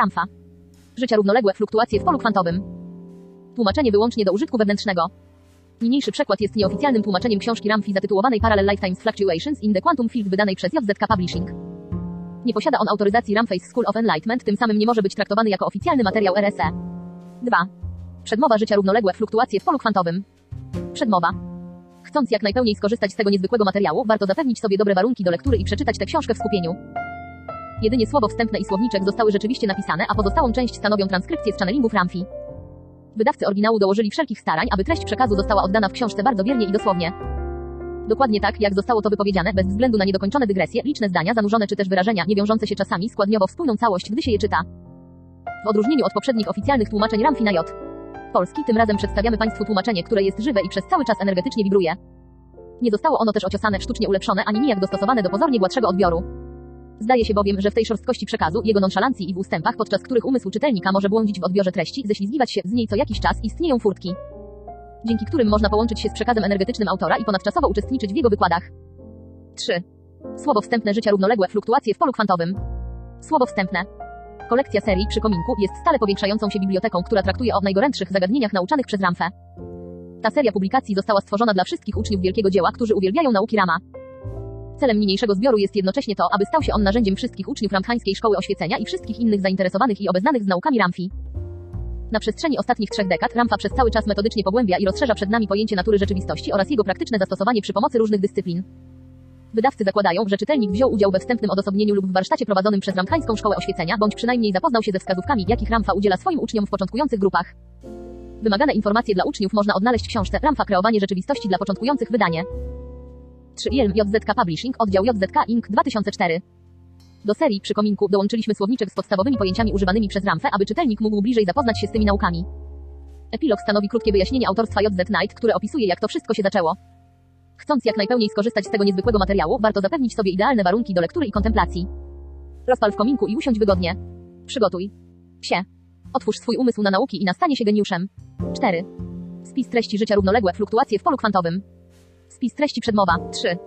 Ramfa. Życia równoległe fluktuacje w polu kwantowym. Tłumaczenie wyłącznie do użytku wewnętrznego. Niniejszy przekład jest nieoficjalnym tłumaczeniem książki Ramfi zatytułowanej Parallel Lifetimes Fluctuations in the Quantum Field wydanej przez JZK Publishing. Nie posiada on autoryzacji Ramface School of Enlightenment, tym samym nie może być traktowany jako oficjalny materiał RSE. 2. Przedmowa życia równoległe fluktuacje w polu kwantowym. Przedmowa. Chcąc jak najpełniej skorzystać z tego niezwykłego materiału, warto zapewnić sobie dobre warunki do lektury i przeczytać tę książkę w skupieniu. Jedynie słowo wstępne i słowniczek zostały rzeczywiście napisane, a pozostałą część stanowią transkrypcje z channelingów Ramfi. Wydawcy oryginału dołożyli wszelkich starań, aby treść przekazu została oddana w książce bardzo wiernie i dosłownie. Dokładnie tak, jak zostało to wypowiedziane, bez względu na niedokończone dygresje, liczne zdania, zanurzone czy też wyrażenia, nie wiążące się czasami składniowo w spójną całość, gdy się je czyta. W odróżnieniu od poprzednich oficjalnych tłumaczeń Ramfi na J. Polski, tym razem przedstawiamy Państwu tłumaczenie, które jest żywe i przez cały czas energetycznie wibruje. Nie zostało ono też ociosane, sztucznie ulepszone, ani nijak dostosowane do pozornie gładszego odbioru. Zdaje się bowiem, że w tej szorstkości przekazu, jego nonszalancji i w ustępach, podczas których umysł czytelnika może błądzić w odbiorze treści, ześlizgiwać się z niej co jakiś czas, istnieją furtki. Dzięki którym można połączyć się z przekazem energetycznym autora i ponadczasowo uczestniczyć w jego wykładach. 3. Słowo wstępne życia równoległe fluktuacje w polu kwantowym. Słowo wstępne. Kolekcja serii przy kominku jest stale powiększającą się biblioteką, która traktuje o najgorętszych zagadnieniach nauczanych przez Ramfę. Ta seria publikacji została stworzona dla wszystkich uczniów wielkiego dzieła, którzy uwielbiają nauki Rama. Celem niniejszego zbioru jest jednocześnie to, aby stał się on narzędziem wszystkich uczniów Ramchańskiej Szkoły Oświecenia i wszystkich innych zainteresowanych i obeznanych z naukami Ramfi. Na przestrzeni ostatnich trzech dekad Ramfa przez cały czas metodycznie pogłębia i rozszerza przed nami pojęcie natury rzeczywistości oraz jego praktyczne zastosowanie przy pomocy różnych dyscyplin. Wydawcy zakładają, że czytelnik wziął udział we wstępnym odosobnieniu lub w warsztacie prowadzonym przez Ramchańską Szkołę Oświecenia, bądź przynajmniej zapoznał się ze wskazówkami, jakich Ramfa udziela swoim uczniom w początkujących grupach. Wymagane informacje dla uczniów można odnaleźć w książce Ramfa Kreowanie rzeczywistości dla początkujących wydanie. 3 ILM JZK Publishing, oddział JZK Inc. 2004. Do serii przy kominku dołączyliśmy słowniczek z podstawowymi pojęciami używanymi przez Ramfę, aby czytelnik mógł bliżej zapoznać się z tymi naukami. Epilog stanowi krótkie wyjaśnienie autorstwa JZ Knight, które opisuje jak to wszystko się zaczęło. Chcąc jak najpełniej skorzystać z tego niezwykłego materiału, warto zapewnić sobie idealne warunki do lektury i kontemplacji. Rozpal w kominku i usiądź wygodnie. Przygotuj się. Otwórz swój umysł na nauki i na stanie się geniuszem. 4. Spis treści życia równoległe fluktuacje w polu kwantowym. Spis treści przedmowa. 3.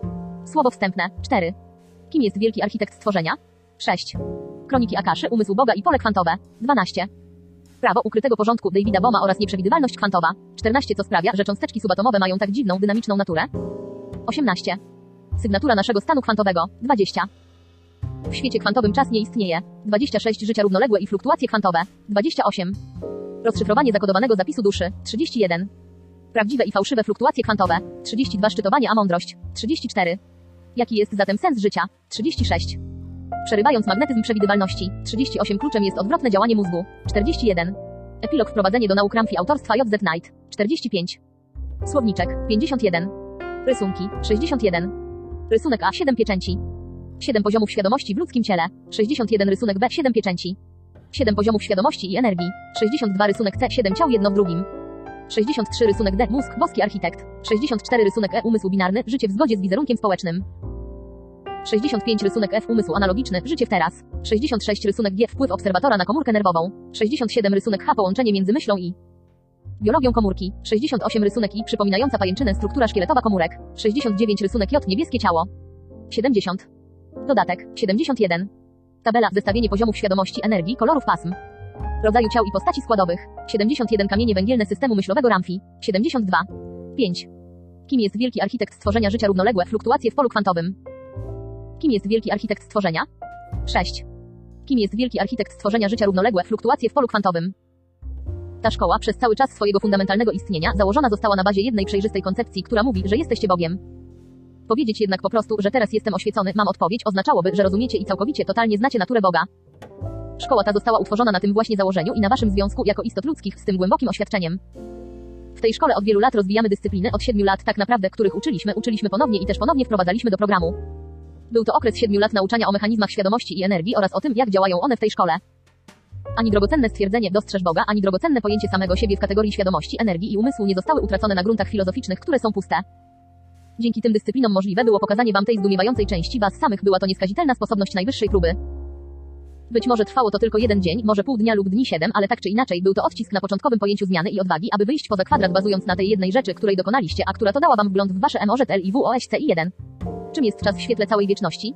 Słowo wstępne. 4. Kim jest wielki architekt stworzenia? 6. Kroniki Akaszy, umysł Boga i pole kwantowe. 12. Prawo ukrytego porządku Davida Boma oraz nieprzewidywalność kwantowa. 14. Co sprawia, że cząsteczki subatomowe mają tak dziwną, dynamiczną naturę? 18. Sygnatura naszego stanu kwantowego. 20. W świecie kwantowym czas nie istnieje. 26. Życia równoległe i fluktuacje kwantowe. 28. Rozszyfrowanie zakodowanego zapisu duszy. 31. Prawdziwe i fałszywe fluktuacje kwantowe. 32 szczytowanie a mądrość. 34. Jaki jest zatem sens życia? 36. Przerywając magnetyzm przewidywalności. 38 kluczem jest odwrotne działanie mózgu. 41. Epilog wprowadzenie do nauk Ramfi autorstwa JZ Knight. 45. Słowniczek. 51. Rysunki. 61. Rysunek A 7 pieczęci. 7 poziomów świadomości w ludzkim ciele. 61 rysunek B 7 pieczęci. 7 poziomów świadomości i energii. 62 rysunek C 7 ciał jedno w drugim. 63 rysunek D mózg boski architekt. 64 rysunek E umysł binarny życie w zgodzie z wizerunkiem społecznym. 65 rysunek F umysł analogiczny życie w teraz. 66 rysunek G wpływ obserwatora na komórkę nerwową. 67 rysunek H połączenie między myślą i biologią komórki. 68 rysunek I przypominająca pajęczynę struktura szkieletowa komórek. 69 rysunek J niebieskie ciało. 70. Dodatek 71. Tabela zestawienie poziomów świadomości energii kolorów pasm. Rodzaju ciał i postaci składowych. 71 kamienie węgielne systemu myślowego Ramfi. 72. 5. Kim jest wielki architekt stworzenia życia równoległe fluktuacje w polu kwantowym? Kim jest wielki architekt stworzenia? 6. Kim jest wielki architekt stworzenia życia równoległe, fluktuacje w polu kwantowym? Ta szkoła przez cały czas swojego fundamentalnego istnienia założona została na bazie jednej przejrzystej koncepcji, która mówi, że jesteście Bogiem. Powiedzieć jednak po prostu, że teraz jestem oświecony, mam odpowiedź, oznaczałoby, że rozumiecie i całkowicie totalnie znacie naturę Boga. Szkoła ta została utworzona na tym właśnie założeniu i na waszym związku jako istot ludzkich z tym głębokim oświadczeniem. W tej szkole od wielu lat rozwijamy dyscypliny, od siedmiu lat tak naprawdę, których uczyliśmy, uczyliśmy ponownie i też ponownie wprowadzaliśmy do programu. Był to okres siedmiu lat nauczania o mechanizmach świadomości i energii oraz o tym, jak działają one w tej szkole. Ani drogocenne stwierdzenie dostrzeż Boga, ani drogocenne pojęcie samego siebie w kategorii świadomości, energii i umysłu nie zostały utracone na gruntach filozoficznych, które są puste. Dzięki tym dyscyplinom możliwe było pokazanie wam tej zdumiewającej części was samych, była to nieskazitelna sposobność najwyższej próby. Być może trwało to tylko jeden dzień, może pół dnia lub dni siedem, ale tak czy inaczej był to odcisk na początkowym pojęciu zmiany i odwagi, aby wyjść poza kwadrat bazując na tej jednej rzeczy, której dokonaliście, a która to dała wam wgląd w wasze MOZL i WOSCI 1. Czym jest czas w świetle całej wieczności?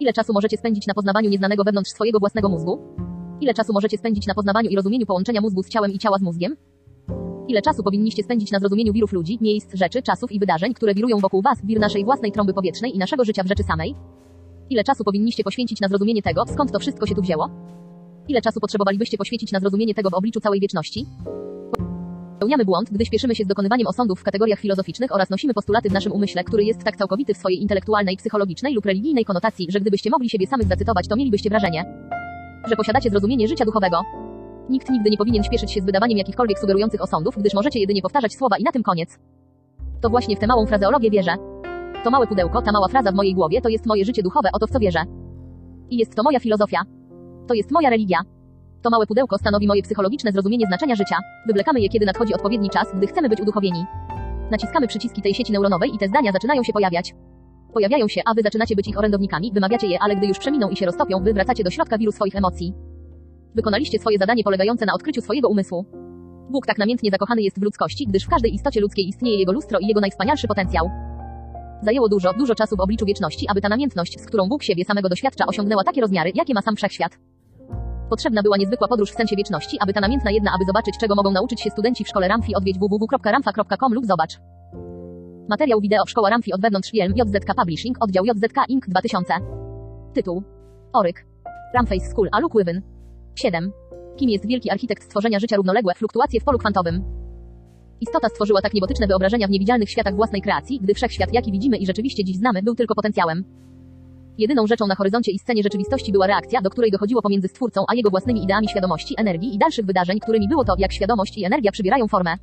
Ile czasu możecie spędzić na poznawaniu nieznanego wewnątrz swojego własnego mózgu? Ile czasu możecie spędzić na poznawaniu i rozumieniu połączenia mózgu z ciałem i ciała z mózgiem? Ile czasu powinniście spędzić na zrozumieniu wirów ludzi, miejsc, rzeczy, czasów i wydarzeń, które wirują wokół was, wir naszej własnej trąby powietrznej i naszego życia w rzeczy samej? Ile czasu powinniście poświęcić na zrozumienie tego, skąd to wszystko się tu wzięło? Ile czasu potrzebowalibyście poświęcić na zrozumienie tego w obliczu całej wieczności? Popełniamy błąd, gdy śpieszymy się z dokonywaniem osądów w kategoriach filozoficznych oraz nosimy postulaty w naszym umyśle, który jest tak całkowity w swojej intelektualnej, psychologicznej lub religijnej konotacji, że gdybyście mogli siebie samych zacytować, to mielibyście wrażenie, że posiadacie zrozumienie życia duchowego. Nikt nigdy nie powinien śpieszyć się z wydawaniem jakichkolwiek sugerujących osądów, gdyż możecie jedynie powtarzać słowa i na tym koniec. To właśnie w tę małą frazeologię wierzę. To małe pudełko, ta mała fraza w mojej głowie, to jest moje życie duchowe, oto w co wierzę. I jest to moja filozofia. To jest moja religia. To małe pudełko stanowi moje psychologiczne zrozumienie znaczenia życia. Wywlekamy je, kiedy nadchodzi odpowiedni czas, gdy chcemy być uduchowieni. Naciskamy przyciski tej sieci neuronowej i te zdania zaczynają się pojawiać. Pojawiają się, a wy zaczynacie być ich orędownikami, wymawiacie je, ale gdy już przeminą i się roztopią, wy wracacie do środka wiru swoich emocji. Wykonaliście swoje zadanie polegające na odkryciu swojego umysłu. Bóg tak namiętnie zakochany jest w ludzkości, gdyż w każdej istocie ludzkiej istnieje jego lustro i jego najwspanialszy potencjał. Zajęło dużo, dużo czasu w obliczu wieczności, aby ta namiętność, z którą Bóg siebie samego doświadcza, osiągnęła takie rozmiary, jakie ma sam wszechświat. Potrzebna była niezwykła podróż w sensie wieczności, aby ta namiętna jedna, aby zobaczyć, czego mogą nauczyć się studenci w szkole Ramfi, odwiedź www.ramfa.com lub zobacz. Materiał wideo Szkoła Ramfi od wewnątrz Film JZK Publishing, oddział JZK Inc. 2000. Tytuł. Oryk. Ramface School, a Luke Wywin. 7. Kim jest wielki architekt stworzenia życia równoległe, fluktuacje w polu kwantowym? Istota stworzyła tak niebotyczne wyobrażenia w niewidzialnych światach własnej kreacji, gdy wszechświat, jaki widzimy i rzeczywiście dziś znamy, był tylko potencjałem. Jedyną rzeczą na horyzoncie i scenie rzeczywistości była reakcja, do której dochodziło pomiędzy Stwórcą a jego własnymi ideami świadomości, energii i dalszych wydarzeń, którymi było to, jak świadomość i energia przybierają formę.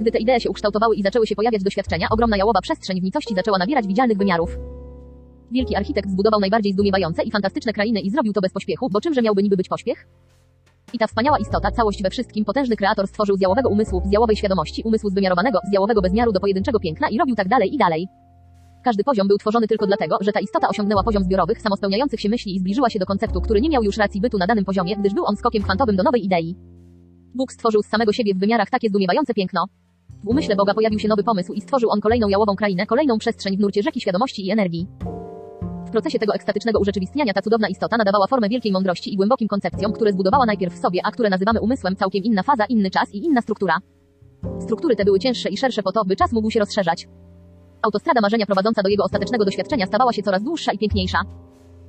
Gdy te idee się ukształtowały i zaczęły się pojawiać doświadczenia, ogromna jałowa przestrzeń w nicości zaczęła nabierać widzialnych wymiarów. Wielki architekt zbudował najbardziej zdumiewające i fantastyczne krainy i zrobił to bez pośpiechu, bo czymże miałby niby być pośpiech? I ta wspaniała istota, całość we wszystkim, potężny kreator stworzył z jałowego umysłu, z jałowej świadomości, umysłu zwymiarowanego, z jałowego bezmiaru do pojedynczego piękna i robił tak dalej i dalej. Każdy poziom był tworzony tylko dlatego, że ta istota osiągnęła poziom zbiorowych, samospełniających się myśli i zbliżyła się do konceptu, który nie miał już racji bytu na danym poziomie, gdyż był on skokiem kwantowym do nowej idei. Bóg stworzył z samego siebie w wymiarach takie zdumiewające piękno. W umyśle Boga pojawił się nowy pomysł i stworzył on kolejną jałową krainę, kolejną przestrzeń w nurcie rzeki świadomości i energii. Procesie tego ekstatycznego urzeczywistniania ta cudowna istota nadawała formę wielkiej mądrości i głębokim koncepcjom, które zbudowała najpierw w sobie, a które nazywamy umysłem, całkiem inna faza, inny czas i inna struktura. Struktury te były cięższe i szersze po to, by czas mógł się rozszerzać. Autostrada marzenia prowadząca do jego ostatecznego doświadczenia stawała się coraz dłuższa i piękniejsza.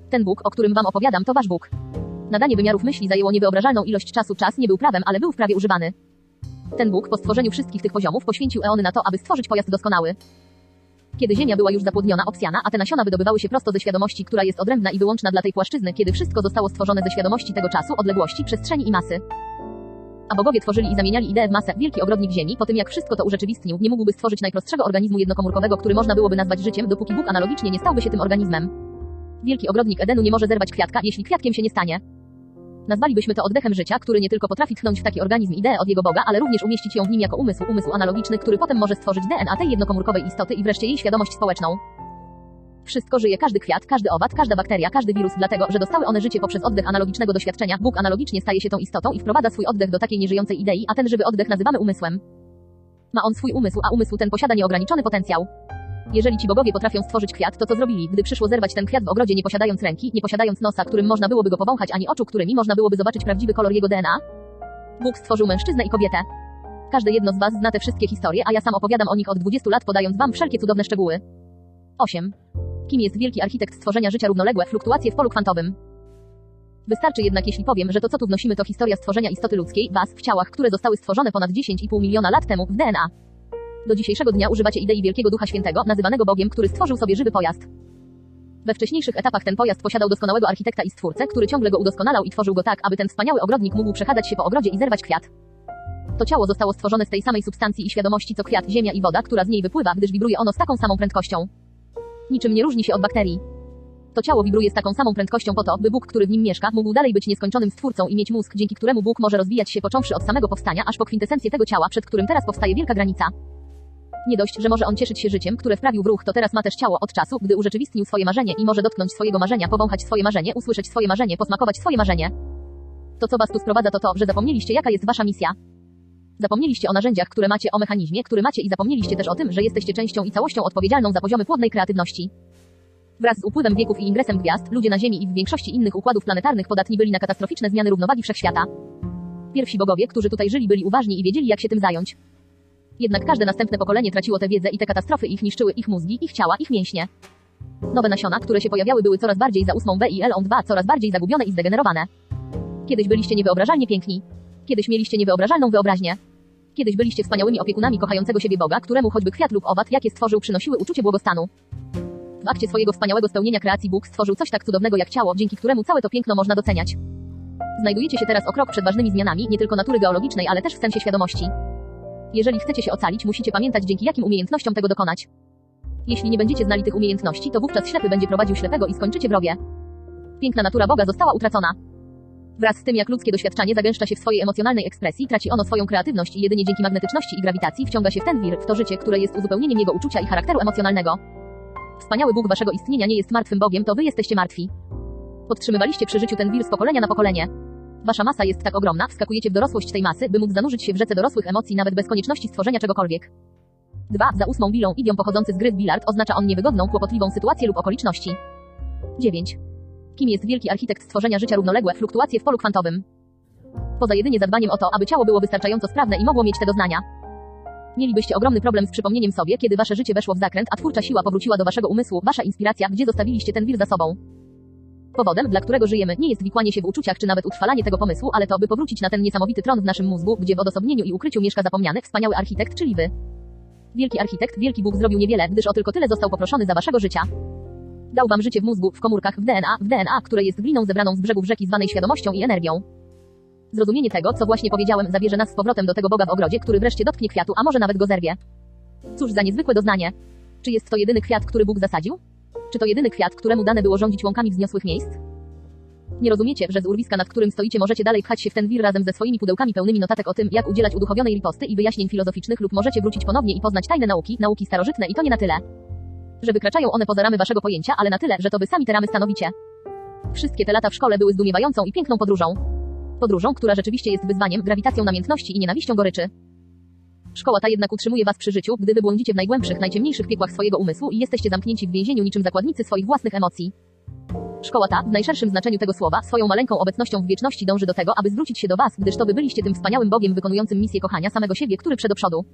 Ten Bóg, o którym wam opowiadam, to wasz Bóg. Nadanie wymiarów myśli zajęło niewyobrażalną ilość czasu. Czas nie był prawem, ale był w prawie używany. Ten Bóg po stworzeniu wszystkich tych poziomów poświęcił eony na to, aby stworzyć pojazd doskonały. Kiedy Ziemia była już zapłodniona, obsiana, a te nasiona wydobywały się prosto ze świadomości, która jest odrębna i wyłączna dla tej płaszczyzny, kiedy wszystko zostało stworzone ze świadomości tego czasu, odległości, przestrzeni i masy. A bogowie tworzyli i zamieniali ideę w masę. Wielki ogrodnik Ziemi, po tym jak wszystko to urzeczywistnił, nie mógłby stworzyć najprostszego organizmu jednokomórkowego, który można byłoby nazwać życiem, dopóki Bóg analogicznie nie stałby się tym organizmem. Wielki ogrodnik Edenu nie może zerwać kwiatka, jeśli kwiatkiem się nie stanie. Nazwalibyśmy to oddechem życia, który nie tylko potrafi tchnąć w taki organizm ideę od jego Boga, ale również umieścić ją w nim jako umysł, umysł analogiczny, który potem może stworzyć DNA tej jednokomórkowej istoty i wreszcie jej świadomość społeczną. Wszystko żyje, każdy kwiat, każdy owad, każda bakteria, każdy wirus, dlatego, że dostały one życie poprzez oddech analogicznego doświadczenia. Bóg analogicznie staje się tą istotą i wprowadza swój oddech do takiej nieżyjącej idei, a ten żywy oddech nazywamy umysłem. Ma on swój umysł, a umysł ten posiada nieograniczony potencjał. Jeżeli ci bogowie potrafią stworzyć kwiat, to co zrobili, gdy przyszło zerwać ten kwiat w ogrodzie nie posiadając ręki, nie posiadając nosa, którym można byłoby go powąchać, ani oczu, którymi można byłoby zobaczyć prawdziwy kolor jego DNA? Bóg stworzył mężczyznę i kobietę. Każde jedno z was zna te wszystkie historie, a ja sam opowiadam o nich od 20 lat, podając wam wszelkie cudowne szczegóły. 8. Kim jest wielki architekt stworzenia życia równoległe, fluktuacje w polu kwantowym? Wystarczy jednak, jeśli powiem, że to co tu wnosimy to historia stworzenia istoty ludzkiej, was, w ciałach, które zostały stworzone ponad 10,5 miliona lat temu, w DNA. Do dzisiejszego dnia używacie idei Wielkiego Ducha Świętego, nazywanego Bogiem, który stworzył sobie żywy pojazd. We wcześniejszych etapach ten pojazd posiadał doskonałego architekta i stwórcę, który ciągle go udoskonalał i tworzył go tak, aby ten wspaniały ogrodnik mógł przechadzać się po ogrodzie i zerwać kwiat. To ciało zostało stworzone z tej samej substancji i świadomości co kwiat, ziemia i woda, która z niej wypływa, gdyż wibruje ono z taką samą prędkością. Niczym nie różni się od bakterii. To ciało wibruje z taką samą prędkością po to, by Bóg, który w nim mieszka, mógł dalej być nieskończonym stwórcą i mieć mózg, dzięki któremu Bóg może rozwijać się począwszy od samego powstania, aż po kwintesencję tego ciała, przed którym teraz powstaje wielka granica. Nie dość, że może on cieszyć się życiem, które wprawił w ruch, to teraz ma też ciało od czasu, gdy urzeczywistnił swoje marzenie i może dotknąć swojego marzenia, powąchać swoje marzenie, usłyszeć swoje marzenie, posmakować swoje marzenie. To co was tu sprowadza to to, że zapomnieliście jaka jest wasza misja. Zapomnieliście o narzędziach, które macie, o mechanizmie, który macie i zapomnieliście też o tym, że jesteście częścią i całością odpowiedzialną za poziomy płodnej kreatywności. Wraz z upływem wieków i ingresem gwiazd, ludzie na Ziemi i w większości innych układów planetarnych podatni byli na katastroficzne zmiany równowagi wszechświata. Pierwsi bogowie, którzy tutaj żyli, byli uważni i wiedzieli, jak się tym zająć. Jednak każde następne pokolenie traciło tę wiedzę i te katastrofy ich niszczyły ich mózgi, ich ciała, ich mięśnie. Nowe nasiona, które się pojawiały, były coraz bardziej za ósmą B i LON2, coraz bardziej zagubione i zdegenerowane. Kiedyś byliście niewyobrażalnie piękni. Kiedyś mieliście niewyobrażalną wyobraźnię. Kiedyś byliście wspaniałymi opiekunami kochającego siebie Boga, któremu choćby kwiat lub owad, jakie stworzył, przynosiły uczucie błogostanu. W akcie swojego wspaniałego spełnienia kreacji Bóg stworzył coś tak cudownego jak ciało, dzięki któremu całe to piękno można doceniać. Znajdujecie się teraz o krok przed ważnymi zmianami, nie tylko natury geologicznej, ale też w sensie świadomości. Jeżeli chcecie się ocalić, musicie pamiętać dzięki jakim umiejętnościom tego dokonać. Jeśli nie będziecie znali tych umiejętności, to wówczas ślepy będzie prowadził ślepego i skończycie w rowie. Piękna natura Boga została utracona. Wraz z tym, jak ludzkie doświadczenie zagęszcza się w swojej emocjonalnej ekspresji, traci ono swoją kreatywność i jedynie dzięki magnetyczności i grawitacji wciąga się w ten wir, w to życie, które jest uzupełnieniem jego uczucia i charakteru emocjonalnego. Wspaniały Bóg waszego istnienia nie jest martwym Bogiem, to wy jesteście martwi. Podtrzymywaliście przy życiu ten wir z pokolenia na pokolenie. Wasza masa jest tak ogromna, wskakujecie w dorosłość tej masy, by móc zanurzyć się w rzece dorosłych emocji nawet bez konieczności stworzenia czegokolwiek. 2. Za ósmą bilą idiom pochodzący z gry w bilard oznacza on niewygodną, kłopotliwą sytuację lub okoliczności. 9. Kim jest wielki architekt stworzenia życia równoległe, fluktuacje w polu kwantowym? Poza jedynie zadbaniem o to, aby ciało było wystarczająco sprawne i mogło mieć te doznania. Mielibyście ogromny problem z przypomnieniem sobie, kiedy wasze życie weszło w zakręt, a twórcza siła powróciła do waszego umysłu, wasza inspiracja, gdzie zostawiliście ten wir za sobą. Powodem, dla którego żyjemy, nie jest wikłanie się w uczuciach czy nawet utrwalanie tego pomysłu, ale to, by powrócić na ten niesamowity tron w naszym mózgu, gdzie w odosobnieniu i ukryciu mieszka zapomniany, wspaniały architekt, czyli wy. Wielki architekt, wielki Bóg zrobił niewiele, gdyż o tylko tyle został poproszony za waszego życia. Dał wam życie w mózgu, w komórkach, w DNA, w DNA, które jest gliną zebraną z brzegów rzeki zwanej świadomością i energią. Zrozumienie tego, co właśnie powiedziałem, zabierze nas z powrotem do tego Boga w ogrodzie, który wreszcie dotknie kwiatu, a może nawet go zerwie. Cóż za niezwykłe doznanie. Czy jest to jedyny kwiat, który Bóg zasadził? Czy to jedyny kwiat, któremu dane było rządzić łąkami wzniosłych miejsc? Nie rozumiecie, że z urwiska, nad którym stoicie, możecie dalej pchać się w ten wir razem ze swoimi pudełkami pełnymi notatek o tym, jak udzielać uduchowionej riposty i wyjaśnień filozoficznych lub możecie wrócić ponownie i poznać tajne nauki, nauki starożytne i to nie na tyle. Że wykraczają one poza ramy waszego pojęcia, ale na tyle, że to wy sami te ramy stanowicie. Wszystkie te lata w szkole były zdumiewającą i piękną podróżą. Podróżą, która rzeczywiście jest wyzwaniem, grawitacją namiętności i nienawiścią goryczy. Szkoła ta jednak utrzymuje was przy życiu, gdy wy błądzicie w najgłębszych, najciemniejszych piekłach swojego umysłu i jesteście zamknięci w więzieniu niczym zakładnicy swoich własnych emocji. Szkoła ta, w najszerszym znaczeniu tego słowa, swoją maleńką obecnością w wieczności dąży do tego, aby zwrócić się do was, gdyż to wy byliście tym wspaniałym Bogiem wykonującym misję kochania samego siebie, który przed przodu.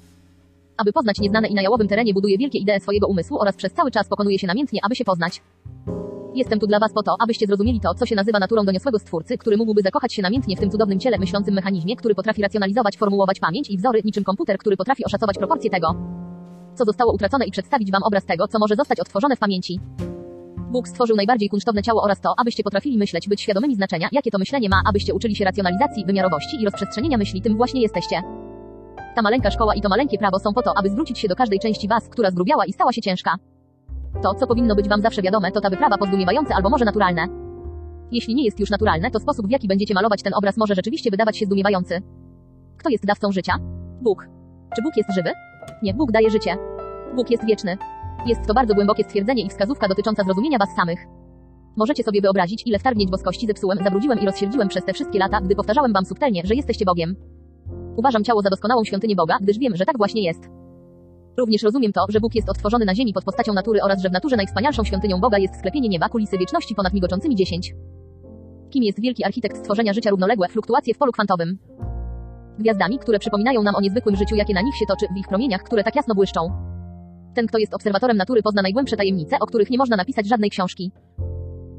Aby poznać nieznane i na jałowym terenie buduje wielkie idee swojego umysłu oraz przez cały czas pokonuje się namiętnie, aby się poznać. Jestem tu dla was po to, abyście zrozumieli to, co się nazywa naturą doniosłego stwórcy, który mógłby zakochać się namiętnie w tym cudownym ciele myślącym mechanizmie, który potrafi racjonalizować, formułować pamięć i wzory, niczym komputer, który potrafi oszacować proporcje tego, co zostało utracone i przedstawić wam obraz tego, co może zostać odtworzone w pamięci. Bóg stworzył najbardziej kunsztowne ciało oraz to, abyście potrafili myśleć, być świadomymi znaczenia, jakie to myślenie ma, abyście uczyli się racjonalizacji, wymiarowości i rozprzestrzenienia myśli, tym właśnie jesteście. Ta maleńka szkoła i to maleńkie prawo są po to, aby zwrócić się do każdej części was, która zgrubiała i stała się ciężka. To, co powinno być wam zawsze wiadome, to ta wyprawa pozdumiewające albo może naturalne. Jeśli nie jest już naturalne, to sposób, w jaki będziecie malować ten obraz może rzeczywiście wydawać się zdumiewający. Kto jest dawcą życia? Bóg. Czy Bóg jest żywy? Nie, Bóg daje życie. Bóg jest wieczny. Jest to bardzo głębokie stwierdzenie i wskazówka dotycząca zrozumienia was samych. Możecie sobie wyobrazić, ile wtargnięć boskości zepsułem, zabrudziłem i rozsierdziłem przez te wszystkie lata, gdy powtarzałem wam subtelnie, że jesteście Bogiem. Uważam ciało za doskonałą świątynię Boga, gdyż wiem, że tak właśnie jest. Również rozumiem to, że Bóg jest odtworzony na ziemi pod postacią natury oraz że w naturze najwspanialszą świątynią Boga jest sklepienie nieba, kulisy wieczności ponad migoczącymi dziesięć. Kim jest wielki architekt stworzenia życia równoległe, fluktuacje w polu kwantowym? Gwiazdami, które przypominają nam o niezwykłym życiu, jakie na nich się toczy, w ich promieniach, które tak jasno błyszczą. Ten, kto jest obserwatorem natury, pozna najgłębsze tajemnice, o których nie można napisać żadnej książki.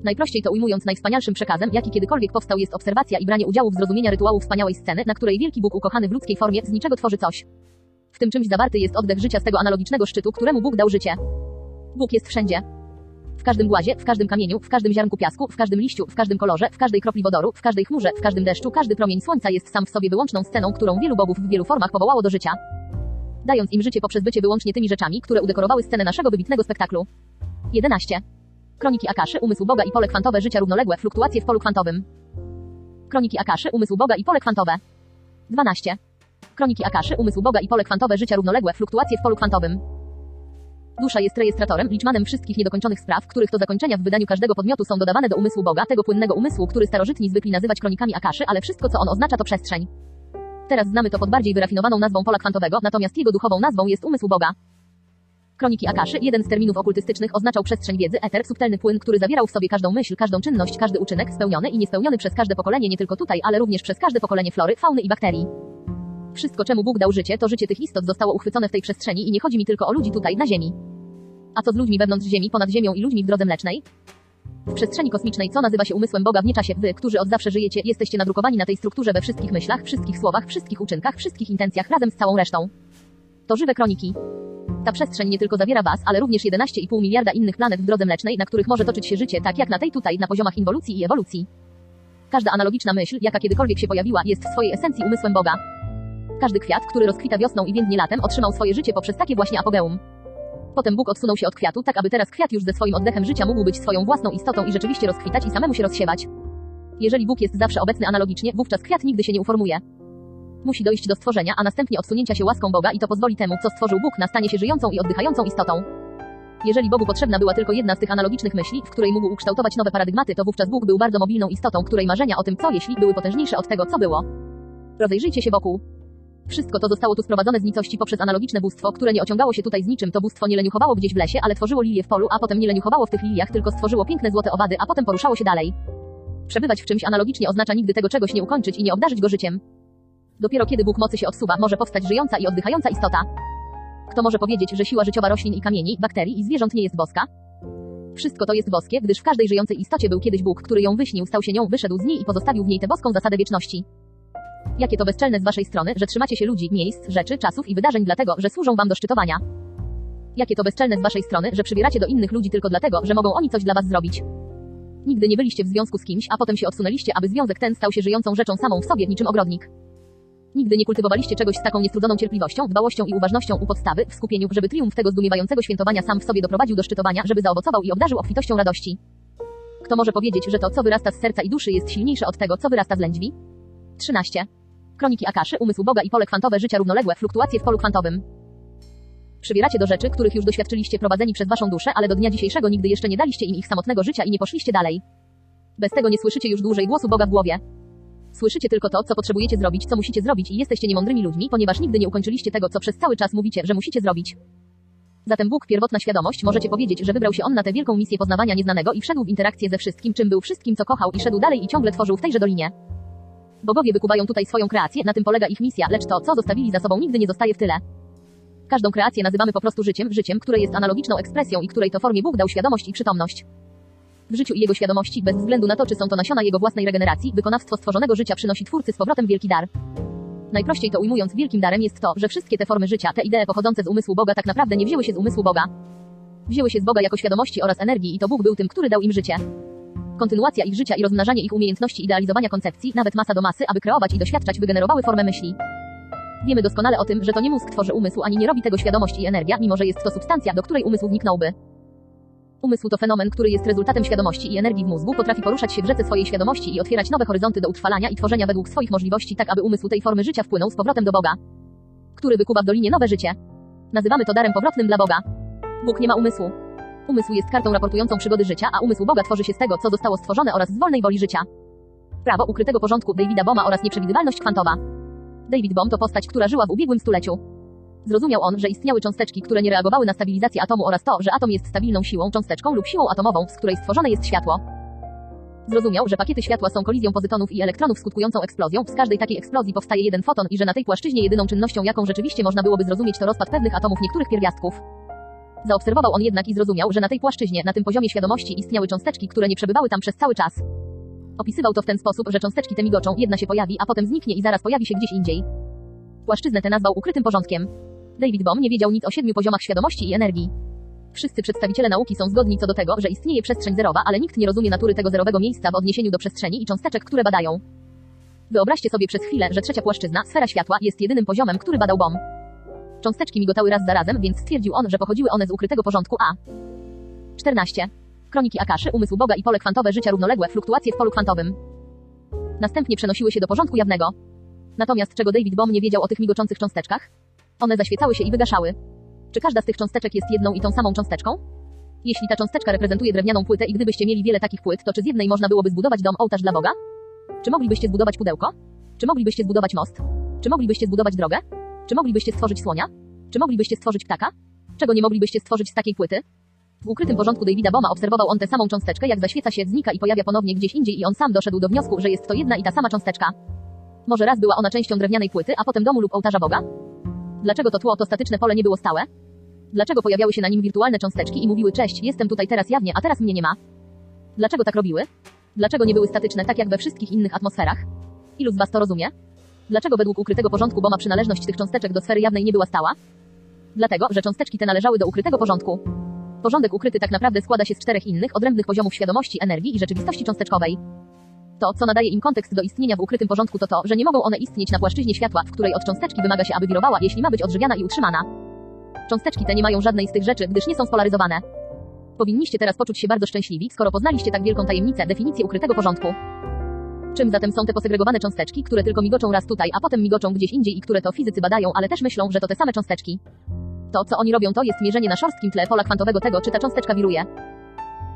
Najprościej to ujmując, najwspanialszym przekazem, jaki kiedykolwiek powstał, jest obserwacja i branie udziału w zrozumieniu rytuału wspaniałej sceny, na której wielki Bóg ukochany w ludzkiej formie z niczego tworzy coś. W tym czymś zawarty jest oddech życia z tego analogicznego szczytu, któremu Bóg dał życie. Bóg jest wszędzie. W każdym głazie, w każdym kamieniu, w każdym ziarnku piasku, w każdym liściu, w każdej kolorze, w każdej kropli wodoru, w każdej chmurze, w każdym deszczu, każdy promień słońca jest sam w sobie wyłączną sceną, którą wielu bogów w wielu formach powołało do życia. Dając im życie poprzez bycie wyłącznie tymi rzeczami, które udekorowały scenę naszego wybitnego spektaklu. 11. Kroniki Akaszy, umysł Boga i pole kwantowe życia równoległe, fluktuacje w polu kwantowym. Kroniki Akaszy, umysł Boga i pole kwantowe. 12. Kroniki Akaszy, umysł Boga i pole kwantowe życia równoległe, fluktuacje w polu kwantowym. Dusza jest rejestratorem, liczmanem wszystkich niedokończonych spraw, których to zakończenia w wydaniu każdego podmiotu są dodawane do umysłu Boga, tego płynnego umysłu, który starożytni zwykli nazywać kronikami Akaszy, ale wszystko co on oznacza to przestrzeń. Teraz znamy to pod bardziej wyrafinowaną nazwą pola kwantowego, natomiast jego duchową nazwą jest umysł Boga. Kroniki Akaszy, jeden z terminów okultystycznych, oznaczał przestrzeń wiedzy, eter, subtelny płyn, który zawierał w sobie każdą myśl, każdą czynność, każdy uczynek, spełniony i niespełniony przez każde pokolenie nie tylko tutaj, ale również przez każde pokolenie flory, fauny i bakterii. Wszystko, czemu Bóg dał życie, to życie tych istot zostało uchwycone w tej przestrzeni i nie chodzi mi tylko o ludzi tutaj, na Ziemi. A co z ludźmi wewnątrz Ziemi, ponad Ziemią i ludźmi w drodze mlecznej? W przestrzeni kosmicznej, co nazywa się umysłem Boga w nieczasie, wy, którzy od zawsze żyjecie, jesteście nadrukowani na tej strukturze we wszystkich myślach, wszystkich słowach, wszystkich uczynkach, wszystkich intencjach, razem z całą resztą. To żywe kroniki. Ta przestrzeń nie tylko zawiera Was, ale również 11,5 miliarda innych planet w drodze mlecznej, na których może toczyć się życie, tak jak na tej tutaj, na poziomach inwolucji i ewolucji. Każda analogiczna myśl, jaka kiedykolwiek się pojawiła, jest w swojej esencji umysłem Boga. Każdy kwiat, który rozkwita wiosną i więdnie latem, otrzymał swoje życie poprzez takie właśnie apogeum. Potem Bóg odsunął się od kwiatu, tak aby teraz kwiat już ze swoim oddechem życia mógł być swoją własną istotą i rzeczywiście rozkwitać i samemu się rozsiewać. Jeżeli Bóg jest zawsze obecny analogicznie, wówczas kwiat nigdy się nie uformuje. Musi dojść do stworzenia, a następnie odsunięcia się łaską Boga i to pozwoli temu, co stworzył Bóg, na stanie się żyjącą i oddychającą istotą. Jeżeli Bogu potrzebna była tylko jedna z tych analogicznych myśli, w której mógł ukształtować nowe paradygmaty, to wówczas Bóg był bardzo mobilną istotą, której marzenia o tym, co jeśli, były potężniejsze od tego, co było. Rozejrzyjcie się wokół. Wszystko to zostało tu sprowadzone z nicości poprzez analogiczne bóstwo, które nie ociągało się tutaj z niczym. To bóstwo nie leniuchowało gdzieś w lesie, ale tworzyło lilie w polu, a potem nie leniuchowało w tych liliach, tylko stworzyło piękne złote owady, a potem poruszało się dalej. Przebywać w czymś analogicznie oznacza nigdy tego czegoś nie ukończyć i nie obdarzyć go życiem. Dopiero kiedy Bóg mocy się odsuwa, może powstać żyjąca i oddychająca istota. Kto może powiedzieć, że siła życiowa roślin i kamieni, bakterii i zwierząt nie jest boska? Wszystko to jest boskie, gdyż w każdej żyjącej istocie był kiedyś Bóg, który ją wyśnił, stał się nią, wyszedł z niej i pozostawił w niej tę boską zasadę wieczności. Jakie to bezczelne z waszej strony, że trzymacie się ludzi, miejsc, rzeczy, czasów i wydarzeń dlatego, że służą wam do szczytowania. Jakie to bezczelne z waszej strony, że przybieracie do innych ludzi tylko dlatego, że mogą oni coś dla was zrobić. Nigdy nie byliście w związku z kimś, a potem się odsunęliście, aby związek ten stał się żyjącą rzeczą samą w sobie, niczym ogrodnik. Nigdy nie kultywowaliście czegoś z taką niestrudzoną cierpliwością, dbałością i uważnością u podstawy, w skupieniu, żeby triumf tego zdumiewającego świętowania sam w sobie doprowadził do szczytowania, żeby zaowocował i obdarzył obfitością radości. Kto może powiedzieć, że to, co wyrasta z serca i duszy, jest silniejsze od tego, co wyrasta z lędźwi? 13. Kroniki Akaszy, umysł Boga i pole kwantowe życia równoległe, fluktuacje w polu kwantowym. Przybieracie do rzeczy, których już doświadczyliście prowadzeni przez waszą duszę, ale do dnia dzisiejszego nigdy jeszcze nie daliście im ich samotnego życia i nie poszliście dalej. Bez tego nie słyszycie już dłużej głosu Boga w głowie. Słyszycie tylko to, co potrzebujecie zrobić, co musicie zrobić i jesteście niemądrymi ludźmi, ponieważ nigdy nie ukończyliście tego, co przez cały czas mówicie, że musicie zrobić. Zatem Bóg, pierwotna świadomość, możecie powiedzieć, że wybrał się On na tę wielką misję poznawania nieznanego i wszedł w interakcję ze wszystkim, czym był wszystkim, co kochał i szedł dalej i ciągle tworzył w tejże dolinie. Bogowie wykuwają tutaj swoją kreację, na tym polega ich misja, lecz to, co zostawili za sobą nigdy nie zostaje w tyle. Każdą kreację nazywamy po prostu życiem, życiem, które jest analogiczną ekspresją i której to formie Bóg dał świadomość i przytomność. W życiu i jego świadomości, bez względu na to, czy są to nasiona jego własnej regeneracji, wykonawstwo stworzonego życia przynosi twórcy z powrotem wielki dar. Najprościej to ujmując, wielkim darem jest to, że wszystkie te formy życia, te idee pochodzące z umysłu Boga tak naprawdę nie wzięły się z umysłu Boga. Wzięły się z Boga jako świadomości oraz energii i to Bóg był tym, który dał im życie. Kontynuacja ich życia i rozmnażanie ich umiejętności idealizowania koncepcji, nawet masa do masy, aby kreować i doświadczać, wygenerowały formę myśli. Wiemy doskonale o tym, że to nie mózg tworzy umysł, ani nie robi tego świadomość i energia, mimo że jest to substancja, do której umysł wniknąłby. Umysł to fenomen, który jest rezultatem świadomości i energii w mózgu, potrafi poruszać się w rzece swojej świadomości i otwierać nowe horyzonty do utrwalania i tworzenia według swoich możliwości, tak aby umysł tej formy życia wpłynął z powrotem do Boga, który wykuwa w dolinie nowe życie. Nazywamy to darem powrotnym dla Boga. Bóg nie ma umysłu. Umysł jest kartą raportującą przygody życia, a umysł Boga tworzy się z tego, co zostało stworzone oraz z wolnej woli życia. Prawo ukrytego porządku Davida Boma oraz nieprzewidywalność kwantowa. David Bohm to postać, która żyła w ubiegłym stuleciu. Zrozumiał on, że istniały cząsteczki, które nie reagowały na stabilizację atomu oraz to, że atom jest stabilną siłą, cząsteczką lub siłą atomową, z której stworzone jest światło. Zrozumiał, że pakiety światła są kolizją pozytonów i elektronów skutkującą eksplozją, z każdej takiej eksplozji powstaje jeden foton i że na tej płaszczyźnie jedyną czynnością, jaką rzeczywiście można byłoby zrozumieć to rozpad pewnych atomów niektórych pierwiastków. Zaobserwował on jednak i zrozumiał, że na tej płaszczyźnie, na tym poziomie świadomości istniały cząsteczki, które nie przebywały tam przez cały czas. Opisywał to w ten sposób, że cząsteczki te migoczą, jedna się pojawi, a potem zniknie i zaraz pojawi się gdzieś indziej. Płaszczyznę tę nazwał ukrytym porządkiem. David Bohm nie wiedział nic o siedmiu poziomach świadomości i energii. Wszyscy przedstawiciele nauki są zgodni co do tego, że istnieje przestrzeń zerowa, ale nikt nie rozumie natury tego zerowego miejsca w odniesieniu do przestrzeni i cząsteczek, które badają. Wyobraźcie sobie przez chwilę, że trzecia płaszczyzna, sfera światła, jest jedynym poziomem, który badał Bohm. Cząsteczki migotały raz za razem, więc stwierdził on, że pochodziły one z ukrytego porządku A. 14. Kroniki Akaszy, umysł Boga i pole kwantowe życia równoległe, fluktuacje w polu kwantowym. Następnie przenosiły się do porządku jawnego. Natomiast czego David Bohm nie wiedział o tych migoczących cząsteczkach? One zaświecały się i wygaszały. Czy każda z tych cząsteczek jest jedną i tą samą cząsteczką? Jeśli ta cząsteczka reprezentuje drewnianą płytę i gdybyście mieli wiele takich płyt, to czy z jednej można byłoby zbudować dom ołtarz dla Boga? Czy moglibyście zbudować pudełko? Czy moglibyście zbudować most? Czy moglibyście zbudować drogę? Czy moglibyście stworzyć słonia? Czy moglibyście stworzyć ptaka? Czego nie moglibyście stworzyć z takiej płyty? W ukrytym porządku Davida Boma obserwował on tę samą cząsteczkę, jak zaświeca się, znika i pojawia ponownie gdzieś indziej i on sam doszedł do wniosku, że jest to jedna i ta sama cząsteczka. Może raz była ona częścią drewnianej płyty, a potem domu lub ołtarza Boga? Dlaczego to tło, to statyczne pole nie było stałe? Dlaczego pojawiały się na nim wirtualne cząsteczki i mówiły cześć, jestem tutaj teraz jawnie, a teraz mnie nie ma? Dlaczego tak robiły? Dlaczego nie były statyczne tak jak we wszystkich innych atmosferach? Ilu z was to rozumie? Dlaczego według ukrytego porządku Boma przynależność tych cząsteczek do sfery jawnej nie była stała? Dlatego, że cząsteczki te należały do ukrytego porządku. Porządek ukryty tak naprawdę składa się z czterech innych, odrębnych poziomów świadomości, energii i rzeczywistości cząsteczkowej. To, co nadaje im kontekst do istnienia w ukrytym porządku to to, że nie mogą one istnieć na płaszczyźnie światła, w której od cząsteczki wymaga się, aby wirowała, jeśli ma być odżywiana i utrzymana. Cząsteczki te nie mają żadnej z tych rzeczy, gdyż nie są spolaryzowane. Powinniście teraz poczuć się bardzo szczęśliwi, skoro poznaliście tak wielką tajemnicę, definicję ukrytego porządku. Czym zatem są te posegregowane cząsteczki, które tylko migoczą raz tutaj, a potem migoczą gdzieś indziej i które to fizycy badają, ale też myślą, że to te same cząsteczki? To, co oni robią, to jest mierzenie na szorstkim tle pola kwantowego tego, czy ta cząsteczka wiruje.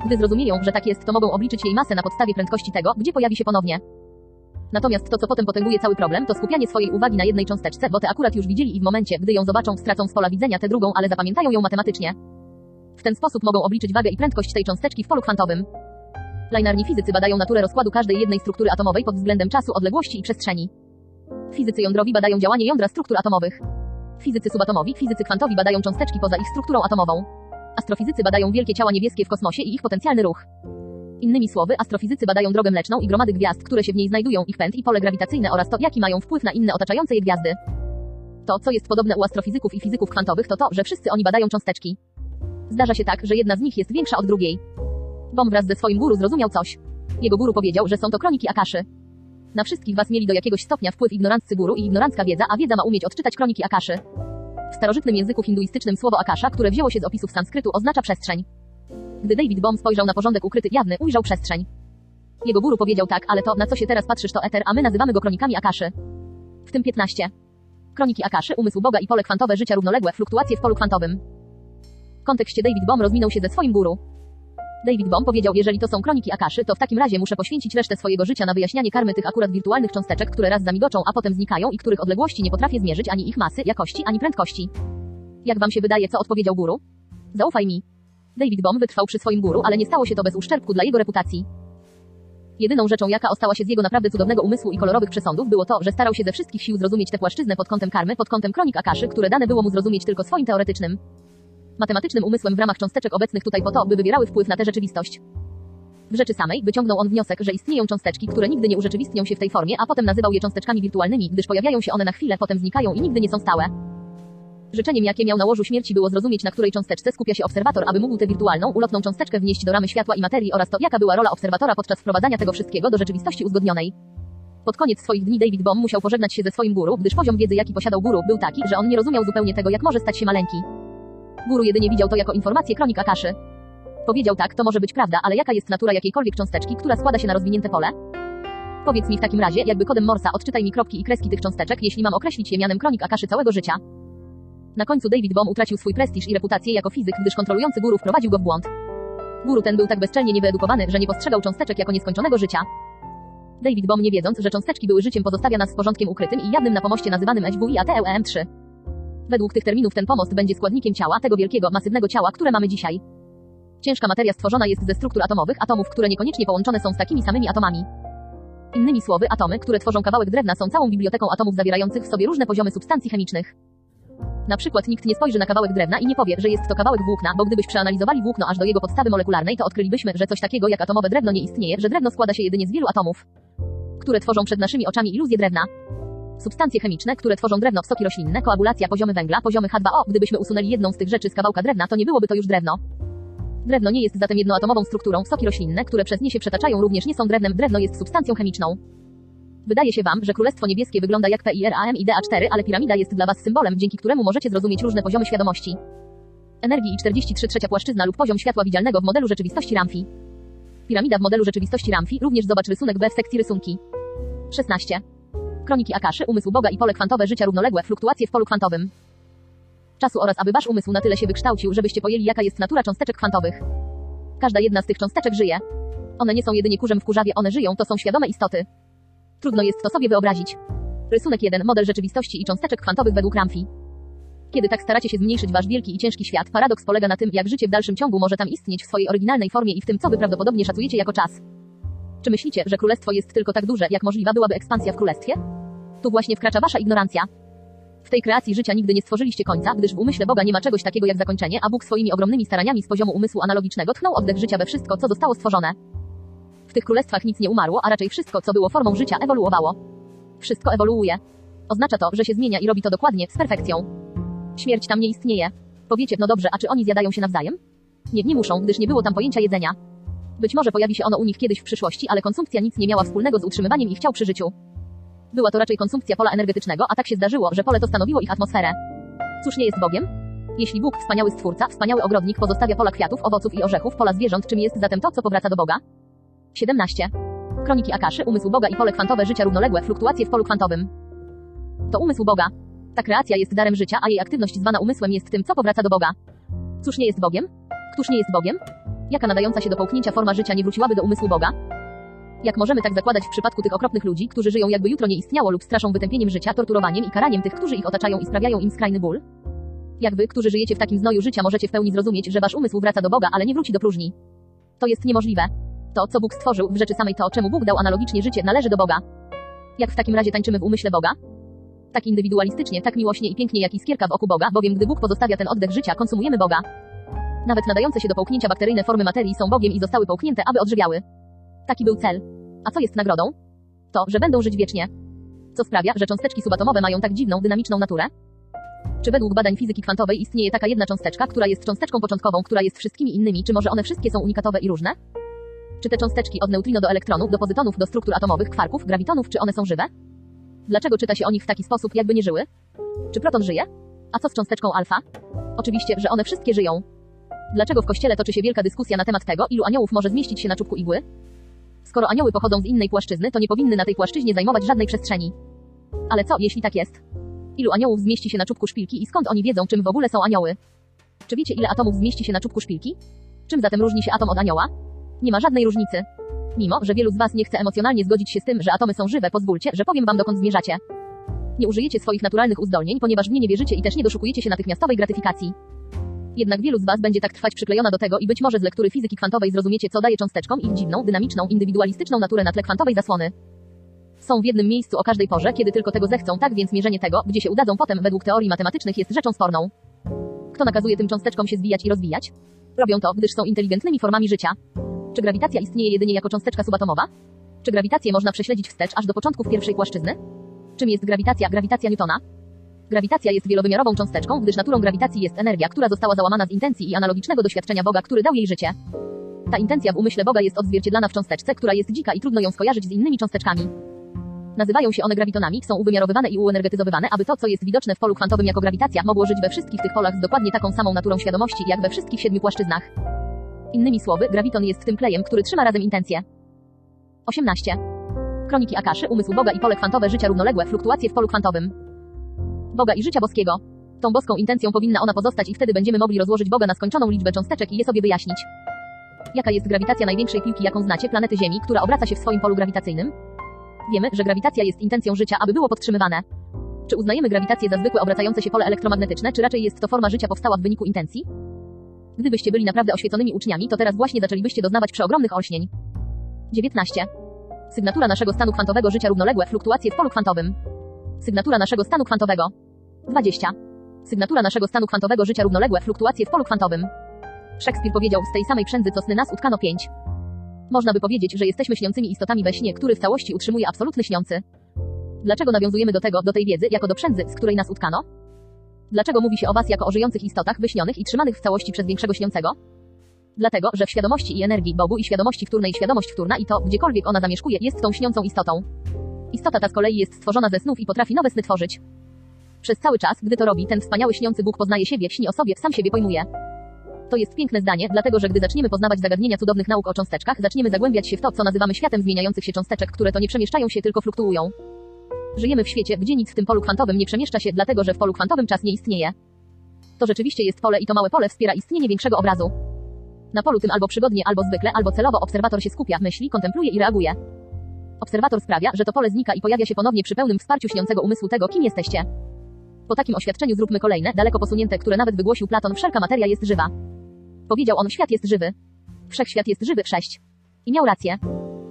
Gdy zrozumieją, że tak jest, to mogą obliczyć jej masę na podstawie prędkości tego, gdzie pojawi się ponownie. Natomiast to, co potem potęguje cały problem, to skupianie swojej uwagi na jednej cząsteczce, bo te akurat już widzieli i w momencie, gdy ją zobaczą, stracą z pola widzenia tę drugą, ale zapamiętają ją matematycznie. W ten sposób mogą obliczyć wagę i prędkość tej cząsteczki w polu kwantowym. Linearni fizycy badają naturę rozkładu każdej jednej struktury atomowej pod względem czasu, odległości i przestrzeni. Fizycy jądrowi badają działanie jądra struktur atomowych. Fizycy subatomowi, fizycy kwantowi badają cząsteczki poza ich strukturą atomową. Astrofizycy badają wielkie ciała niebieskie w kosmosie i ich potencjalny ruch. Innymi słowy, astrofizycy badają drogę mleczną i gromady gwiazd, które się w niej znajdują, ich pęd i pole grawitacyjne oraz to, jaki mają wpływ na inne otaczające je gwiazdy. To, co jest podobne u astrofizyków i fizyków kwantowych, to to, że wszyscy oni badają cząsteczki. Zdarza się tak, że jedna z nich jest większa od drugiej. Bom wraz ze swoim guru zrozumiał coś. Jego guru powiedział, że są to kroniki Akaszy. Na wszystkich was mieli do jakiegoś stopnia wpływ ignoranccy guru i ignorancka wiedza, a wiedza ma umieć odczytać kroniki Akaszy. W starożytnym języku hinduistycznym słowo Akasha, które wzięło się z opisów sanskrytu, oznacza przestrzeń. Gdy David Bohm spojrzał na porządek ukryty jawny, ujrzał przestrzeń. Jego guru powiedział tak, ale to, na co się teraz patrzysz, to eter, a my nazywamy go kronikami Akaszy. W tym 15. Kroniki Akaszy, umysł Boga i pole kwantowe życia równoległe, fluktuacje w polu kwantowym. W kontekście David Bohm rozminął się ze swoim guru. David Bohm powiedział, jeżeli to są kroniki Akaszy, to w takim razie muszę poświęcić resztę swojego życia na wyjaśnianie karmy tych akurat wirtualnych cząsteczek, które raz zamigoczą, a potem znikają i których odległości nie potrafię zmierzyć ani ich masy, jakości, ani prędkości. Jak wam się wydaje, co odpowiedział guru? Zaufaj mi. David Bohm wytrwał przy swoim guru, ale nie stało się to bez uszczerbku dla jego reputacji. Jedyną rzeczą, jaka ostała się z jego naprawdę cudownego umysłu i kolorowych przesądów, było to, że starał się ze wszystkich sił zrozumieć tę płaszczyznę pod kątem karmy, pod kątem kronik Akaszy, które dane było mu zrozumieć tylko swoim teoretycznym, matematycznym umysłem w ramach cząsteczek obecnych tutaj po to, by wywierały wpływ na tę rzeczywistość. W rzeczy samej wyciągnął on wniosek, że istnieją cząsteczki, które nigdy nie urzeczywistnią się w tej formie, a potem nazywał je cząsteczkami wirtualnymi, gdyż pojawiają się one na chwilę, potem znikają i nigdy nie są stałe. Życzeniem, jakie miał na łożu śmierci, było zrozumieć, na której cząsteczce skupia się obserwator, aby mógł tę wirtualną, ulotną cząsteczkę wnieść do ramy światła i materii oraz to, jaka była rola obserwatora podczas wprowadzania tego wszystkiego do rzeczywistości uzgodnionej. Pod koniec swoich dni David Bohm musiał pożegnać się ze swoim guru, gdyż poziom wiedzy, jaki posiadał guru, był taki, że on nie rozumiał zupełnie tego, jak może stać się maleńki. Guru jedynie widział to jako informację kronik Akaszy. Powiedział tak, to może być prawda, ale jaka jest natura jakiejkolwiek cząsteczki, która składa się na rozwinięte pole? Powiedz mi w takim razie, jakby kodem Morsa odczytaj mi kropki i kreski tych cząsteczek, jeśli mam określić je mianem kronik Akaszy całego życia. Na końcu David Bohm utracił swój prestiż i reputację jako fizyk, gdyż kontrolujący guru wprowadził go w błąd. Guru ten był tak bezczelnie niewyedukowany, że nie postrzegał cząsteczek jako nieskończonego życia. David Bohm nie wiedząc, że cząsteczki były życiem pozostawia nas z porządkiem ukrytym i jawnym na pomoście nazywanym HWIATEUEM3. Według tych terminów ten pomost będzie składnikiem ciała, tego wielkiego, masywnego ciała, które mamy dzisiaj. Ciężka materia stworzona jest ze struktur atomowych, atomów, które niekoniecznie połączone są z takimi samymi atomami. Innymi słowy, atomy, które tworzą kawałek drewna są całą biblioteką atomów zawierających w sobie różne poziomy substancji chemicznych. Na przykład nikt nie spojrzy na kawałek drewna i nie powie, że jest to kawałek włókna, bo gdybyś przeanalizowali włókno aż do jego podstawy molekularnej, to odkrylibyśmy, że coś takiego jak atomowe drewno nie istnieje, że drewno składa się jedynie z wielu atomów, które tworzą przed naszymi oczami iluzję drewna. Substancje chemiczne, które tworzą drewno, soki roślinne, koagulacja, poziomy węgla, poziomy H2O. Gdybyśmy usunęli jedną z tych rzeczy z kawałka drewna, to nie byłoby to już drewno. Drewno nie jest zatem jednoatomową strukturą. Soki roślinne, które przez nie się przetaczają, również nie są drewnem. Drewno jest substancją chemiczną. Wydaje się Wam, że Królestwo Niebieskie wygląda jak PIRAM i DA4, ale piramida jest dla Was symbolem, dzięki któremu możecie zrozumieć różne poziomy świadomości. Energii i 43 trzecia płaszczyzna lub poziom światła widzialnego w modelu rzeczywistości Ramfi. Piramida w modelu rzeczywistości Ramfi, również zobacz rysunek B w sekcji rysunki. 16. Kroniki Akaszy, umysł Boga i pole kwantowe życia równoległe, fluktuacje w polu kwantowym. Czasu oraz aby wasz umysł na tyle się wykształcił, żebyście pojęli jaka jest natura cząsteczek kwantowych. Każda jedna z tych cząsteczek żyje. One nie są jedynie kurzem w kurzawie, one żyją, to są świadome istoty. Trudno jest to sobie wyobrazić. Rysunek 1. Model rzeczywistości i cząsteczek kwantowych według Ramfi. Kiedy tak staracie się zmniejszyć wasz wielki i ciężki świat, paradoks polega na tym, jak życie w dalszym ciągu może tam istnieć w swojej oryginalnej formie i w tym, co wy prawdopodobnie szacujecie jako czas. Czy myślicie, że królestwo jest tylko tak duże, jak możliwa byłaby ekspansja w królestwie? Tu właśnie wkracza wasza ignorancja. W tej kreacji życia nigdy nie stworzyliście końca, gdyż w umyśle Boga nie ma czegoś takiego jak zakończenie, a Bóg swoimi ogromnymi staraniami z poziomu umysłu analogicznego tchnął oddech życia we wszystko, co zostało stworzone. W tych królestwach nic nie umarło, a raczej wszystko, co było formą życia, ewoluowało. Wszystko ewoluuje. Oznacza to, że się zmienia i robi to dokładnie, z perfekcją. Śmierć tam nie istnieje. Powiecie, no dobrze, a czy oni zjadają się nawzajem? Nie, nie muszą, gdyż nie było tam pojęcia jedzenia. Być może pojawi się ono u nich kiedyś w przyszłości, ale konsumpcja nic nie miała wspólnego z utrzymywaniem ich ciał przy życiu. Była to raczej konsumpcja pola energetycznego, a tak się zdarzyło, że pole to stanowiło ich atmosferę. Cóż nie jest Bogiem? Jeśli Bóg, wspaniały stwórca, wspaniały ogrodnik pozostawia pola kwiatów, owoców i orzechów, pola zwierząt, czym jest zatem to, co powraca do Boga? 17. Kroniki Akaszy, umysł Boga i pole kwantowe życia równoległe, fluktuacje w polu kwantowym. To umysł Boga. Ta kreacja jest darem życia, a jej aktywność zwana umysłem jest tym, co powraca do Boga. Cóż nie jest Bogiem? Któż nie jest Bogiem? Jaka nadająca się do połknięcia forma życia nie wróciłaby do umysłu Boga? Jak możemy tak zakładać w przypadku tych okropnych ludzi, którzy żyją jakby jutro nie istniało lub straszą wytępieniem życia, torturowaniem i karaniem tych, którzy ich otaczają i sprawiają im skrajny ból? Jak wy, którzy żyjecie w takim znoju życia, możecie w pełni zrozumieć, że wasz umysł wraca do Boga, ale nie wróci do próżni? To jest niemożliwe. To, co Bóg stworzył, w rzeczy samej to, czemu Bóg dał analogicznie życie, należy do Boga. Jak w takim razie tańczymy w umyśle Boga? Tak indywidualistycznie, tak miłośnie i pięknie jak iskierka w oku Boga, bowiem gdy Bóg pozostawia ten oddech życia, konsumujemy Boga. Nawet nadające się do połknięcia bakteryjne formy materii są Bogiem i zostały połknięte, aby odżywiały. Taki był cel. A co jest nagrodą? To, że będą żyć wiecznie. Co sprawia, że cząsteczki subatomowe mają tak dziwną, dynamiczną naturę? Czy według badań fizyki kwantowej istnieje taka jedna cząsteczka, która jest cząsteczką początkową, która jest wszystkimi innymi, czy może one wszystkie są unikatowe i różne? Czy te cząsteczki od neutrino do elektronów, do pozytonów, do struktur atomowych, kwarków, grawitonów, czy one są żywe? Dlaczego czyta się o nich w taki sposób, jakby nie żyły? Czy proton żyje? A co z cząsteczką alfa? Oczywiście, że one wszystkie żyją. Dlaczego w kościele toczy się wielka dyskusja na temat tego, ilu aniołów może zmieścić się na czubku igły? Skoro anioły pochodzą z innej płaszczyzny, to nie powinny na tej płaszczyźnie zajmować żadnej przestrzeni. Ale co, jeśli tak jest? Ilu aniołów zmieści się na czubku szpilki i skąd oni wiedzą, czym w ogóle są anioły? Czy wiecie, ile atomów zmieści się na czubku szpilki? Czym zatem różni się atom od anioła? Nie ma żadnej różnicy. Mimo, że wielu z Was nie chce emocjonalnie zgodzić się z tym, że atomy są żywe, pozwólcie, że powiem Wam dokąd zmierzacie. Nie użyjecie swoich naturalnych uzdolnień, ponieważ w nie nie wierzycie i też nie doszukujecie się natychmiastowej gratyfikacji. Jednak wielu z Was będzie tak trwać przyklejona do tego i być może z lektury fizyki kwantowej zrozumiecie, co daje cząsteczkom ich dziwną, dynamiczną, indywidualistyczną naturę na tle kwantowej zasłony. Są w jednym miejscu o każdej porze, kiedy tylko tego zechcą, tak więc mierzenie tego, gdzie się udadzą potem według teorii matematycznych jest rzeczą sporną. Kto nakazuje tym cząsteczkom się zwijać i rozwijać? Robią to, gdyż są inteligentnymi formami życia. Czy grawitacja istnieje jedynie jako cząsteczka subatomowa? Czy grawitację można prześledzić wstecz aż do początków pierwszej płaszczyzny? Czym jest grawitacja? Grawitacja Newtona? Grawitacja jest wielowymiarową cząsteczką, gdyż naturą grawitacji jest energia, która została załamana z intencji i analogicznego doświadczenia Boga, który dał jej życie. Ta intencja w umyśle Boga jest odzwierciedlana w cząsteczce, która jest dzika i trudno ją skojarzyć z innymi cząsteczkami. Nazywają się one grawitonami, są uwymiarowywane i uenergetyzowywane, aby to, co jest widoczne w polu kwantowym jako grawitacja, mogło żyć we wszystkich tych polach z dokładnie taką samą naturą świadomości, jak we wszystkich siedmiu płaszczyznach. Innymi słowy, graviton jest tym klejem, który trzyma razem intencje. 18. Kroniki Akaszy, umysł Boga i pole kwantowe życia równoległe, fluktuacje w polu kwantowym. Boga i życia boskiego. Tą boską intencją powinna ona pozostać i wtedy będziemy mogli rozłożyć Boga na skończoną liczbę cząsteczek i je sobie wyjaśnić. Jaka jest grawitacja największej piłki, jaką znacie, planety Ziemi, która obraca się w swoim polu grawitacyjnym? Wiemy, że grawitacja jest intencją życia, aby było podtrzymywane. Czy uznajemy grawitację za zwykłe obracające się pole elektromagnetyczne, czy raczej jest to forma życia powstała w wyniku intencji? Gdybyście byli naprawdę oświeconymi uczniami, to teraz właśnie zaczęlibyście doznawać przeogromnych olśnień. 19. Sygnatura naszego stanu kwantowego życia równoległe, fluktuacje w polu kwantowym. Sygnatura naszego stanu kwantowego. 20. Sygnatura naszego stanu kwantowego życia równoległe fluktuacje w polu kwantowym. Szekspir powiedział, z tej samej przędzy co sny nas utkano pięć. Można by powiedzieć, że jesteśmy śniącymi istotami we śnie, który w całości utrzymuje absolutny śniący. Dlaczego nawiązujemy do tego, do tej wiedzy, jako do przędzy, z której nas utkano? Dlaczego mówi się o was jako o żyjących istotach, wyśnionych i trzymanych w całości przez większego śniącego? Dlatego, że w świadomości i energii Bogu i świadomości wtórnej świadomość wtórna i to, gdziekolwiek ona zamieszkuje, jest tą śniącą istotą. Istota ta z kolei jest stworzona ze snów i potrafi nowe sny tworzyć. Przez cały czas, gdy to robi, ten wspaniały śniący Bóg poznaje siebie, śni o sobie, sam siebie pojmuje. To jest piękne zdanie, dlatego że gdy zaczniemy poznawać zagadnienia cudownych nauk o cząsteczkach, zaczniemy zagłębiać się w to, co nazywamy światem zmieniających się cząsteczek, które to nie przemieszczają się, tylko fluktuują. Żyjemy w świecie, gdzie nic w tym polu kwantowym nie przemieszcza się, dlatego że w polu kwantowym czas nie istnieje. To rzeczywiście jest pole i to małe pole wspiera istnienie większego obrazu. Na polu tym albo przygodnie, albo zwykle, albo celowo obserwator się skupia, myśli, kontempluje i reaguje. Obserwator sprawia, że to pole znika i pojawia się ponownie przy pełnym wsparciu śniącego umysłu tego, kim jesteście. Po takim oświadczeniu zróbmy kolejne, daleko posunięte, które nawet wygłosił Platon, wszelka materia jest żywa. Powiedział on, świat jest żywy. Wszechświat jest żywy, sześć. I miał rację.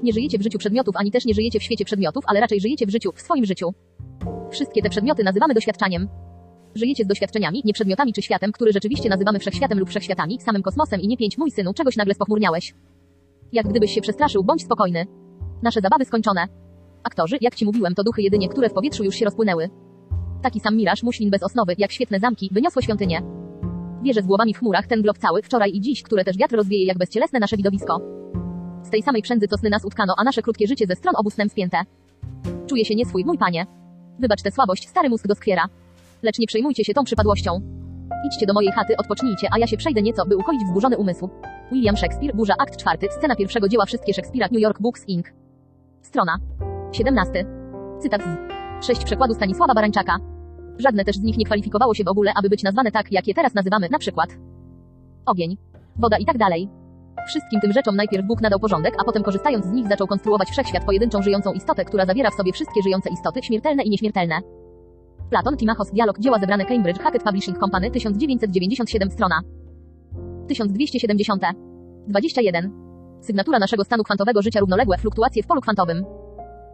Nie żyjecie w życiu przedmiotów, ani też nie żyjecie w świecie przedmiotów, ale raczej żyjecie w życiu, w swoim życiu. Wszystkie te przedmioty nazywamy doświadczaniem. Żyjecie z doświadczeniami, nie przedmiotami czy światem, który rzeczywiście nazywamy wszechświatem lub wszechświatami, samym kosmosem i nie pięć, mój synu, czegoś nagle spochmurniałeś. Jak gdybyś się przestraszył, bądź spokojny. Nasze zabawy skończone. Aktorzy, jak ci mówiłem, to duchy jedynie, które w powietrzu już się rozpłynęły. Taki sam miraż muślin bez osnowy, jak świetne zamki, wyniosło świątynię. Wieże z głowami w chmurach, ten glob cały, wczoraj i dziś, które też wiatr rozwieje jak bezcielesne nasze widowisko. Z tej samej przędzy co sny nas utkano, a nasze krótkie życie ze stron obu snem spięte. Czuję się nieswój, mój panie. Wybacz tę słabość, stary mózg doskwiera. Lecz nie przejmujcie się tą przypadłością. Idźcie do mojej chaty, odpocznijcie, a ja się przejdę nieco, by ukoić wzburzony umysł. William Shakespeare, Burza, akt czwarty, scena pierwszego dzieła Wszystkie Shakespeare'a, New York Books Inc. Strona 17. Cytat z 6 przekładu Stanisława Barańczaka. Żadne też z nich nie kwalifikowało się w ogóle, aby być nazwane tak, jak je teraz nazywamy, na przykład ogień, woda i tak dalej. Wszystkim tym rzeczom najpierw Bóg nadał porządek, a potem korzystając z nich zaczął konstruować wszechświat pojedynczą żyjącą istotę, która zawiera w sobie wszystkie żyjące istoty, śmiertelne i nieśmiertelne. Platon, Timachos, dialog, dzieła zebrane Cambridge, Hackett Publishing Company, 1997 strona. 1270. 21. Sygnatura naszego stanu kwantowego życia równoległe fluktuacje w polu kwantowym.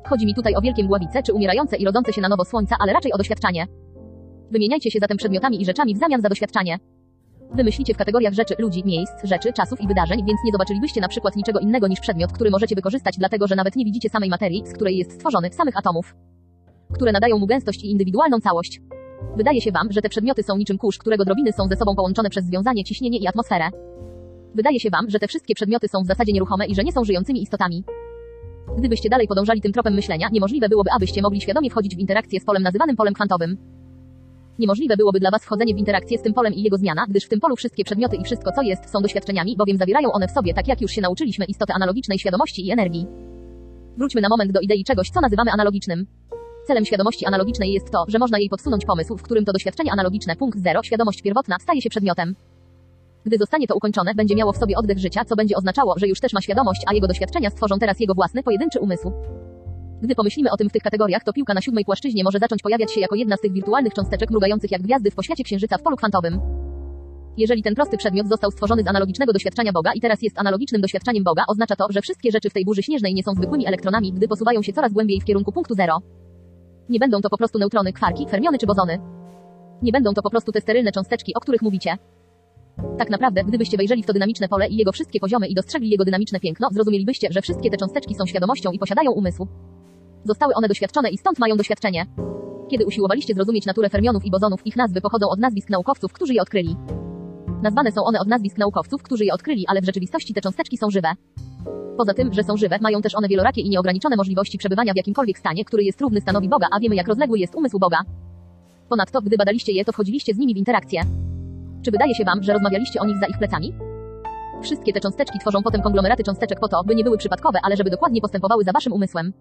Chodzi mi tutaj o wielkie mgławice, czy umierające i rodzące się na nowo słońca, ale raczej o doświadczanie. Wymieniajcie się zatem przedmiotami i rzeczami w zamian za doświadczanie. Wymyślicie w kategoriach rzeczy, ludzi, miejsc, rzeczy, czasów i wydarzeń, więc nie zobaczylibyście na przykład niczego innego niż przedmiot, który możecie wykorzystać, dlatego że nawet nie widzicie samej materii, z której jest stworzony, samych atomów, które nadają mu gęstość i indywidualną całość. Wydaje się wam, że te przedmioty są niczym kurz, którego drobiny są ze sobą połączone przez związanie, ciśnienie i atmosferę. Wydaje się wam, że te wszystkie przedmioty są w zasadzie nieruchome i że nie są żyjącymi istotami. Gdybyście dalej podążali tym tropem myślenia, niemożliwe byłoby, abyście mogli świadomie wchodzić w interakcję z polem nazywanym polem kwantowym. Niemożliwe byłoby dla Was wchodzenie w interakcję z tym polem i jego zmiana, gdyż w tym polu wszystkie przedmioty i wszystko co jest są doświadczeniami, bowiem zawierają one w sobie, tak jak już się nauczyliśmy, istotę analogicznej świadomości i energii. Wróćmy na moment do idei czegoś, co nazywamy analogicznym. Celem świadomości analogicznej jest to, że można jej podsunąć pomysł, w którym to doświadczenie analogiczne, punkt zero, świadomość pierwotna, staje się przedmiotem. Gdy zostanie to ukończone, będzie miało w sobie oddech życia, co będzie oznaczało, że już też ma świadomość, a jego doświadczenia stworzą teraz jego własny, pojedynczy umysł. Gdy pomyślimy o tym w tych kategoriach, to piłka na siódmej płaszczyźnie może zacząć pojawiać się jako jedna z tych wirtualnych cząsteczek mrugających jak gwiazdy w poświacie księżyca w polu kwantowym. Jeżeli ten prosty przedmiot został stworzony z analogicznego doświadczenia Boga i teraz jest analogicznym doświadczeniem Boga, oznacza to, że wszystkie rzeczy w tej burzy śnieżnej nie są zwykłymi elektronami, gdy posuwają się coraz głębiej w kierunku punktu zero. Nie będą to po prostu neutrony, kwarki, fermiony czy bozony. Nie będą to po prostu te sterylne cząsteczki, o których mówicie. Tak naprawdę, gdybyście wejrzeli w to dynamiczne pole i jego wszystkie poziomy i dostrzegli jego dynamiczne piękno, zrozumielibyście, że wszystkie te cząsteczki są świadomością i posiadają umysł. Zostały one doświadczone i stąd mają doświadczenie. Kiedy usiłowaliście zrozumieć naturę fermionów i bozonów, ich nazwy pochodzą od nazwisk naukowców, którzy je odkryli. Nazwane są one od nazwisk naukowców, którzy je odkryli, ale w rzeczywistości te cząsteczki są żywe. Poza tym, że są żywe, mają też one wielorakie i nieograniczone możliwości przebywania w jakimkolwiek stanie, który jest równy stanowi Boga, a wiemy jak rozległy jest umysł Boga. Ponadto, gdy badaliście je, to wchodziliście z nimi w interakcję. Czy wydaje się wam, że rozmawialiście o nich za ich plecami? Wszystkie te cząsteczki tworzą potem konglomeraty cząsteczek po to, by nie były przypadkowe, ale żeby dokładnie postępowały za waszym umysłem.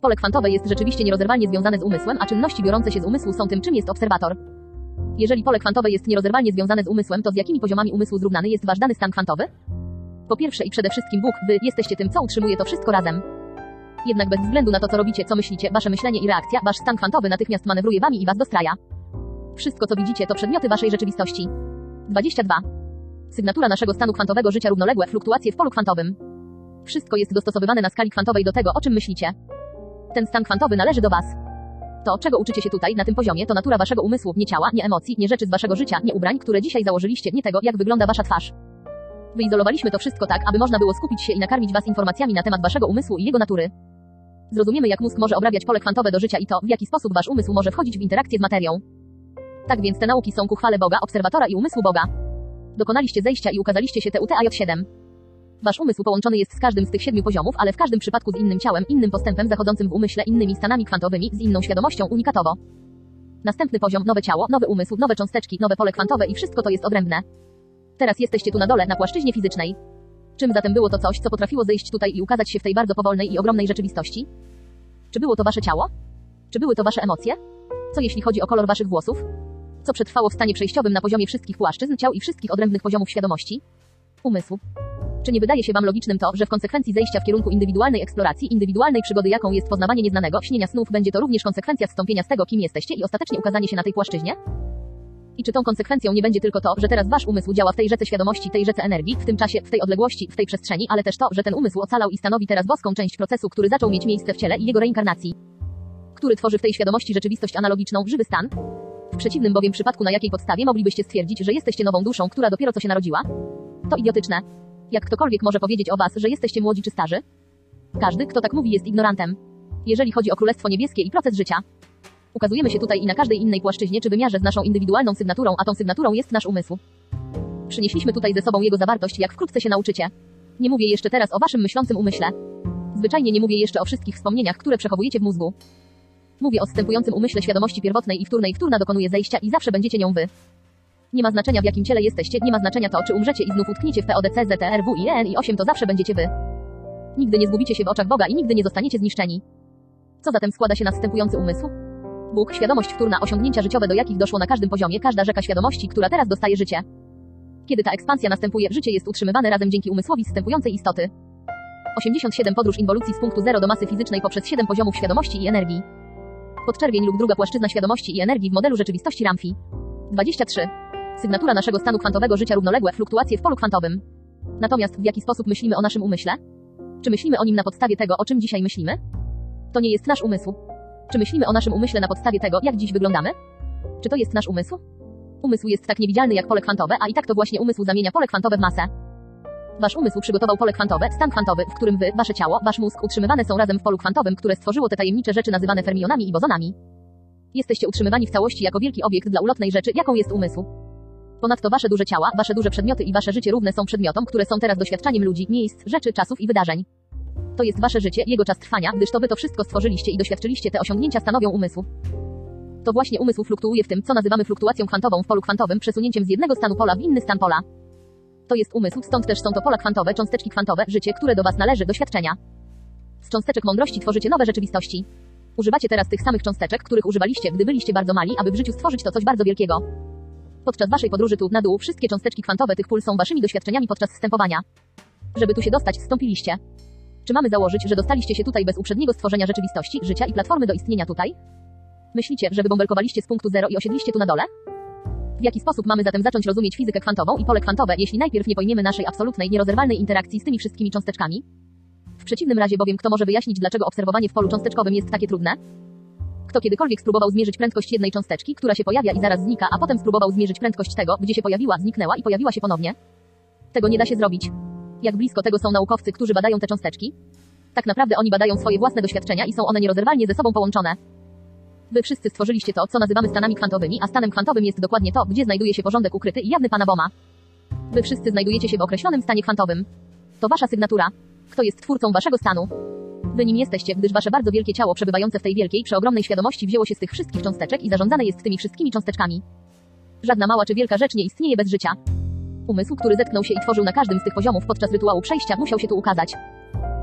Pole kwantowe jest rzeczywiście nierozerwalnie związane z umysłem, a czynności biorące się z umysłu są tym, czym jest obserwator. Jeżeli pole kwantowe jest nierozerwalnie związane z umysłem, to z jakimi poziomami umysłu zrównany jest wasz dany stan kwantowy? Po pierwsze i przede wszystkim Bóg, wy jesteście tym, co utrzymuje to wszystko razem. Jednak bez względu na to, co robicie, co myślicie, wasze myślenie i reakcja, wasz stan kwantowy natychmiast manewruje wami i was dostraja. Wszystko, co widzicie, to przedmioty waszej rzeczywistości. 22. Sygnatura naszego stanu kwantowego życia równoległe fluktuacje w polu kwantowym. Wszystko jest dostosowywane na skali kwantowej do tego, o czym myślicie. Ten stan kwantowy należy do Was. To, czego uczycie się tutaj, na tym poziomie, to natura waszego umysłu, nie ciała, nie emocji, nie rzeczy z waszego życia, nie ubrań, które dzisiaj założyliście, nie tego, jak wygląda wasza twarz. Wyizolowaliśmy to wszystko tak, aby można było skupić się i nakarmić was informacjami na temat waszego umysłu i jego natury. Zrozumiemy, jak mózg może obrabiać pole kwantowe do życia i to, w jaki sposób wasz umysł może wchodzić w interakcję z materią. Tak więc te nauki są ku chwale Boga, obserwatora i umysłu Boga. Dokonaliście zejścia i ukazaliście się TUTAJ7. Wasz umysł połączony jest z każdym z tych siedmiu poziomów, ale w każdym przypadku z innym ciałem, innym postępem zachodzącym w umyśle, innymi stanami kwantowymi, z inną świadomością unikatowo. Następny poziom, nowe ciało, nowy umysł, nowe cząsteczki, nowe pole kwantowe i wszystko to jest odrębne. Teraz jesteście tu na dole, na płaszczyźnie fizycznej. Czym zatem było to coś, co potrafiło zejść tutaj i ukazać się w tej bardzo powolnej i ogromnej rzeczywistości? Czy było to wasze ciało? Czy były to wasze emocje? Co jeśli chodzi o kolor waszych włosów? Co przetrwało w stanie przejściowym na poziomie wszystkich płaszczyzn ciał i wszystkich odrębnych poziomów świadomości? Umysł. Czy nie wydaje się wam logicznym to, że w konsekwencji zejścia w kierunku indywidualnej eksploracji, indywidualnej przygody, jaką jest poznawanie nieznanego, śnienia snów, będzie to również konsekwencja zstąpienia z tego, kim jesteście i ostatecznie ukazanie się na tej płaszczyźnie? I czy tą konsekwencją nie będzie tylko to, że teraz wasz umysł działa w tej rzece świadomości, tej rzece energii, w tym czasie, w tej odległości, w tej przestrzeni, ale też to, że ten umysł ocalał i stanowi teraz boską część procesu, który zaczął mieć miejsce w ciele i jego reinkarnacji? Który tworzy w tej świadomości rzeczywistość analogiczną, żywy stan? W przeciwnym bowiem przypadku na jakiej podstawie moglibyście stwierdzić, że jesteście nową duszą, która dopiero co się narodziła? To idiotyczne. Jak ktokolwiek może powiedzieć o was, że jesteście młodzi czy starzy? Każdy, kto tak mówi, jest ignorantem. Jeżeli chodzi o Królestwo Niebieskie i proces życia. Ukazujemy się tutaj i na każdej innej płaszczyźnie czy wymiarze z naszą indywidualną sygnaturą, a tą sygnaturą jest nasz umysł. Przynieśliśmy tutaj ze sobą jego zawartość, jak wkrótce się nauczycie. Nie mówię jeszcze teraz o waszym myślącym umyśle. Zwyczajnie nie mówię jeszcze o wszystkich wspomnieniach, które przechowujecie w mózgu. Mówię o zstępującym umyśle świadomości pierwotnej i wtórnej. Wtórna dokonuje zejścia i zawsze będziecie nią wy. Nie ma znaczenia w jakim ciele jesteście, nie ma znaczenia to, czy umrzecie i znów utkniecie w PODC, ZTRW i EN i 8 to zawsze będziecie wy. Nigdy nie zgubicie się w oczach Boga i nigdy nie zostaniecie zniszczeni. Co zatem składa się na zstępujący umysł? Bóg, świadomość wtórna, osiągnięcia życiowe, do jakich doszło na każdym poziomie, każda rzeka świadomości, która teraz dostaje życie. Kiedy ta ekspansja następuje, życie jest utrzymywane razem dzięki umysłowi zstępującej istoty. 87 Podróż inwolucji z punktu zero do masy fizycznej poprzez 7 poziomów świadomości i energii. Podczerwień lub druga płaszczyzna świadomości i energii w modelu rzeczywistości Ramfi. 23. Sygnatura naszego stanu kwantowego życia równoległe fluktuacje w polu kwantowym. Natomiast w jaki sposób myślimy o naszym umyśle? Czy myślimy o nim na podstawie tego, o czym dzisiaj myślimy? To nie jest nasz umysł. Czy myślimy o naszym umyśle na podstawie tego, jak dziś wyglądamy? Czy to jest nasz umysł? Umysł jest tak niewidzialny jak pole kwantowe, a i tak to właśnie umysł zamienia pole kwantowe w masę. Wasz umysł przygotował pole kwantowe, stan kwantowy, w którym wy, wasze ciało, wasz mózg utrzymywane są razem w polu kwantowym, które stworzyło te tajemnicze rzeczy nazywane fermionami i bozonami. Jesteście utrzymywani w całości jako wielki obiekt dla ulotnej rzeczy, jaką jest umysł. Ponadto wasze duże ciała, wasze duże przedmioty i wasze życie równe są przedmiotom, które są teraz doświadczaniem ludzi, miejsc, rzeczy, czasów i wydarzeń. To jest wasze życie, jego czas trwania, gdyż to wy to wszystko stworzyliście i doświadczyliście te osiągnięcia stanowią umysł. To właśnie umysł fluktuuje w tym, co nazywamy fluktuacją kwantową w polu kwantowym, przesunięciem z jednego stanu pola w inny stan pola. To jest umysł, stąd też są to pola kwantowe, cząsteczki kwantowe, życie, które do was należy, doświadczenia. Z cząsteczek mądrości tworzycie nowe rzeczywistości. Używacie teraz tych samych cząsteczek, których używaliście, gdy byliście bardzo mali, aby w życiu stworzyć to coś bardzo wielkiego. Podczas waszej podróży tu na dół wszystkie cząsteczki kwantowe tych pól są waszymi doświadczeniami podczas wstępowania. Żeby tu się dostać, wstąpiliście. Czy mamy założyć, że dostaliście się tutaj bez uprzedniego stworzenia rzeczywistości, życia i platformy do istnienia tutaj? Myślicie, że wybąbelkowaliście z punktu zero i osiedliście tu na dole? W jaki sposób mamy zatem zacząć rozumieć fizykę kwantową i pole kwantowe, jeśli najpierw nie pojmiemy naszej absolutnej, nierozerwalnej interakcji z tymi wszystkimi cząsteczkami? W przeciwnym razie bowiem kto może wyjaśnić, dlaczego obserwowanie w polu cząsteczkowym jest takie trudne? Kto kiedykolwiek spróbował zmierzyć prędkość jednej cząsteczki, która się pojawia i zaraz znika, a potem spróbował zmierzyć prędkość tego, gdzie się pojawiła, zniknęła i pojawiła się ponownie? Tego nie da się zrobić. Jak blisko tego są naukowcy, którzy badają te cząsteczki? Tak naprawdę oni badają swoje własne doświadczenia i są one nierozerwalnie ze sobą połączone. Wy wszyscy stworzyliście to, co nazywamy stanami kwantowymi, a stanem kwantowym jest dokładnie to, gdzie znajduje się porządek ukryty i jawny Pana Boma. Wy wszyscy znajdujecie się w określonym stanie kwantowym. To wasza sygnatura. Kto jest twórcą waszego stanu? Wy nim jesteście, gdyż wasze bardzo wielkie ciało przebywające w tej wielkiej, przeogromnej świadomości wzięło się z tych wszystkich cząsteczek i zarządzane jest tymi wszystkimi cząsteczkami. Żadna mała czy wielka rzecz nie istnieje bez życia. Umysł, który zetknął się i tworzył na każdym z tych poziomów podczas rytuału przejścia, musiał się tu ukazać.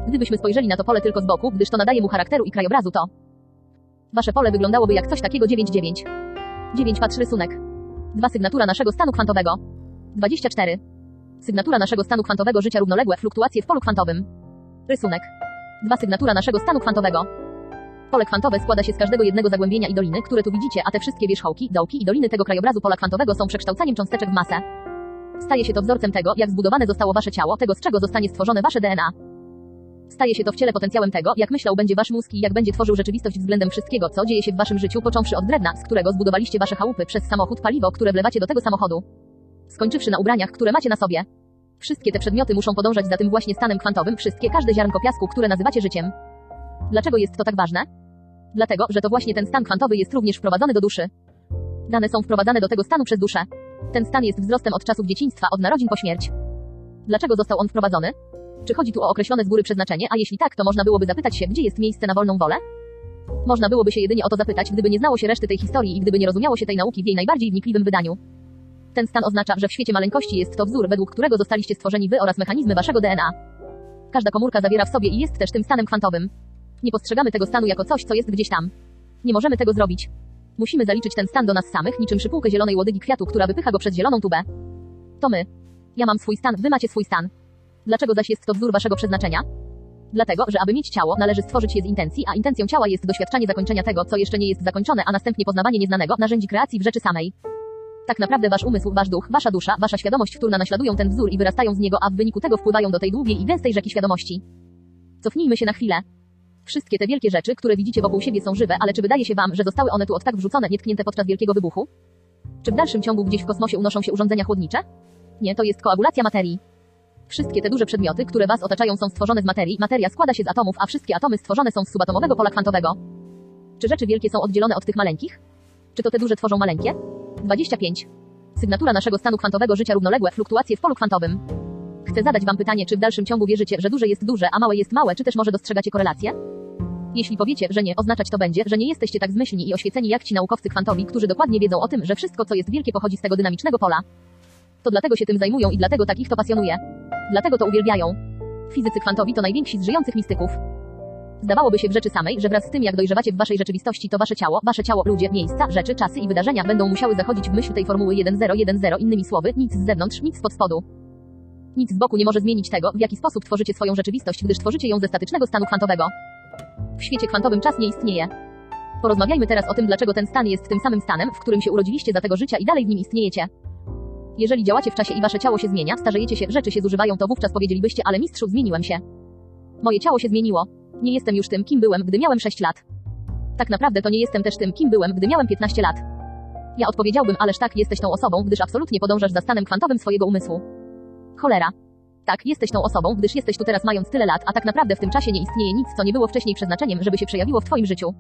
Gdybyśmy spojrzeli na to pole tylko z boku, gdyż to nadaje mu charakteru i krajobrazu, to wasze pole wyglądałoby jak coś takiego 9-9. 9 patrz rysunek. 2 sygnatura naszego stanu kwantowego. 24. Sygnatura naszego stanu kwantowego życia równoległe fluktuacje w polu kwantowym. Rysunek. 2 sygnatura naszego stanu kwantowego. Pole kwantowe składa się z każdego jednego zagłębienia i doliny, które tu widzicie, a te wszystkie wierzchołki, dołki i doliny tego krajobrazu pola kwantowego są przekształcaniem cząsteczek w masę. Staje się to wzorcem tego, jak zbudowane zostało wasze ciało, tego z czego zostanie stworzone wasze DNA. Staje się to w ciele potencjałem tego, jak myślał będzie wasz mózg i jak będzie tworzył rzeczywistość względem wszystkiego, co dzieje się w waszym życiu, począwszy od drewna, z którego zbudowaliście wasze chałupy, przez samochód, paliwo, które wlewacie do tego samochodu. Skończywszy na ubraniach, które macie na sobie. Wszystkie te przedmioty muszą podążać za tym właśnie stanem kwantowym, wszystkie, każde ziarnko piasku, które nazywacie życiem. Dlaczego jest to tak ważne? Dlatego, że to właśnie ten stan kwantowy jest również wprowadzony do duszy. Dane są wprowadzane do tego stanu przez duszę. Ten stan jest wzrostem od czasów dzieciństwa, od narodzin po śmierć. Dlaczego został on wprowadzony? Czy chodzi tu o określone z góry przeznaczenie, a jeśli tak, to można byłoby zapytać się, gdzie jest miejsce na wolną wolę? Można byłoby się jedynie o to zapytać, gdyby nie znało się reszty tej historii i gdyby nie rozumiało się tej nauki w jej najbardziej wnikliwym wydaniu. Ten stan oznacza, że w świecie maleńkości jest to wzór, według którego zostaliście stworzeni wy oraz mechanizmy waszego DNA. Każda komórka zawiera w sobie i jest też tym stanem kwantowym. Nie postrzegamy tego stanu jako coś, co jest gdzieś tam. Nie możemy tego zrobić. Musimy zaliczyć ten stan do nas samych, niczym szypułkę zielonej łodygi kwiatu, która wypycha go przez zieloną tubę. To my. Ja mam swój stan, wy macie swój stan. Dlaczego zaś jest to wzór waszego przeznaczenia? Dlatego, że aby mieć ciało, należy stworzyć je z intencji, a intencją ciała jest doświadczanie zakończenia tego, co jeszcze nie jest zakończone, a następnie poznawanie nieznanego, narzędzi kreacji w rzeczy samej. Tak naprawdę wasz umysł, wasz duch, wasza dusza, wasza świadomość wtórna naśladują ten wzór i wyrastają z niego, a w wyniku tego wpływają do tej długiej i gęstej rzeki świadomości. Cofnijmy się na chwilę. Wszystkie te wielkie rzeczy, które widzicie wokół siebie są żywe, ale czy wydaje się wam, że zostały one tu od tak wrzucone, nietknięte podczas wielkiego wybuchu? Czy w dalszym ciągu gdzieś w kosmosie unoszą się urządzenia chłodnicze? Nie, to jest koagulacja materii. Wszystkie te duże przedmioty, które was otaczają są stworzone z materii, materia składa się z atomów, a wszystkie atomy stworzone są z subatomowego pola kwantowego. Czy rzeczy wielkie są oddzielone od tych maleńkich? Czy to te duże tworzą maleńkie? 25. Sygnatura naszego stanu kwantowego życia równoległe fluktuacje w polu kwantowym. Chcę zadać wam pytanie, czy w dalszym ciągu wierzycie, że duże jest duże, a małe jest małe, czy też może dostrzegacie korelację? Jeśli powiecie, że nie, oznaczać to będzie, że nie jesteście tak zmyślni i oświeceni jak ci naukowcy kwantowi, którzy dokładnie wiedzą o tym, że wszystko, co jest wielkie, pochodzi z tego dynamicznego pola. To dlatego się tym zajmują i dlatego tak ich to pasjonuje. Dlatego to uwielbiają. Fizycy kwantowi to najwięksi z żyjących mistyków. Zdawałoby się w rzeczy samej, że wraz z tym jak dojrzewacie w waszej rzeczywistości, to wasze ciało, wasze ciało, ludzie, miejsca, rzeczy, czasy i wydarzenia będą musiały zachodzić w myśl tej formuły 1010 innymi słowy, nic z zewnątrz, nic spod spodu. Nic z boku nie może zmienić tego, w jaki sposób tworzycie swoją rzeczywistość, gdyż tworzycie ją ze statycznego stanu kwantowego. W świecie kwantowym czas nie istnieje. Porozmawiajmy teraz o tym, dlaczego ten stan jest tym samym stanem, w którym się urodziliście za tego życia i dalej w nim istniejecie. Jeżeli działacie w czasie i wasze ciało się zmienia, starzejecie się, rzeczy się zużywają, to wówczas powiedzielibyście, ale mistrzu, zmieniłem się. Moje ciało się zmieniło. Nie jestem już tym, kim byłem, gdy miałem 6 lat. Tak naprawdę to nie jestem też tym, kim byłem, gdy miałem 15 lat. Ja odpowiedziałbym, ależ tak, jesteś tą osobą, gdyż absolutnie podążasz za stanem kwantowym swojego umysłu. Cholera. Tak, jesteś tą osobą, gdyż jesteś tu teraz mając tyle lat, a tak naprawdę w tym czasie nie istnieje nic, co nie było wcześniej przeznaczeniem, żeby się przejawiło w twoim życiu.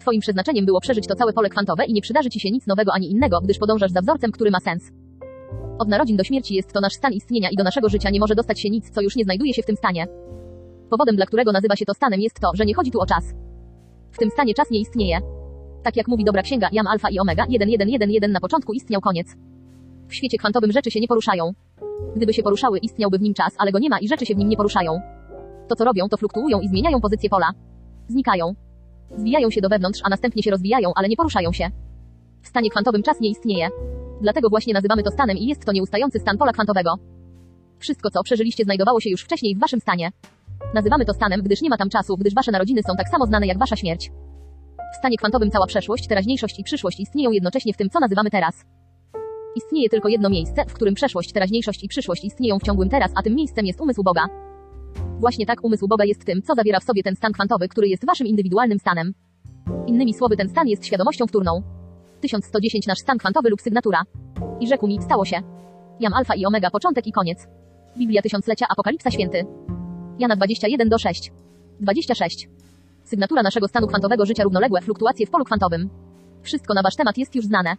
Twoim przeznaczeniem było przeżyć to całe pole kwantowe i nie przydarzy ci się nic nowego ani innego, gdyż podążasz za wzorcem, który ma sens. Od narodzin do śmierci jest to nasz stan istnienia i do naszego życia nie może dostać się nic, co już nie znajduje się w tym stanie. Powodem, dla którego nazywa się to stanem jest to, że nie chodzi tu o czas. W tym stanie czas nie istnieje. Tak jak mówi dobra księga, jam alfa i omega, 1111 na początku istniał koniec. W świecie kwantowym rzeczy się nie poruszają. Gdyby się poruszały, istniałby w nim czas, ale go nie ma i rzeczy się w nim nie poruszają. To co robią, to fluktuują i zmieniają pozycję pola. Znikają. Zwijają się do wewnątrz, a następnie się rozwijają, ale nie poruszają się. W stanie kwantowym czas nie istnieje. Dlatego właśnie nazywamy to stanem i jest to nieustający stan pola kwantowego. Wszystko, co przeżyliście, znajdowało się już wcześniej w waszym stanie. Nazywamy to stanem, gdyż nie ma tam czasu, gdyż wasze narodziny są tak samo znane jak wasza śmierć. W stanie kwantowym cała przeszłość, teraźniejszość i przyszłość istnieją jednocześnie w tym, co nazywamy teraz. Istnieje tylko jedno miejsce, w którym przeszłość, teraźniejszość i przyszłość istnieją w ciągłym teraz, a tym miejscem jest umysł Boga. Właśnie tak umysł Boga jest tym, co zawiera w sobie ten stan kwantowy, który jest waszym indywidualnym stanem. Innymi słowy, ten stan jest świadomością wtórną. 1110 nasz stan kwantowy lub sygnatura. I rzekł mi, stało się. Jam alfa i omega, początek i koniec. Biblia tysiąclecia, apokalipsa święty. Jana 21 do 6. 26. Sygnatura naszego stanu kwantowego życia równoległe fluktuacje w polu kwantowym. Wszystko na wasz temat jest już znane.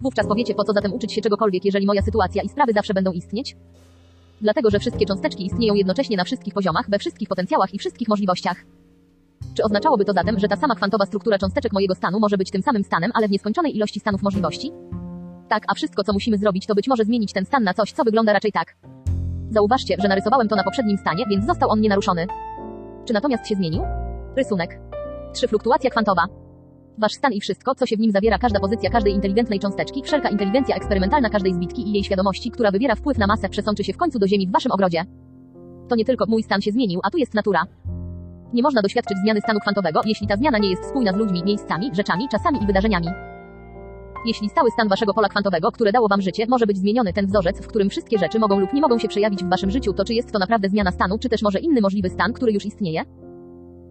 Wówczas powiecie, po co zatem uczyć się czegokolwiek, jeżeli moja sytuacja i sprawy zawsze będą istnieć? Dlatego, że wszystkie cząsteczki istnieją jednocześnie na wszystkich poziomach, we wszystkich potencjałach i wszystkich możliwościach. Czy oznaczałoby to zatem, że ta sama kwantowa struktura cząsteczek mojego stanu może być tym samym stanem, ale w nieskończonej ilości stanów możliwości? Tak, a wszystko, co musimy zrobić, to być może zmienić ten stan na coś, co wygląda raczej tak. Zauważcie, że narysowałem to na poprzednim stanie, więc został on nienaruszony. Czy natomiast się zmienił? Rysunek. 3. Fluktuacja kwantowa. Wasz stan i wszystko, co się w nim zawiera, każda pozycja każdej inteligentnej cząsteczki, wszelka inteligencja eksperymentalna każdej zbitki i jej świadomości, która wywiera wpływ na masę, przesączy się w końcu do ziemi w waszym ogrodzie. To nie tylko mój stan się zmienił, a tu jest natura. Nie można doświadczyć zmiany stanu kwantowego, jeśli ta zmiana nie jest spójna z ludźmi, miejscami, rzeczami, czasami i wydarzeniami. Jeśli stały stan waszego pola kwantowego, które dało wam życie, może być zmieniony ten wzorzec, w którym wszystkie rzeczy mogą lub nie mogą się przejawić w waszym życiu, to czy jest to naprawdę zmiana stanu, czy też może inny możliwy stan, który już istnieje?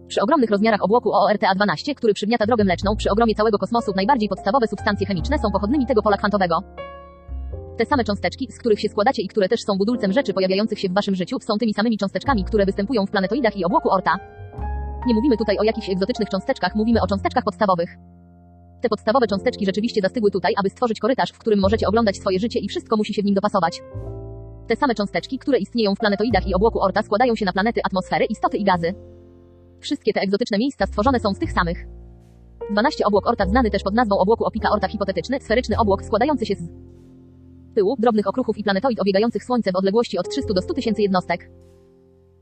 Przy ogromnych rozmiarach obłoku OORTA-12, który przygniata drogę mleczną, przy ogromie całego kosmosu, najbardziej podstawowe substancje chemiczne są pochodnymi tego pola kwantowego. Te same cząsteczki, z których się składacie i które też są budulcem rzeczy pojawiających się w waszym życiu, są tymi samymi cząsteczkami, które występują w planetoidach i obłoku Orta. Nie mówimy tutaj o jakichś egzotycznych cząsteczkach, mówimy o cząsteczkach podstawowych. Te podstawowe cząsteczki rzeczywiście zastygły tutaj, aby stworzyć korytarz, w którym możecie oglądać swoje życie i wszystko musi się w nim dopasować. Te same cząsteczki, które istnieją w planetoidach i obłoku Orta składają się na planety, atmosfery, istoty i gazy. Wszystkie te egzotyczne miejsca stworzone są z tych samych. 12 obłok Orta znany też pod nazwą obłoku Opika Orta hipotetyczny, sferyczny obłok składający się z pyłu, drobnych okruchów i planetoid obiegających Słońce w odległości od 300 do 100 tysięcy jednostek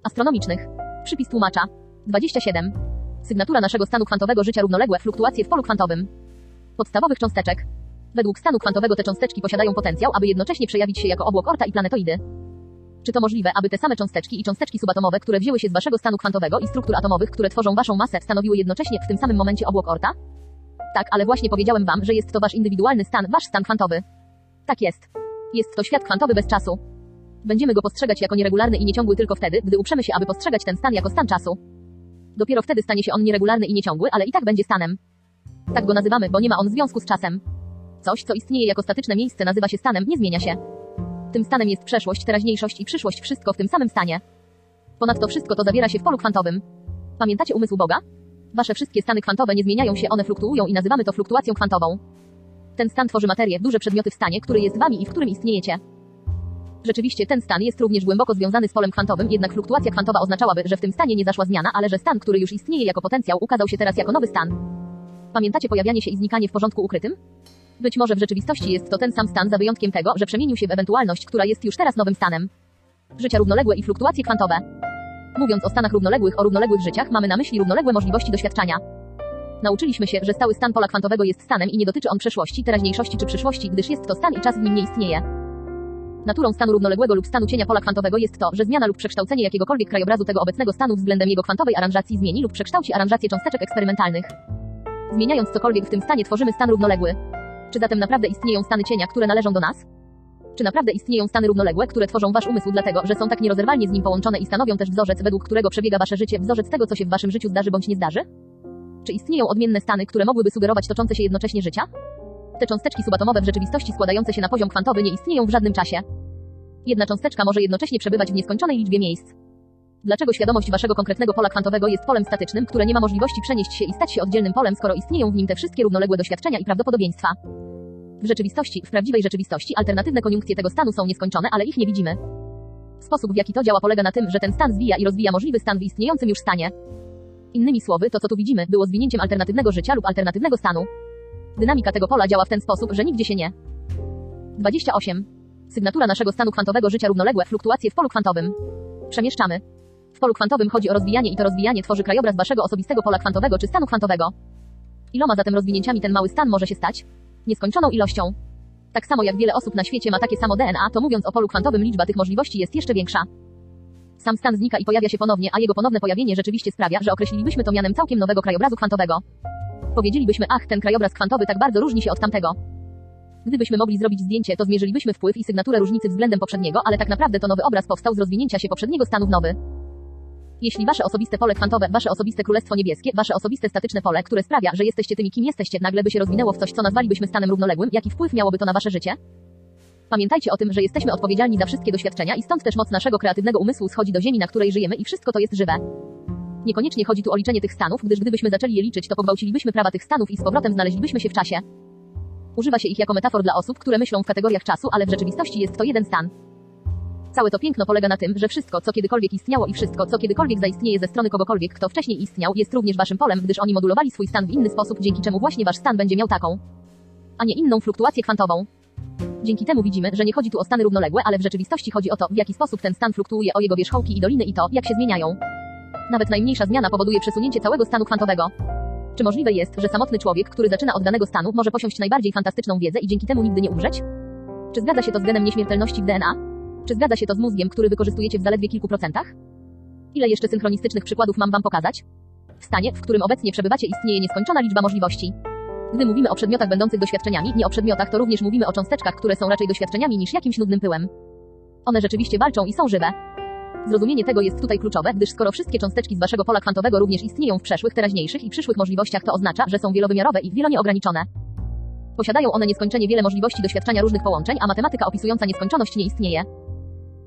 astronomicznych. Przypis tłumacza. 27. Sygnatura naszego stanu kwantowego życia równoległe fluktuacje w polu kwantowym. Podstawowych cząsteczek. Według stanu kwantowego te cząsteczki posiadają potencjał, aby jednocześnie przejawić się jako obłok Orta i planetoidy. Czy to możliwe, aby te same cząsteczki i cząsteczki subatomowe, które wzięły się z waszego stanu kwantowego i struktur atomowych, które tworzą waszą masę, stanowiły jednocześnie w tym samym momencie obłok Orta? Tak, ale właśnie powiedziałem wam, że jest to wasz indywidualny stan, wasz stan kwantowy. Tak jest. Jest to świat kwantowy bez czasu. Będziemy go postrzegać jako nieregularny i nieciągły tylko wtedy, gdy uprzemy się, aby postrzegać ten stan jako stan czasu. Dopiero wtedy stanie się on nieregularny i nieciągły, ale i tak będzie stanem. Tak go nazywamy, bo nie ma on związku z czasem. Coś, co istnieje jako statyczne miejsce, nazywa się stanem, nie zmienia się. Tym stanem jest przeszłość, teraźniejszość i przyszłość, wszystko w tym samym stanie. Ponadto wszystko to zawiera się w polu kwantowym. Pamiętacie umysł Boga? Wasze wszystkie stany kwantowe nie zmieniają się, one fluktuują i nazywamy to fluktuacją kwantową. Ten stan tworzy materię, duże przedmioty w stanie, który jest wami i w którym istniejecie. Rzeczywiście ten stan jest również głęboko związany z polem kwantowym, jednak fluktuacja kwantowa oznaczałaby, że w tym stanie nie zaszła zmiana, ale że stan, który już istnieje jako potencjał, ukazał się teraz jako nowy stan. Pamiętacie pojawianie się i znikanie w porządku ukrytym? Być może w rzeczywistości jest to ten sam stan za wyjątkiem tego, że przemienił się w ewentualność, która jest już teraz nowym stanem. Życia równoległe i fluktuacje kwantowe. Mówiąc o stanach równoległych o równoległych życiach, mamy na myśli równoległe możliwości doświadczania. Nauczyliśmy się, że stały stan pola kwantowego jest stanem i nie dotyczy on przeszłości, teraźniejszości czy przyszłości, gdyż jest to stan i czas w nim nie istnieje. Naturą stanu równoległego lub stanu cienia pola kwantowego jest to, że zmiana lub przekształcenie jakiegokolwiek krajobrazu tego obecnego stanu względem jego kwantowej aranżacji zmieni lub przekształci aranżację cząsteczek eksperymentalnych. Zmieniając cokolwiek w tym stanie tworzymy stan równoległy. Czy zatem naprawdę istnieją stany cienia, które należą do nas? Czy naprawdę istnieją stany równoległe, które tworzą wasz umysł dlatego, że są tak nierozerwalnie z nim połączone i stanowią też wzorzec, według którego przebiega wasze życie, wzorzec tego, co się w waszym życiu zdarzy bądź nie zdarzy? Czy istnieją odmienne stany, które mogłyby sugerować toczące się jednocześnie życia? Te cząsteczki subatomowe w rzeczywistości składające się na poziom kwantowy nie istnieją w żadnym czasie. Jedna cząsteczka może jednocześnie przebywać w nieskończonej liczbie miejsc. Dlaczego świadomość waszego konkretnego pola kwantowego jest polem statycznym, które nie ma możliwości przenieść się i stać się oddzielnym polem, skoro istnieją w nim te wszystkie równoległe doświadczenia i prawdopodobieństwa? W rzeczywistości, w prawdziwej rzeczywistości, alternatywne koniunkcje tego stanu są nieskończone, ale ich nie widzimy. Sposób, w jaki to działa, polega na tym, że ten stan zwija i rozwija możliwy stan w istniejącym już stanie. Innymi słowy, to co tu widzimy, było zwinięciem alternatywnego życia lub alternatywnego stanu. Dynamika tego pola działa w ten sposób, że nigdzie się nie. 28. Sygnatura naszego stanu kwantowego życia równoległe fluktuacje w polu kwantowym. Przemieszczamy. W polu kwantowym chodzi o rozwijanie i to rozwijanie tworzy krajobraz waszego osobistego pola kwantowego czy stanu kwantowego. Iloma zatem rozwinięciami ten mały stan może się stać? Nieskończoną ilością. Tak samo jak wiele osób na świecie ma takie samo DNA, to mówiąc o polu kwantowym liczba tych możliwości jest jeszcze większa. Sam stan znika i pojawia się ponownie, a jego ponowne pojawienie rzeczywiście sprawia, że określilibyśmy to mianem całkiem nowego krajobrazu kwantowego. Powiedzielibyśmy, ach, ten krajobraz kwantowy tak bardzo różni się od tamtego. Gdybyśmy mogli zrobić zdjęcie, to zmierzylibyśmy wpływ i sygnaturę różnicy względem poprzedniego, ale tak naprawdę to nowy obraz powstał z rozwinięcia się poprzedniego stanu w nowy. Jeśli wasze osobiste pole kwantowe, wasze osobiste królestwo niebieskie, wasze osobiste statyczne pole, które sprawia, że jesteście tymi, kim jesteście, nagle by się rozwinęło w coś, co nazwalibyśmy stanem równoległym, jaki wpływ miałoby to na wasze życie? Pamiętajcie o tym, że jesteśmy odpowiedzialni za wszystkie doświadczenia i stąd też moc naszego kreatywnego umysłu schodzi do ziemi, na której żyjemy i wszystko to jest żywe. Niekoniecznie chodzi tu o liczenie tych stanów, gdyż gdybyśmy zaczęli je liczyć, to pogwałcilibyśmy prawa tych stanów i z powrotem znaleźlibyśmy się w czasie. Używa się ich jako metafor dla osób, które myślą w kategoriach czasu, ale w rzeczywistości jest to jeden stan. Całe to piękno polega na tym, że wszystko, co kiedykolwiek istniało i wszystko, co kiedykolwiek zaistnieje ze strony kogokolwiek, kto wcześniej istniał, jest również waszym polem, gdyż oni modulowali swój stan w inny sposób, dzięki czemu właśnie wasz stan będzie miał taką, a nie inną fluktuację kwantową. Dzięki temu widzimy, że nie chodzi tu o stany równoległe, ale w rzeczywistości chodzi o to, w jaki sposób ten stan fluktuuje, o jego wierzchołki i doliny i to, jak się zmieniają. Nawet najmniejsza zmiana powoduje przesunięcie całego stanu kwantowego. Czy możliwe jest, że samotny człowiek, który zaczyna od danego stanu, może posiąść najbardziej fantastyczną wiedzę i dzięki temu nigdy nie umrzeć? Czy zgadza się to z genem nieśmiertelności w DNA? Czy zgadza się to z mózgiem, który wykorzystujecie w zaledwie kilku procentach? Ile jeszcze synchronistycznych przykładów mam wam pokazać? W stanie, w którym obecnie przebywacie, istnieje nieskończona liczba możliwości. Gdy mówimy o przedmiotach będących doświadczeniami, nie o przedmiotach, to również mówimy o cząsteczkach, które są raczej doświadczeniami niż jakimś nudnym pyłem. One rzeczywiście walczą i są żywe. Zrozumienie tego jest tutaj kluczowe, gdyż skoro wszystkie cząsteczki z waszego pola kwantowego również istnieją w przeszłych, teraźniejszych i przyszłych możliwościach, to oznacza, że są wielowymiarowe i wielonieograniczone. Posiadają one nieskończenie wiele możliwości doświadczenia różnych połączeń, a matematyka opisująca nieskończoność nie istnieje.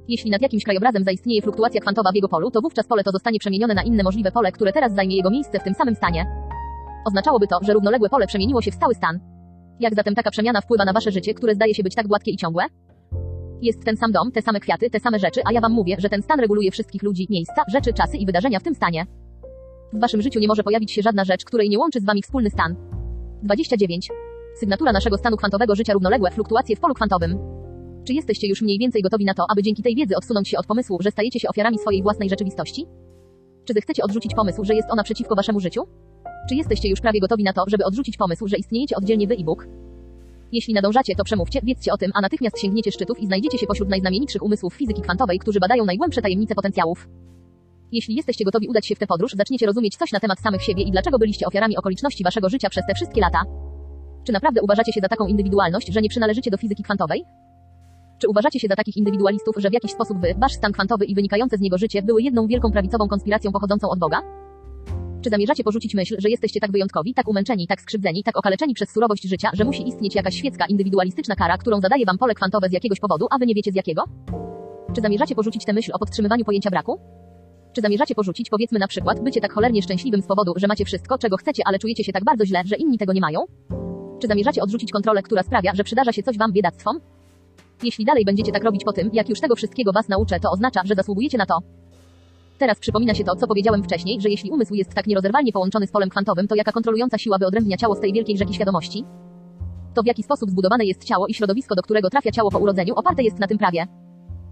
Jeśli nad jakimś krajobrazem zaistnieje fluktuacja kwantowa w jego polu, to wówczas pole to zostanie przemienione na inne możliwe pole, które teraz zajmie jego miejsce w tym samym stanie. Oznaczałoby to, że równoległe pole przemieniło się w stały stan. Jak zatem taka przemiana wpływa na wasze życie, które zdaje się być tak gładkie i ciągłe? Jest ten sam dom, te same kwiaty, te same rzeczy, a ja wam mówię, że ten stan reguluje wszystkich ludzi, miejsca, rzeczy, czasy i wydarzenia w tym stanie. W waszym życiu nie może pojawić się żadna rzecz, której nie łączy z wami wspólny stan. 29. Sygnatura naszego stanu kwantowego życia równoległe fluktuacje w polu kwantowym. Czy jesteście już mniej więcej gotowi na to, aby dzięki tej wiedzy odsunąć się od pomysłu, że stajecie się ofiarami swojej własnej rzeczywistości? Czy zechcecie odrzucić pomysł, że jest ona przeciwko waszemu życiu? Czy jesteście już prawie gotowi na to, żeby odrzucić pomysł, że istniejecie oddzielnie wy i Bóg? Jeśli nadążacie, to przemówcie, wiedzcie o tym, a natychmiast sięgniecie szczytów i znajdziecie się pośród najznamienitszych umysłów fizyki kwantowej, którzy badają najgłębsze tajemnice potencjałów. Jeśli jesteście gotowi udać się w tę podróż, zaczniecie rozumieć coś na temat samych siebie i dlaczego byliście ofiarami okoliczności waszego życia przez te wszystkie lata. Czy naprawdę uważacie się za taką indywidualność, że nie przynależycie do fizyki kwantowej? Czy uważacie się za takich indywidualistów, że w jakiś sposób wy, wasz stan kwantowy i wynikające z niego życie były jedną wielką prawicową konspiracją pochodzącą od Boga? Czy zamierzacie porzucić myśl, że jesteście tak wyjątkowi, tak umęczeni, tak skrzywdzeni, tak okaleczeni przez surowość życia, że musi istnieć jakaś świecka, indywidualistyczna kara, którą zadaje wam pole kwantowe z jakiegoś powodu, a wy nie wiecie z jakiego? Czy zamierzacie porzucić tę myśl o podtrzymywaniu pojęcia braku? Czy zamierzacie porzucić, powiedzmy na przykład, bycie tak cholernie szczęśliwym z powodu, że macie wszystko, czego chcecie, ale czujecie się tak bardzo źle, że inni tego nie mają? Czy zamierzacie odrzucić kontrolę, która sprawia, że przydarza się coś wam biedactwom? Jeśli dalej będziecie tak robić po tym, jak już tego wszystkiego was nauczę, to oznacza, że zasługujecie na to. Teraz przypomina się to, co powiedziałem wcześniej, że jeśli umysł jest tak nierozerwalnie połączony z polem kwantowym, to jaka kontrolująca siła wyodrębnia ciało z tej wielkiej rzeki świadomości? To w jaki sposób zbudowane jest ciało i środowisko, do którego trafia ciało po urodzeniu, oparte jest na tym prawie.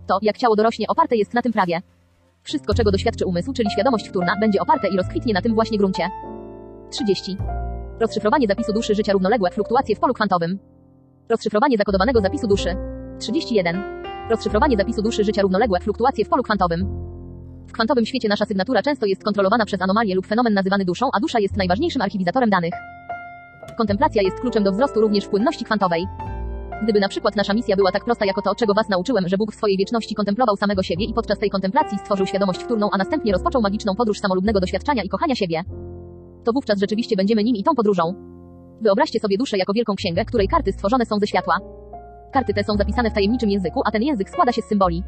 To, jak ciało dorośnie, oparte jest na tym prawie. Wszystko, czego doświadczy umysł, czyli świadomość wtórna, będzie oparte i rozkwitnie na tym właśnie gruncie. 30. Rozszyfrowanie zapisu duszy życia równoległe fluktuacje w polu kwantowym. Rozszyfrowanie zakodowanego zapisu duszy. 31. Rozszyfrowanie zapisu duszy życia równoległe fluktuacje w polu kwantowym. W kwantowym świecie nasza sygnatura często jest kontrolowana przez anomalię lub fenomen nazywany duszą, a dusza jest najważniejszym archiwizatorem danych. Kontemplacja jest kluczem do wzrostu również w płynności kwantowej. Gdyby na przykład nasza misja była tak prosta jako to, czego was nauczyłem, że Bóg w swojej wieczności kontemplował samego siebie i podczas tej kontemplacji stworzył świadomość wtórną, a następnie rozpoczął magiczną podróż samolubnego doświadczenia i kochania siebie, to wówczas rzeczywiście będziemy nim i tą podróżą. Wyobraźcie sobie duszę jako wielką księgę, której karty stworzone są ze światła. Karty te są zapisane w tajemniczym języku, a ten język składa się z symboli.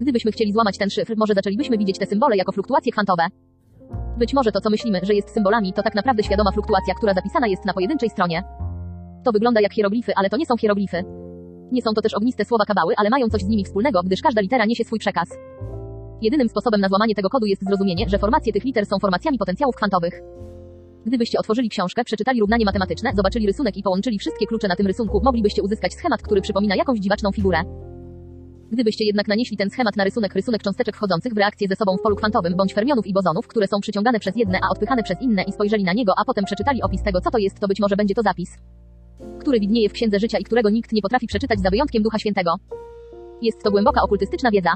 Gdybyśmy chcieli złamać ten szyfr, może zaczęlibyśmy widzieć te symbole jako fluktuacje kwantowe. Być może to, co myślimy, że jest symbolami, to tak naprawdę świadoma fluktuacja, która zapisana jest na pojedynczej stronie. To wygląda jak hieroglify, ale to nie są hieroglify. Nie są to też ogniste słowa kabały, ale mają coś z nimi wspólnego, gdyż każda litera niesie swój przekaz. Jedynym sposobem na złamanie tego kodu jest zrozumienie, że formacje tych liter są formacjami potencjałów kwantowych. Gdybyście otworzyli książkę, przeczytali równanie matematyczne, zobaczyli rysunek i połączyli wszystkie klucze na tym rysunku, moglibyście uzyskać schemat, który przypomina jakąś dziwaczną figurę. Gdybyście jednak nanieśli ten schemat na rysunek rysunek cząsteczek wchodzących w reakcję ze sobą w polu kwantowym bądź fermionów i bozonów, które są przyciągane przez jedne, a odpychane przez inne i spojrzeli na niego, a potem przeczytali opis tego, co to jest, to być może będzie to zapis, który widnieje w Księdze Życia i którego nikt nie potrafi przeczytać za wyjątkiem Ducha Świętego. Jest to głęboka okultystyczna wiedza.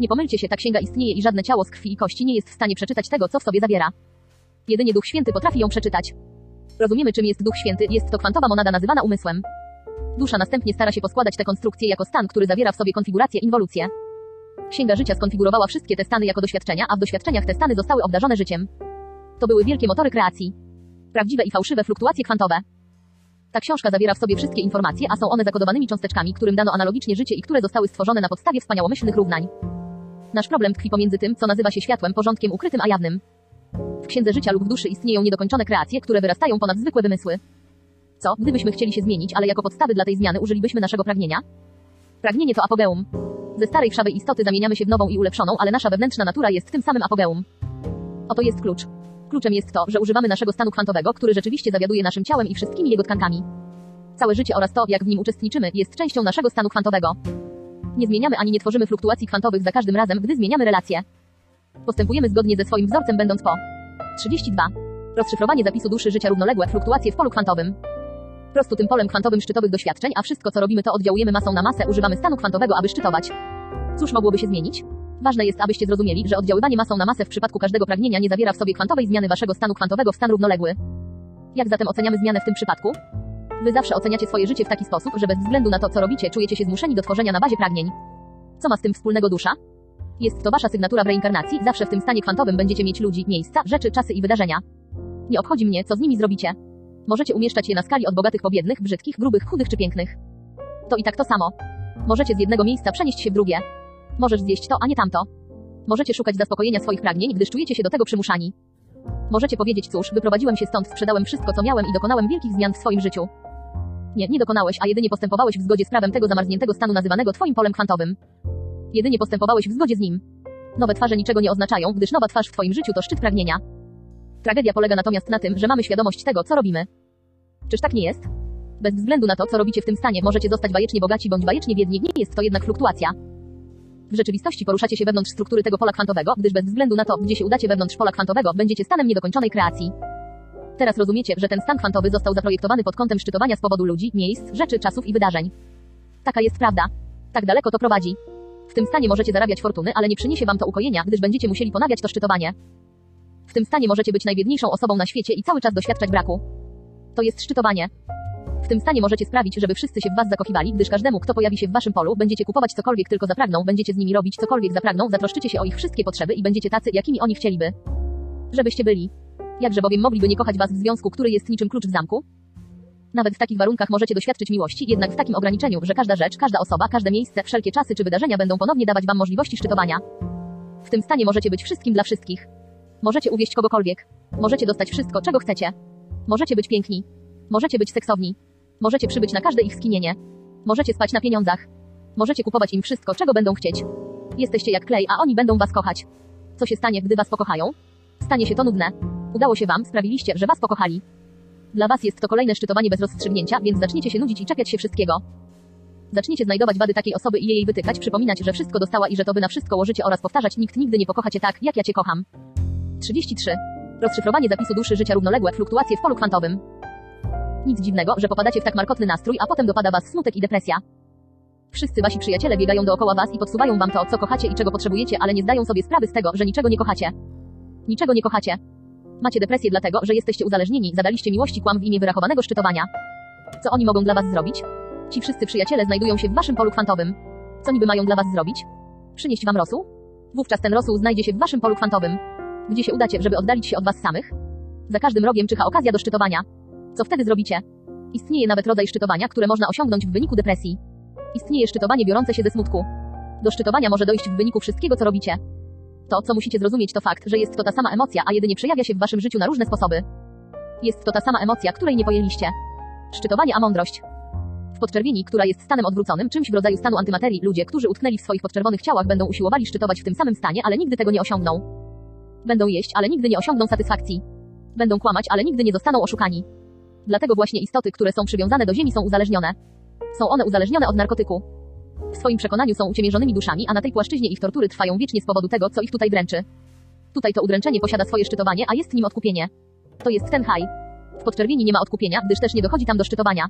Nie pomylcie się, ta księga istnieje i żadne ciało z krwi i kości nie jest w stanie przeczytać tego, co w sobie zawiera. Jedynie Duch Święty potrafi ją przeczytać. Rozumiemy, czym jest Duch Święty, jest to kwantowa monada nazywana umysłem. Dusza następnie stara się poskładać tę konstrukcję jako stan, który zawiera w sobie konfigurację, inwolucję. Księga Życia skonfigurowała wszystkie te stany jako doświadczenia, a w doświadczeniach te stany zostały obdarzone życiem. To były wielkie motory kreacji. Prawdziwe i fałszywe fluktuacje kwantowe. Ta książka zawiera w sobie wszystkie informacje, a są one zakodowanymi cząsteczkami, którym dano analogicznie życie i które zostały stworzone na podstawie wspaniałomyślnych równań. Nasz problem tkwi pomiędzy tym, co nazywa się światłem, porządkiem ukrytym, a jawnym. W księdze życia lub w duszy istnieją niedokończone kreacje, które wyrastają ponad zwykłe wymysły. Co, gdybyśmy chcieli się zmienić, ale jako podstawy dla tej zmiany użylibyśmy naszego pragnienia? Pragnienie to apogeum. Ze starej wszawej istoty zamieniamy się w nową i ulepszoną, ale nasza wewnętrzna natura jest tym samym apogeum. Oto jest klucz. Kluczem jest to, że używamy naszego stanu kwantowego, który rzeczywiście zawiaduje naszym ciałem i wszystkimi jego tkankami. Całe życie oraz to, jak w nim uczestniczymy, jest częścią naszego stanu kwantowego. Nie zmieniamy ani nie tworzymy fluktuacji kwantowych za każdym razem, gdy zmieniamy relacje. Postępujemy zgodnie ze swoim wzorcem, będąc po 32. Rozszyfrowanie zapisu duszy życia równoległe fluktuacje w polu kwantowym prostu tym polem kwantowym szczytowych doświadczeń, a wszystko co robimy to oddziałujemy masą na masę, używamy stanu kwantowego, aby szczytować. Cóż mogłoby się zmienić? Ważne jest, abyście zrozumieli, że oddziaływanie masą na masę w przypadku każdego pragnienia nie zawiera w sobie kwantowej zmiany waszego stanu kwantowego w stan równoległy. Jak zatem oceniamy zmianę w tym przypadku? Wy zawsze oceniacie swoje życie w taki sposób, że bez względu na to, co robicie, czujecie się zmuszeni do tworzenia na bazie pragnień. Co ma z tym wspólnego dusza? Jest to wasza sygnatura w reinkarnacji, zawsze w tym stanie kwantowym będziecie mieć ludzi, miejsca, rzeczy, czasy i wydarzenia. Nie obchodzi mnie, co z nimi zrobicie. Możecie umieszczać je na skali od bogatych po biednych, brzydkich, grubych, chudych czy pięknych. To i tak to samo. Możecie z jednego miejsca przenieść się w drugie. Możesz zjeść to, a nie tamto. Możecie szukać zaspokojenia swoich pragnień, gdyż czujecie się do tego przymuszani. Możecie powiedzieć, cóż, wyprowadziłem się stąd, sprzedałem wszystko, co miałem i dokonałem wielkich zmian w swoim życiu. Nie, nie dokonałeś, a jedynie postępowałeś w zgodzie z prawem tego zamarzniętego stanu nazywanego twoim polem kwantowym. Jedynie postępowałeś w zgodzie z nim. Nowe twarze niczego nie oznaczają, gdyż nowa twarz w twoim życiu to szczyt pragnienia. Tragedia polega natomiast na tym, że mamy świadomość tego, co robimy. Czyż tak nie jest? Bez względu na to, co robicie w tym stanie, możecie zostać bajecznie bogaci bądź bajecznie biedni, nie jest to jednak fluktuacja. W rzeczywistości poruszacie się wewnątrz struktury tego pola kwantowego, gdyż bez względu na to, gdzie się udacie wewnątrz pola kwantowego, będziecie stanem niedokończonej kreacji. Teraz rozumiecie, że ten stan kwantowy został zaprojektowany pod kątem szczytowania z powodu ludzi, miejsc, rzeczy, czasów i wydarzeń. Taka jest prawda. Tak daleko to prowadzi. W tym stanie możecie zarabiać fortuny, ale nie przyniesie wam to ukojenia, gdyż będziecie musieli ponawiać to szczytowanie. W tym stanie możecie być najbiedniejszą osobą na świecie i cały czas doświadczać braku. To jest szczytowanie. W tym stanie możecie sprawić, żeby wszyscy się w was zakochiwali, gdyż każdemu, kto pojawi się w waszym polu, będziecie kupować cokolwiek tylko zapragną, będziecie z nimi robić cokolwiek zapragną, zatroszczycie się o ich wszystkie potrzeby i będziecie tacy, jakimi oni chcieliby. Żebyście byli. Jakże bowiem mogliby nie kochać was w związku, który jest niczym klucz w zamku? Nawet w takich warunkach możecie doświadczyć miłości, jednak w takim ograniczeniu, że każda rzecz, każda osoba, każde miejsce, wszelkie czasy czy wydarzenia będą ponownie dawać wam możliwości szczytowania. W tym stanie możecie być wszystkim dla wszystkich. Możecie uwieść kogokolwiek. Możecie dostać wszystko, czego chcecie. Możecie być piękni. Możecie być seksowni. Możecie przybyć na każde ich skinienie. Możecie spać na pieniądzach. Możecie kupować im wszystko, czego będą chcieć. Jesteście jak klej, a oni będą was kochać. Co się stanie, gdy was pokochają? Stanie się to nudne. Udało się wam, sprawiliście, że was pokochali. Dla was jest to kolejne szczytowanie bez rozstrzygnięcia, więc zaczniecie się nudzić i czepiać się wszystkiego. Zaczniecie znajdować wady takiej osoby i jej wytykać, przypominać, że wszystko dostała i że to wy na wszystko łożycie oraz powtarzać, nikt nigdy nie pokocha cię tak, jak ja cię kocham. 33. Rozszyfrowanie zapisu duszy życia równoległe, fluktuacje w polu kwantowym. Nic dziwnego, że popadacie w tak markotny nastrój, a potem dopada was smutek i depresja. Wszyscy wasi przyjaciele biegają dookoła was i podsuwają wam to, co kochacie i czego potrzebujecie, ale nie zdają sobie sprawy z tego, że niczego nie kochacie. Niczego nie kochacie. Macie depresję dlatego, że jesteście uzależnieni, zadaliście miłości kłam w imię wyrachowanego szczytowania. Co oni mogą dla was zrobić? Ci wszyscy przyjaciele znajdują się w waszym polu kwantowym. Co niby mają dla was zrobić? Przynieść wam rosół? Wówczas ten rosół znajdzie się w waszym polu kwantowym. Gdzie się udacie, żeby oddalić się od was samych? Za każdym rogiem czyha okazja do szczytowania. Co wtedy zrobicie? Istnieje nawet rodzaj szczytowania, które można osiągnąć w wyniku depresji. Istnieje szczytowanie biorące się ze smutku. Do szczytowania może dojść w wyniku wszystkiego, co robicie. To, co musicie zrozumieć, to fakt, że jest to ta sama emocja, a jedynie przejawia się w waszym życiu na różne sposoby. Jest to ta sama emocja, której nie pojęliście. Szczytowanie a mądrość. W podczerwieni, która jest stanem odwróconym, czymś w rodzaju stanu antymaterii, ludzie, którzy utknęli w swoich podczerwonych ciałach, będą usiłowali szczytować w tym samym stanie, ale nigdy tego nie osiągną. Będą jeść, ale nigdy nie osiągną satysfakcji. Będą kłamać, ale nigdy nie zostaną oszukani. Dlatego właśnie istoty, które są przywiązane do ziemi są uzależnione. Są one uzależnione od narkotyku. W swoim przekonaniu są uciemiężonymi duszami, a na tej płaszczyźnie ich tortury trwają wiecznie z powodu tego, co ich tutaj dręczy. Tutaj to udręczenie posiada swoje szczytowanie, a jest nim odkupienie. To jest ten haj. W podczerwieni nie ma odkupienia, gdyż też nie dochodzi tam do szczytowania.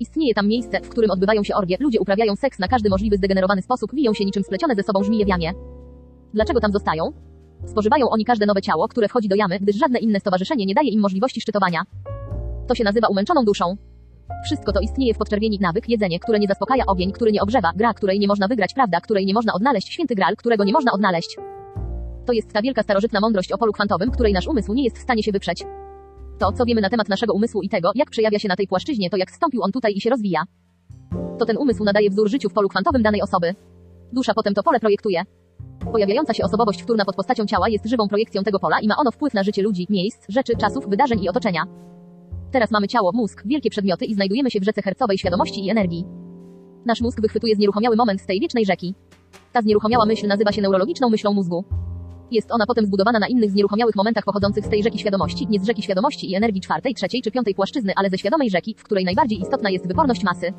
Istnieje tam miejsce, w którym odbywają się orgie, ludzie uprawiają seks na każdy możliwy zdegenerowany sposób, wiją się niczym splecione ze sobą żmije w jamie. Dlaczego tam zostają? Spożywają oni każde nowe ciało, które wchodzi do jamy, gdyż żadne inne stowarzyszenie nie daje im możliwości szczytowania. To się nazywa umęczoną duszą. Wszystko to istnieje w podczerwieni nawyk, jedzenie, które nie zaspokaja, ogień, który nie ogrzewa, gra, której nie można wygrać, prawda, której nie można odnaleźć, święty gral, którego nie można odnaleźć. To jest ta wielka starożytna mądrość o polu kwantowym, której nasz umysł nie jest w stanie się wyprzeć. To, co wiemy na temat naszego umysłu i tego, jak przejawia się na tej płaszczyźnie, to jak wstąpił on tutaj i się rozwija. To ten umysł nadaje wzór życiu w polu kwantowym danej osoby. Dusza potem to pole projektuje. Pojawiająca się osobowość wtórna pod postacią ciała jest żywą projekcją tego pola i ma ono wpływ na życie ludzi, miejsc, rzeczy, czasów, wydarzeń i otoczenia. Teraz mamy ciało, mózg, wielkie przedmioty i znajdujemy się w rzece hercowej świadomości i energii. Nasz mózg wychwytuje znieruchomiały moment z tej wiecznej rzeki. Ta znieruchomiała myśl nazywa się neurologiczną myślą mózgu. Jest ona potem zbudowana na innych znieruchomiałych momentach pochodzących z tej rzeki świadomości, nie z rzeki świadomości i energii czwartej, trzeciej czy piątej płaszczyzny, ale ze świadomej rzeki, w której najbardziej istotna jest wyporność masy.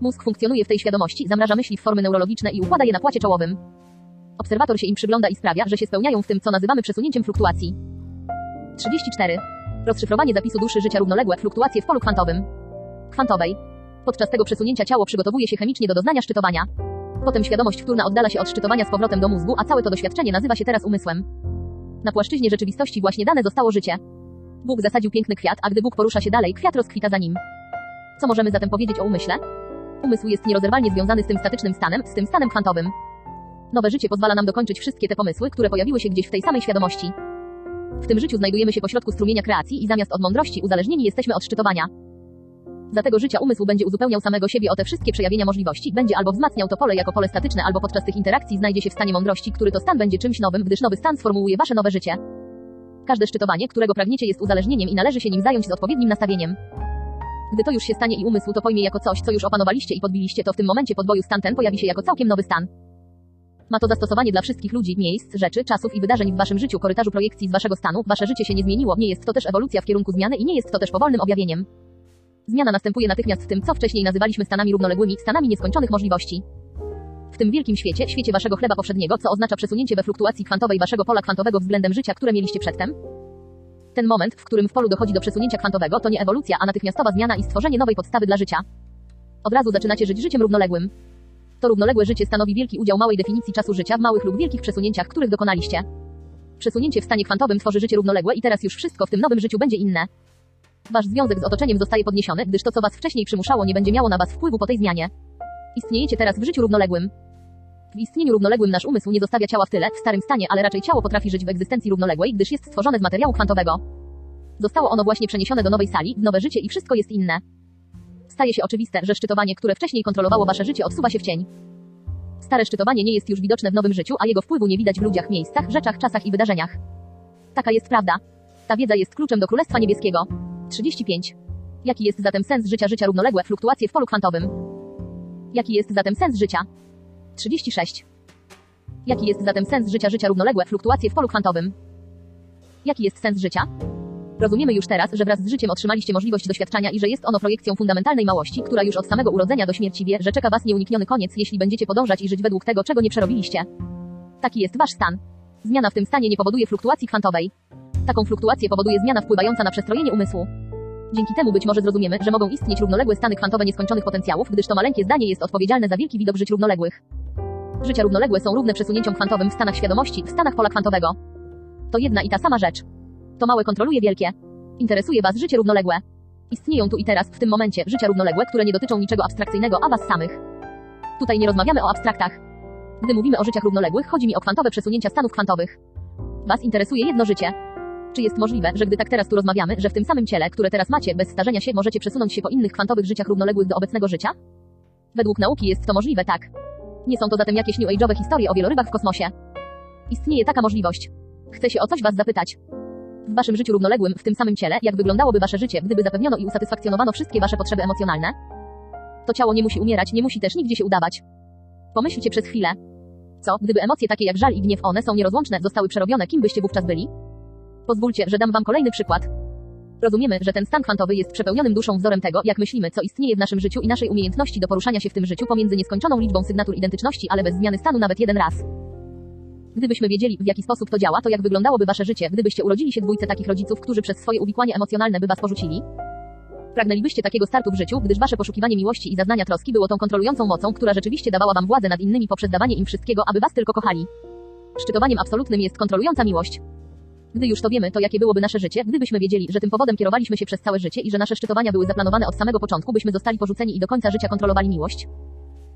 Mózg funkcjonuje w tej świadomości, zamraża myśli w formy neurologiczne i układa je na płacie czołowym. Obserwator się im przygląda i sprawia, że się spełniają w tym, co nazywamy przesunięciem fluktuacji. 34. Rozszyfrowanie zapisu duszy życia równoległe, fluktuacje w polu kwantowym. Kwantowej. Podczas tego przesunięcia ciało przygotowuje się chemicznie do doznania szczytowania. Potem świadomość wtórna oddala się od szczytowania z powrotem do mózgu, a całe to doświadczenie nazywa się teraz umysłem. Na płaszczyźnie rzeczywistości właśnie dane zostało życie. Bóg zasadził piękny kwiat, a gdy Bóg porusza się dalej, kwiat rozkwita za nim. Co możemy zatem powiedzieć o umyśle? Umysł jest nierozerwalnie związany z tym statycznym stanem, z tym stanem kwantowym. Nowe życie pozwala nam dokończyć wszystkie te pomysły, które pojawiły się gdzieś w tej samej świadomości. W tym życiu znajdujemy się pośrodku strumienia kreacji i zamiast od mądrości uzależnieni jesteśmy od szczytowania. Za tego życia umysł będzie uzupełniał samego siebie o te wszystkie przejawienia możliwości, będzie albo wzmacniał to pole jako pole statyczne, albo podczas tych interakcji znajdzie się w stanie mądrości, który to stan będzie czymś nowym, gdyż nowy stan sformułuje wasze nowe życie. Każde szczytowanie, którego pragniecie jest uzależnieniem i należy się nim zająć z odpowiednim nastawieniem. Gdy to już się stanie i umysł to pojmie jako coś, co już opanowaliście i podbiliście, to w tym momencie podboju stan ten pojawi się jako całkiem nowy stan. Ma to zastosowanie dla wszystkich ludzi, miejsc, rzeczy, czasów i wydarzeń w waszym życiu, korytarzu projekcji z waszego stanu. Wasze życie się nie zmieniło, nie jest to też ewolucja w kierunku zmiany i nie jest to też powolnym objawieniem. Zmiana następuje natychmiast w tym, co wcześniej nazywaliśmy stanami równoległymi, stanami nieskończonych możliwości. W tym wielkim świecie, świecie waszego chleba powszedniego, co oznacza przesunięcie we fluktuacji kwantowej waszego pola kwantowego względem życia, które mieliście przedtem. Ten moment, w którym w polu dochodzi do przesunięcia kwantowego, to nie ewolucja, a natychmiastowa zmiana i stworzenie nowej podstawy dla życia. Od razu zaczynacie żyć życiem równoległym. To równoległe życie stanowi wielki udział małej definicji czasu życia w małych lub wielkich przesunięciach, których dokonaliście. Przesunięcie w stanie kwantowym tworzy życie równoległe i teraz już wszystko w tym nowym życiu będzie inne. Wasz związek z otoczeniem zostaje podniesiony, gdyż to, co was wcześniej przymuszało, nie będzie miało na was wpływu po tej zmianie. Istniejecie teraz w życiu równoległym. W istnieniu równoległym nasz umysł nie zostawia ciała w tyle, w starym stanie, ale raczej ciało potrafi żyć w egzystencji równoległej, gdyż jest stworzone z materiału kwantowego. Zostało ono właśnie przeniesione do nowej sali, w nowe życie i wszystko jest inne. Staje się oczywiste, że szczytowanie, które wcześniej kontrolowało wasze życie, odsuwa się w cień. Stare szczytowanie nie jest już widoczne w nowym życiu, a jego wpływu nie widać w ludziach, miejscach, rzeczach, czasach i wydarzeniach. Taka jest prawda. Ta wiedza jest kluczem do Królestwa Niebieskiego. 35. Jaki jest zatem sens życia życia równoległe, fluktuacje w polu kwantowym? Jaki jest zatem sens życia? 36. Jaki jest zatem sens życia życia równoległe, fluktuacje w polu kwantowym? Jaki jest sens życia? Rozumiemy już teraz, że wraz z życiem otrzymaliście możliwość doświadczania i że jest ono projekcją fundamentalnej małości, która już od samego urodzenia do śmierci wie, że czeka was nieunikniony koniec, jeśli będziecie podążać i żyć według tego, czego nie przerobiliście. Taki jest wasz stan. Zmiana w tym stanie nie powoduje fluktuacji kwantowej. Taką fluktuację powoduje zmiana wpływająca na przestrojenie umysłu. Dzięki temu być może zrozumiemy, że mogą istnieć równoległe stany kwantowe nieskończonych potencjałów, gdyż to maleńkie zdanie jest odpowiedzialne za wielki widok żyć równoległych. Życia równoległe są równe przesunięciom kwantowym w stanach świadomości, w stanach pola kwantowego. To jedna i ta sama rzecz. To małe kontroluje wielkie. Interesuje Was życie równoległe. Istnieją tu i teraz, w tym momencie, życia równoległe, które nie dotyczą niczego abstrakcyjnego, a Was samych. Tutaj nie rozmawiamy o abstraktach. Gdy mówimy o życiach równoległych, chodzi mi o kwantowe przesunięcia stanów kwantowych. Was interesuje jedno życie. Czy jest możliwe, że gdy tak teraz tu rozmawiamy, że w tym samym ciele, które teraz macie, bez starzenia się, możecie przesunąć się po innych kwantowych życiach równoległych do obecnego życia? Według nauki jest to możliwe, tak. Nie są to zatem jakieś new age'owe historie o wielorybach w kosmosie. Istnieje taka możliwość. Chcę się o coś Was zapytać. W Waszym życiu równoległym, w tym samym ciele, jak wyglądałoby Wasze życie, gdyby zapewniono i usatysfakcjonowano wszystkie Wasze potrzeby emocjonalne? To ciało nie musi umierać, nie musi też nigdzie się udawać. Pomyślcie przez chwilę. Co, gdyby emocje takie jak żal i gniew, one są nierozłączne, zostały przerobione, kim byście wówczas byli? Pozwólcie, że dam Wam kolejny przykład. Rozumiemy, że ten stan kwantowy jest przepełnionym duszą wzorem tego, jak myślimy, co istnieje w naszym życiu i naszej umiejętności do poruszania się w tym życiu pomiędzy nieskończoną liczbą sygnatur identyczności, ale bez zmiany stanu nawet jeden raz. Gdybyśmy wiedzieli, w jaki sposób to działa, to jak wyglądałoby wasze życie, gdybyście urodzili się dwójce takich rodziców, którzy przez swoje uwikłanie emocjonalne by was porzucili? Pragnęlibyście takiego startu w życiu, gdyż wasze poszukiwanie miłości i zaznania troski było tą kontrolującą mocą, która rzeczywiście dawała wam władzę nad innymi poprzez dawanie im wszystkiego, aby was tylko kochali. Szczytowaniem absolutnym jest kontrolująca miłość. Gdy już to wiemy, to jakie byłoby nasze życie, gdybyśmy wiedzieli, że tym powodem kierowaliśmy się przez całe życie i że nasze szczytowania były zaplanowane od samego początku, byśmy zostali porzuceni i do końca życia kontrolowali miłość?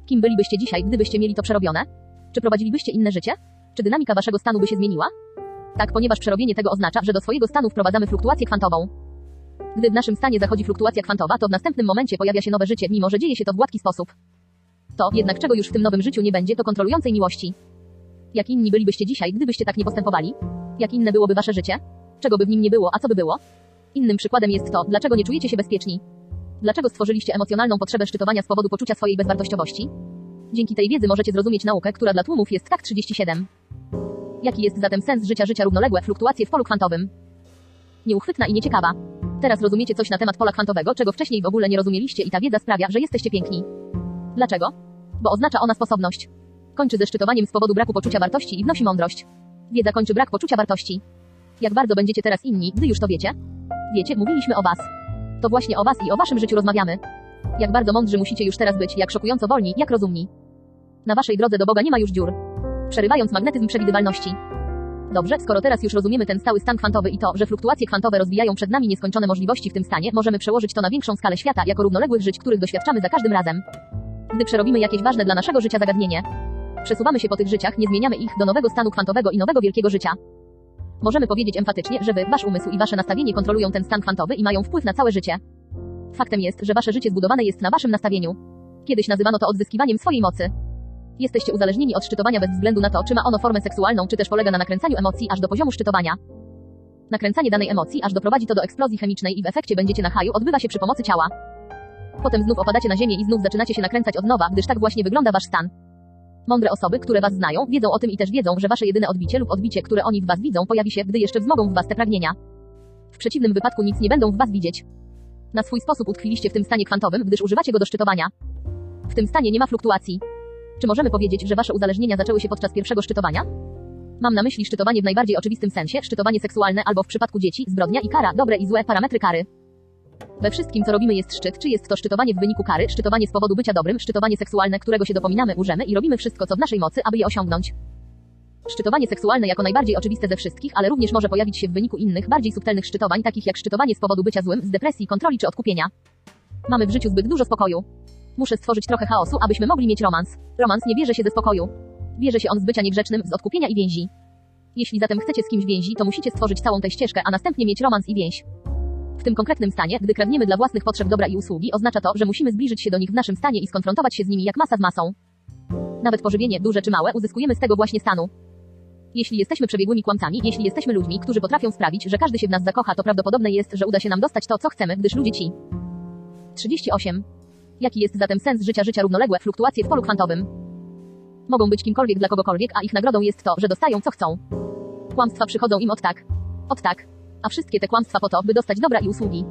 Kim bylibyście dzisiaj, gdybyście mieli to przerobione? Czy prowadzilibyście inne życie? Czy dynamika waszego stanu by się zmieniła? Tak, ponieważ przerobienie tego oznacza, że do swojego stanu wprowadzamy fluktuację kwantową. Gdy w naszym stanie zachodzi fluktuacja kwantowa, to w następnym momencie pojawia się nowe życie, mimo że dzieje się to w gładki sposób. To, jednak czego już w tym nowym życiu nie będzie, to kontrolującej miłości. Jak inni bylibyście dzisiaj, gdybyście tak nie postępowali? Jak inne byłoby wasze życie? Czego by w nim nie było, a co by było? Innym przykładem jest to, dlaczego nie czujecie się bezpieczni. Dlaczego stworzyliście emocjonalną potrzebę szczytowania z powodu poczucia swojej bezwartościowości? Dzięki tej wiedzy możecie zrozumieć naukę, która dla tłumów jest tak 37. Jaki jest zatem sens życia życia równoległe, fluktuacje w polu kwantowym? Nieuchwytna i nieciekawa. Teraz rozumiecie coś na temat pola kwantowego, czego wcześniej w ogóle nie rozumieliście i ta wiedza sprawia, że jesteście piękni. Dlaczego? Bo oznacza ona sposobność. Kończy ze szczytowaniem z powodu braku poczucia wartości i wnosi mądrość. Wiedza kończy brak poczucia wartości. Jak bardzo będziecie teraz inni, gdy już to wiecie? Wiecie, mówiliśmy o was. To właśnie o was i o waszym życiu rozmawiamy. Jak bardzo mądrzy musicie już teraz być, jak szokująco wolni, jak rozumni. Na waszej drodze do Boga nie ma już dziur. Przerywając magnetyzm przewidywalności. Dobrze, skoro teraz już rozumiemy ten stały stan kwantowy i to, że fluktuacje kwantowe rozwijają przed nami nieskończone możliwości w tym stanie, możemy przełożyć to na większą skalę świata jako równoległych żyć, których doświadczamy za każdym razem. Gdy przerobimy jakieś ważne dla naszego życia zagadnienie, przesuwamy się po tych życiach, nie zmieniamy ich do nowego stanu kwantowego i nowego wielkiego życia. Możemy powiedzieć emfatycznie, że wy, wasz umysł i wasze nastawienie kontrolują ten stan kwantowy i mają wpływ na całe życie. Faktem jest, że wasze życie zbudowane jest na waszym nastawieniu. Kiedyś nazywano to odzyskiwaniem swojej mocy. Jesteście uzależnieni od szczytowania bez względu na to, czy ma ono formę seksualną, czy też polega na nakręcaniu emocji aż do poziomu szczytowania. Nakręcanie danej emocji aż doprowadzi to do eksplozji chemicznej i w efekcie będziecie na haju odbywa się przy pomocy ciała. Potem znów opadacie na ziemię i znów zaczynacie się nakręcać od nowa, gdyż tak właśnie wygląda wasz stan. Mądre osoby, które was znają, wiedzą o tym i też wiedzą, że wasze jedyne odbicie lub odbicie, które oni w was widzą, pojawi się, gdy jeszcze wzmogą w was te pragnienia. W przeciwnym wypadku nic nie będą w was widzieć. Na swój sposób utkwiliście w tym stanie kwantowym, gdyż używacie go do szczytowania. W tym stanie nie ma fluktuacji. Czy możemy powiedzieć, że wasze uzależnienia zaczęły się podczas pierwszego szczytowania? Mam na myśli szczytowanie w najbardziej oczywistym sensie, szczytowanie seksualne albo w przypadku dzieci, zbrodnia i kara, dobre i złe parametry kary. We wszystkim, co robimy jest szczyt, czy jest to szczytowanie w wyniku kary, szczytowanie z powodu bycia dobrym, szczytowanie seksualne, którego się dopominamy, urzemy i robimy wszystko, co w naszej mocy, aby je osiągnąć. Szczytowanie seksualne jako najbardziej oczywiste ze wszystkich, ale również może pojawić się w wyniku innych, bardziej subtelnych szczytowań, takich jak szczytowanie z powodu bycia złym, z depresji, kontroli czy odkupienia. Mamy w życiu zbyt dużo spokoju. Muszę stworzyć trochę chaosu, abyśmy mogli mieć romans. Romans nie bierze się ze spokoju. Bierze się on z bycia niegrzecznym, z odkupienia i więzi. Jeśli zatem chcecie z kimś więzi, to musicie stworzyć całą tę ścieżkę, a następnie mieć romans i więź. W tym konkretnym stanie, gdy kradniemy dla własnych potrzeb dobra i usługi, oznacza to, że musimy zbliżyć się do nich w naszym stanie i skonfrontować się z nimi jak masa z masą. Nawet pożywienie, duże czy małe, uzyskujemy z tego właśnie stanu. Jeśli jesteśmy przebiegłymi kłamcami, jeśli jesteśmy ludźmi, którzy potrafią sprawić, że każdy się w nas zakocha, to prawdopodobne jest, że uda się nam dostać to, co chcemy, gdyż ludzie ci. 38. Jaki jest zatem sens życia życia równoległe fluktuacje w polu kwantowym? Mogą być kimkolwiek dla kogokolwiek, a ich nagrodą jest to, że dostają co chcą. Kłamstwa przychodzą im od tak. Od tak. A wszystkie te kłamstwa po to, by dostać dobra i usługi.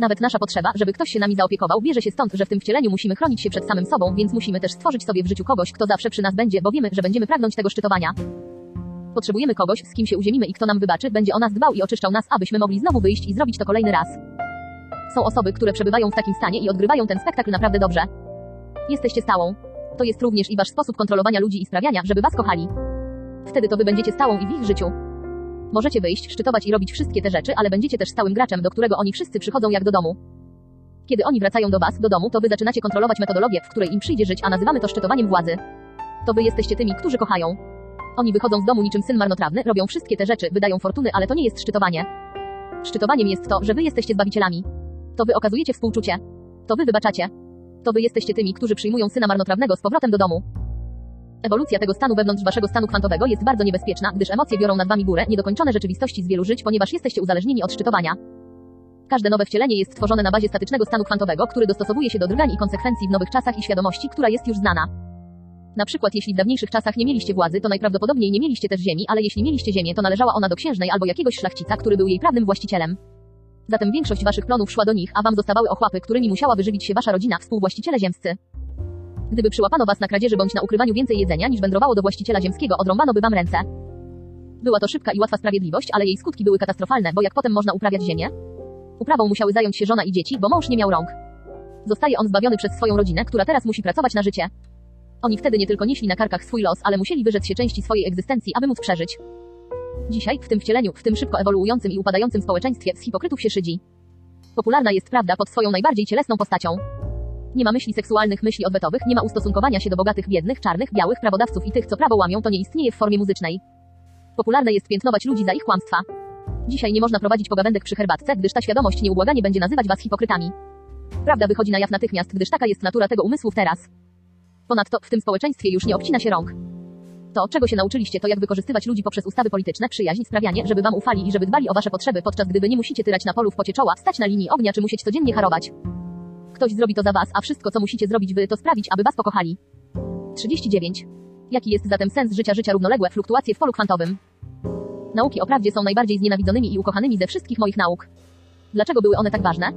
Nawet nasza potrzeba, żeby ktoś się nami zaopiekował, bierze się stąd, że w tym wcieleniu musimy chronić się przed samym sobą, więc musimy też stworzyć sobie w życiu kogoś, kto zawsze przy nas będzie, bo wiemy, że będziemy pragnąć tego szczytowania. Potrzebujemy kogoś, z kim się uziemimy i kto nam wybaczy, będzie o nas dbał i oczyszczał nas, abyśmy mogli znowu wyjść i zrobić to kolejny raz. Są osoby, które przebywają w takim stanie i odgrywają ten spektakl naprawdę dobrze. Jesteście stałą. To jest również i wasz sposób kontrolowania ludzi i sprawiania, żeby was kochali. Wtedy to wy będziecie stałą i w ich życiu. Możecie wyjść, szczytować i robić wszystkie te rzeczy, ale będziecie też stałym graczem, do którego oni wszyscy przychodzą jak do domu. Kiedy oni wracają do was, do domu, to wy zaczynacie kontrolować metodologię, w której im przyjdzie żyć, a nazywamy to szczytowaniem władzy. To wy jesteście tymi, którzy kochają. Oni wychodzą z domu niczym syn marnotrawny, robią wszystkie te rzeczy, wydają fortuny, ale to nie jest szczytowanie. Szczytowaniem jest to, że wy jesteście zbawicielami. To wy okazujecie współczucie. To wy wybaczacie. To wy jesteście tymi, którzy przyjmują syna marnotrawnego z powrotem do domu. Ewolucja tego stanu wewnątrz waszego stanu kwantowego jest bardzo niebezpieczna, gdyż emocje biorą nad wami górę, niedokończone rzeczywistości z wielu żyć, ponieważ jesteście uzależnieni od szczytowania. Każde nowe wcielenie jest tworzone na bazie statycznego stanu kwantowego, który dostosowuje się do drgań i konsekwencji w nowych czasach i świadomości, która jest już znana. Na przykład jeśli w dawniejszych czasach nie mieliście władzy, to najprawdopodobniej nie mieliście też ziemi, ale jeśli mieliście ziemię, to należała ona do księżnej albo jakiegoś szlachcica, który był jej prawnym właścicielem. Zatem większość waszych plonów szła do nich, a wam zostawały ochłapy, którymi musiała wyżywić się wasza rodzina, współwłaściciele ziemscy. Gdyby przyłapano was na kradzieży bądź na ukrywaniu więcej jedzenia niż wędrowało do właściciela ziemskiego, odrąbano by wam ręce. Była to szybka i łatwa sprawiedliwość, ale jej skutki były katastrofalne, bo jak potem można uprawiać ziemię? Uprawą musiały zająć się żona i dzieci, bo mąż nie miał rąk. Zostaje on zbawiony przez swoją rodzinę, która teraz musi pracować na życie. Oni wtedy nie tylko nieśli na karkach swój los, ale musieli wyrzec się części swojej egzystencji, aby móc przeżyć. Dzisiaj, w tym wcieleniu, w tym szybko ewoluującym i upadającym społeczeństwie, z hipokrytów się szydzi. Popularna jest prawda pod swoją najbardziej cielesną postacią. Nie ma myśli seksualnych, myśli odwetowych, nie ma ustosunkowania się do bogatych, biednych, czarnych, białych, prawodawców i tych, co prawo łamią, to nie istnieje w formie muzycznej. Popularne jest piętnować ludzi za ich kłamstwa. Dzisiaj nie można prowadzić pogawędek przy herbatce, gdyż ta świadomość nieubłaganie będzie nazywać was hipokrytami. Prawda wychodzi na jaw natychmiast, gdyż taka jest natura tego umysłu w teraz. Ponadto, w tym społeczeństwie już nie obcina się rąk. To, czego się nauczyliście, to jak wykorzystywać ludzi poprzez ustawy polityczne, przyjaźń, sprawianie, żeby wam ufali i żeby dbali o wasze potrzeby, podczas gdy wy nie musicie tyrać na polu w pocie czoła, stać na linii ognia czy musieć codziennie harować. Ktoś zrobi to za was, a wszystko, co musicie zrobić wy, to sprawić, aby was pokochali. 39. Jaki jest zatem sens życia życia równoległe, fluktuacje w polu kwantowym? Nauki o prawdzie są najbardziej znienawidzonymi i ukochanymi ze wszystkich moich nauk. Dlaczego były one tak ważne?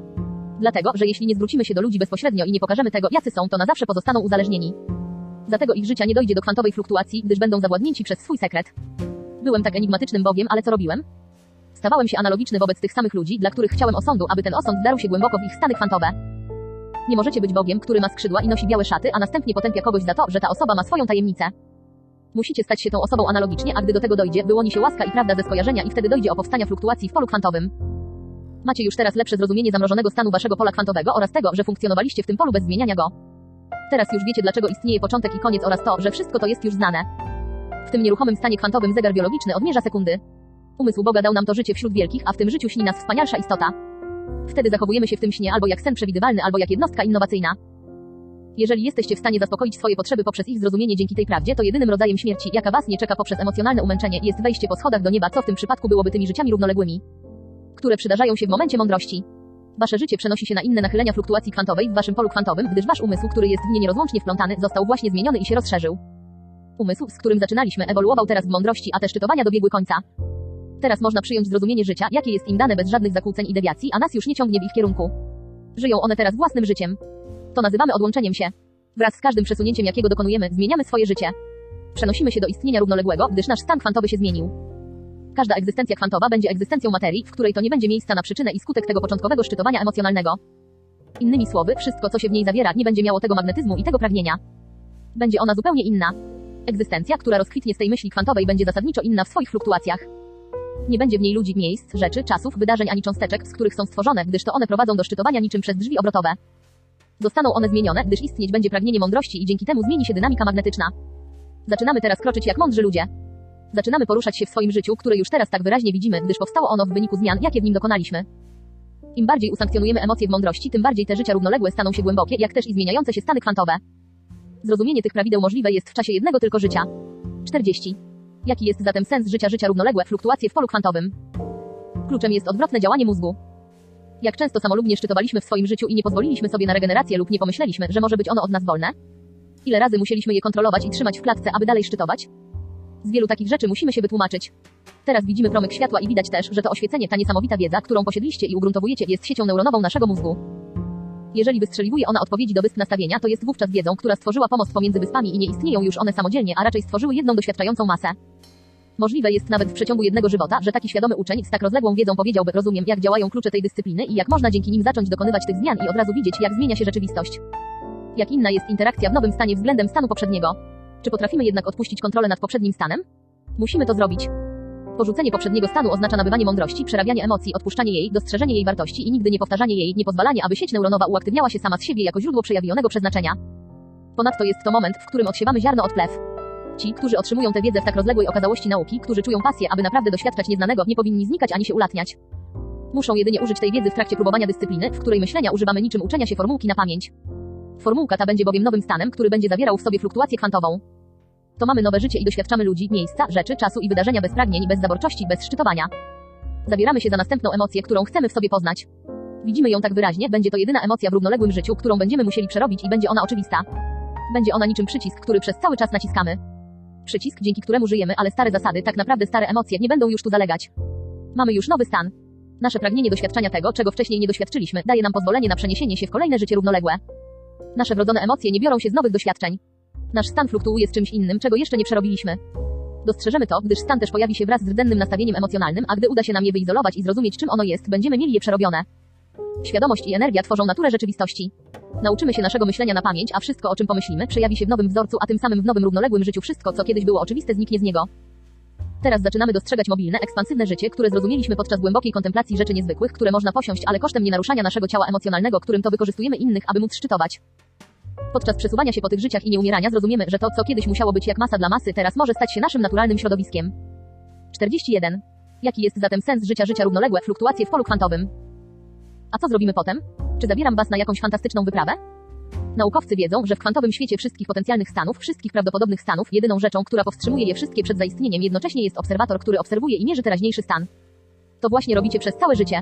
Dlatego, że jeśli nie zwrócimy się do ludzi bezpośrednio i nie pokażemy tego, jacy są, to na zawsze pozostaną uzależnieni. Dlatego ich życia nie dojdzie do kwantowej fluktuacji, gdyż będą zawładnięci przez swój sekret. Byłem tak enigmatycznym Bogiem, ale co robiłem? Stawałem się analogiczny wobec tych samych ludzi, dla których chciałem osądu, aby ten osąd darł się głęboko w ich stany kwantowe. Nie możecie być Bogiem, który ma skrzydła i nosi białe szaty, a następnie potępia kogoś za to, że ta osoba ma swoją tajemnicę. Musicie stać się tą osobą analogicznie, a gdy do tego dojdzie, wyłoni się łaska i prawda ze skojarzenia i wtedy dojdzie o powstania fluktuacji w polu kwantowym. Macie już teraz lepsze zrozumienie zamrożonego stanu waszego pola kwantowego oraz tego, że funkcjonowaliście w tym polu bez zmieniania go. Teraz już wiecie, dlaczego istnieje początek i koniec oraz to, że wszystko to jest już znane. W tym nieruchomym stanie kwantowym zegar biologiczny odmierza sekundy. Umysł Boga dał nam to życie wśród wielkich, a w tym życiu śni nas wspanialsza istota. Wtedy zachowujemy się w tym śnie albo jak sen przewidywalny, albo jak jednostka innowacyjna. Jeżeli jesteście w stanie zaspokoić swoje potrzeby poprzez ich zrozumienie dzięki tej prawdzie, to jedynym rodzajem śmierci, jaka was nie czeka poprzez emocjonalne umęczenie, jest wejście po schodach do nieba, co w tym przypadku byłoby tymi życiami równoległymi, które przydarzają się w momencie mądrości. Wasze życie przenosi się na inne nachylenia fluktuacji kwantowej w waszym polu kwantowym, gdyż wasz umysł, który jest w nie nierozłącznie wplątany, został właśnie zmieniony i się rozszerzył. Umysł, z którym zaczynaliśmy, ewoluował teraz w mądrości, a te szczytowania dobiegły końca. Teraz można przyjąć zrozumienie życia, jakie jest im dane bez żadnych zakłóceń i dewiacji, a nas już nie ciągnie w ich kierunku. Żyją one teraz własnym życiem. To nazywamy odłączeniem się. Wraz z każdym przesunięciem, jakiego dokonujemy, zmieniamy swoje życie. Przenosimy się do istnienia równoległego, gdyż nasz stan kwantowy się zmienił. Każda egzystencja kwantowa będzie egzystencją materii, w której to nie będzie miejsca na przyczynę i skutek tego początkowego szczytowania emocjonalnego. Innymi słowy, wszystko, co się w niej zawiera, nie będzie miało tego magnetyzmu i tego pragnienia. Będzie ona zupełnie inna. Egzystencja, która rozkwitnie z tej myśli kwantowej, będzie zasadniczo inna w swoich fluktuacjach. Nie będzie w niej ludzi, miejsc, rzeczy, czasów, wydarzeń ani cząsteczek, z których są stworzone, gdyż to one prowadzą do szczytowania niczym przez drzwi obrotowe. Zostaną one zmienione, gdyż istnieć będzie pragnienie mądrości i dzięki temu zmieni się dynamika magnetyczna. Zaczynamy teraz kroczyć jak mądrzy ludzie. Zaczynamy poruszać się w swoim życiu, które już teraz tak wyraźnie widzimy, gdyż powstało ono w wyniku zmian, jakie w nim dokonaliśmy. Im bardziej usankcjonujemy emocje w mądrości, tym bardziej te życia równoległe staną się głębokie, jak też i zmieniające się stany kwantowe. Zrozumienie tych prawideł możliwe jest w czasie jednego tylko życia. 40. Jaki jest zatem sens życia życia równoległe, fluktuacje w polu kwantowym? Kluczem jest odwrotne działanie mózgu. Jak często samolubnie szczytowaliśmy w swoim życiu i nie pozwoliliśmy sobie na regenerację lub nie pomyśleliśmy, że może być ono od nas wolne? Ile razy musieliśmy je kontrolować i trzymać w klatce, aby dalej szczytować? Z wielu takich rzeczy musimy się wytłumaczyć. Teraz widzimy promyk światła i widać też, że to oświecenie, ta niesamowita wiedza, którą posiedliście i ugruntowujecie, jest siecią neuronową naszego mózgu. Jeżeli wystrzeliwuje ona odpowiedzi do wysp nastawienia, to jest wówczas wiedzą, która stworzyła pomost pomiędzy wyspami i nie istnieją już one samodzielnie, a raczej stworzyły jedną doświadczającą masę. Możliwe jest nawet w przeciągu jednego żywota, że taki świadomy uczeń z tak rozległą wiedzą powiedziałby, rozumiem, jak działają klucze tej dyscypliny i jak można dzięki nim zacząć dokonywać tych zmian i od razu widzieć, jak zmienia się rzeczywistość. Jak inna jest interakcja w nowym stanie względem stanu poprzedniego. Czy potrafimy jednak odpuścić kontrolę nad poprzednim stanem? Musimy to zrobić. Porzucenie poprzedniego stanu oznacza nabywanie mądrości, przerabianie emocji, odpuszczanie jej, dostrzeżenie jej wartości i nigdy nie powtarzanie jej, nie pozwalanie, aby sieć neuronowa uaktywniała się sama z siebie jako źródło przejawionego przeznaczenia. Ponadto jest to moment, w którym odsiewamy ziarno od plew. Ci, którzy otrzymują tę wiedzę w tak rozległej okazałości nauki, którzy czują pasję, aby naprawdę doświadczać nieznanego, nie powinni znikać ani się ulatniać. Muszą jedynie użyć tej wiedzy w trakcie próbowania dyscypliny, w której myślenia używamy niczym uczenia się formułki na pamięć. Formułka ta będzie bowiem nowym stanem, który będzie zawierał w sobie fluktuację kwantową. To mamy nowe życie i doświadczamy ludzi, miejsca, rzeczy, czasu i wydarzenia bez pragnień, bez zaborczości, bez szczytowania. Zabieramy się za następną emocję, którą chcemy w sobie poznać. Widzimy ją tak wyraźnie, będzie to jedyna emocja w równoległym życiu, którą będziemy musieli przerobić i będzie ona oczywista. Będzie ona niczym przycisk, który przez cały czas naciskamy. Przycisk, dzięki któremu żyjemy, ale stare zasady, tak naprawdę stare emocje nie będą już tu zalegać. Mamy już nowy stan. Nasze pragnienie doświadczenia tego, czego wcześniej nie doświadczyliśmy, daje nam pozwolenie na przeniesienie się w kolejne życie równoległe. Nasze wrodzone emocje nie biorą się z nowych doświadczeń. Nasz stan fluktuuje z czymś innym, czego jeszcze nie przerobiliśmy. Dostrzeżemy to, gdyż stan też pojawi się wraz z rdzennym nastawieniem emocjonalnym, a gdy uda się nam je wyizolować i zrozumieć, czym ono jest, będziemy mieli je przerobione. Świadomość i energia tworzą naturę rzeczywistości. Nauczymy się naszego myślenia na pamięć, a wszystko, o czym pomyślimy, przejawi się w nowym wzorcu, a tym samym w nowym równoległym życiu wszystko, co kiedyś było oczywiste, zniknie z niego. Teraz zaczynamy dostrzegać mobilne, ekspansywne życie, które zrozumieliśmy podczas głębokiej kontemplacji rzeczy niezwykłych, które można posiąść, ale kosztem nienaruszania naszego ciała emocjonalnego, którym to wykorzystujemy innych, aby móc szczytować. Podczas przesuwania się po tych życiach i nieumierania zrozumiemy, że to, co kiedyś musiało być jak masa dla masy, teraz może stać się naszym naturalnym środowiskiem. 41. Jaki jest zatem sens życia życia równoległe, fluktuacje w polu kwantowym? A co zrobimy potem? Czy zabieram Was na jakąś fantastyczną wyprawę? Naukowcy wiedzą, że w kwantowym świecie wszystkich potencjalnych stanów, wszystkich prawdopodobnych stanów, jedyną rzeczą, która powstrzymuje je wszystkie przed zaistnieniem, jednocześnie jest obserwator, który obserwuje i mierzy teraźniejszy stan. To właśnie robicie przez całe życie.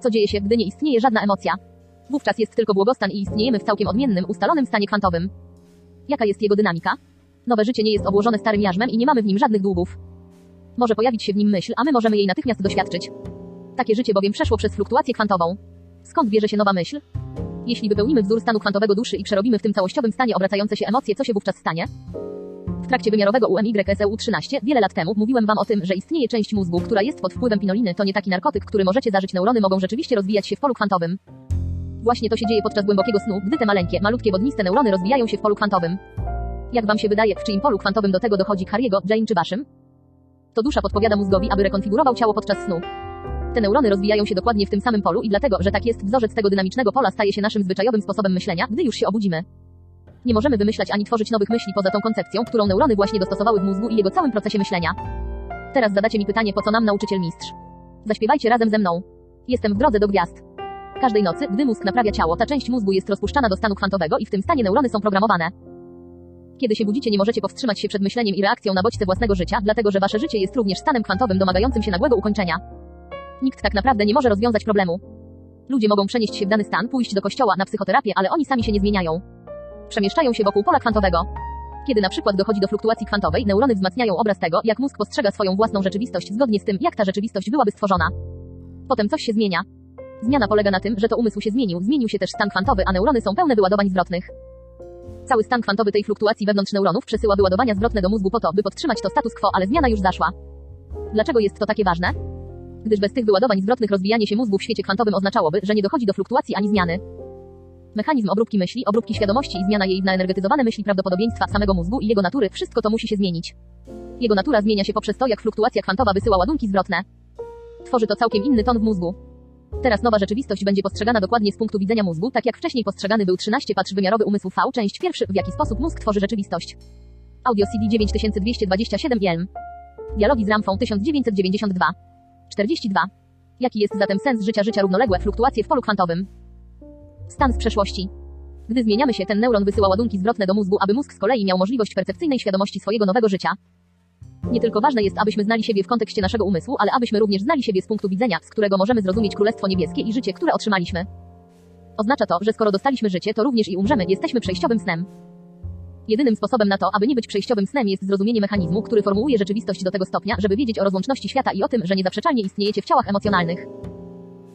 Co dzieje się, gdy nie istnieje żadna emocja? Wówczas jest tylko błogostan i istniejemy w całkiem odmiennym, ustalonym stanie kwantowym. Jaka jest jego dynamika? Nowe życie nie jest obłożone starym jarzmem i nie mamy w nim żadnych długów. Może pojawić się w nim myśl, a my możemy jej natychmiast doświadczyć. Takie życie bowiem przeszło przez fluktuację kwantową. Skąd bierze się nowa myśl? Jeśli wypełnimy wzór stanu kwantowego duszy i przerobimy w tym całościowym stanie obracające się emocje, co się wówczas stanie? W trakcie wymiarowego UMYSEU 13, wiele lat temu, mówiłem Wam o tym, że istnieje część mózgu, która jest pod wpływem pinoliny, to nie taki narkotyk, który możecie zażyć, neurony mogą rzeczywiście rozwijać się w polu kwantowym. Właśnie to się dzieje podczas głębokiego snu, gdy te maleńkie, malutkie wodniste neurony rozwijają się w polu kwantowym. Jak wam się wydaje, w czyim polu kwantowym do tego dochodzi Harry'ego, Jane czy waszym? To dusza podpowiada mózgowi, aby rekonfigurował ciało podczas snu. Te neurony rozwijają się dokładnie w tym samym polu i dlatego, że tak jest, wzorzec tego dynamicznego pola staje się naszym zwyczajowym sposobem myślenia, gdy już się obudzimy. Nie możemy wymyślać ani tworzyć nowych myśli poza tą koncepcją, którą neurony właśnie dostosowały w mózgu i jego całym procesie myślenia. Teraz zadacie mi pytanie, po co nam nauczyciel mistrz? Zaśpiewajcie razem ze mną. Jestem w drodze do gwiazd. Każdej nocy, gdy mózg naprawia ciało, ta część mózgu jest rozpuszczana do stanu kwantowego i w tym stanie neurony są programowane. Kiedy się budzicie, nie możecie powstrzymać się przed myśleniem i reakcją na bodźce własnego życia, dlatego że wasze życie jest również stanem kwantowym domagającym się nagłego ukończenia. Nikt tak naprawdę nie może rozwiązać problemu. Ludzie mogą przenieść się w dany stan, pójść do kościoła, na psychoterapię, ale oni sami się nie zmieniają. Przemieszczają się wokół pola kwantowego. Kiedy na przykład dochodzi do fluktuacji kwantowej, neurony wzmacniają obraz tego, jak mózg postrzega swoją własną rzeczywistość zgodnie z tym, jak ta rzeczywistość byłaby stworzona. Potem coś się zmienia. Zmiana polega na tym, że to umysł się zmienił, zmienił się też stan kwantowy, a neurony są pełne wyładowań zwrotnych. Cały stan kwantowy tej fluktuacji wewnątrz neuronów przesyła wyładowania zwrotne do mózgu po to, by podtrzymać to status quo, ale zmiana już zaszła. Dlaczego jest to takie ważne? Gdyż bez tych wyładowań zwrotnych rozwijanie się mózgu w świecie kwantowym oznaczałoby, że nie dochodzi do fluktuacji ani zmiany. Mechanizm obróbki myśli, obróbki świadomości i zmiana jej w naenergetyzowane myśli prawdopodobieństwa samego mózgu i jego natury, wszystko to musi się zmienić. Jego natura zmienia się poprzez to, jak fluktuacja kwantowa wysyła ładunki zwrotne. Tworzy to całkiem inny ton w mózgu. Teraz nowa rzeczywistość będzie postrzegana dokładnie z punktu widzenia mózgu, tak jak wcześniej postrzegany był 13 patrz wymiarowy umysł V, część pierwszy, w jaki sposób mózg tworzy rzeczywistość. Audio CD 9227 Jelm. Dialogi z Ramfą 1992. 42. Jaki jest zatem sens życia życia równoległe fluktuacje w polu kwantowym? Stan z przeszłości. Gdy zmieniamy się, ten neuron wysyła ładunki zwrotne do mózgu, aby mózg z kolei miał możliwość percepcyjnej świadomości swojego nowego życia. Nie tylko ważne jest, abyśmy znali siebie w kontekście naszego umysłu, ale abyśmy również znali siebie z punktu widzenia, z którego możemy zrozumieć Królestwo Niebieskie i życie, które otrzymaliśmy. Oznacza to, że skoro dostaliśmy życie, to również i umrzemy, jesteśmy przejściowym snem. Jedynym sposobem na to, aby nie być przejściowym snem jest zrozumienie mechanizmu, który formułuje rzeczywistość do tego stopnia, żeby wiedzieć o rozłączności świata i o tym, że niezaprzeczalnie istniejecie w ciałach emocjonalnych.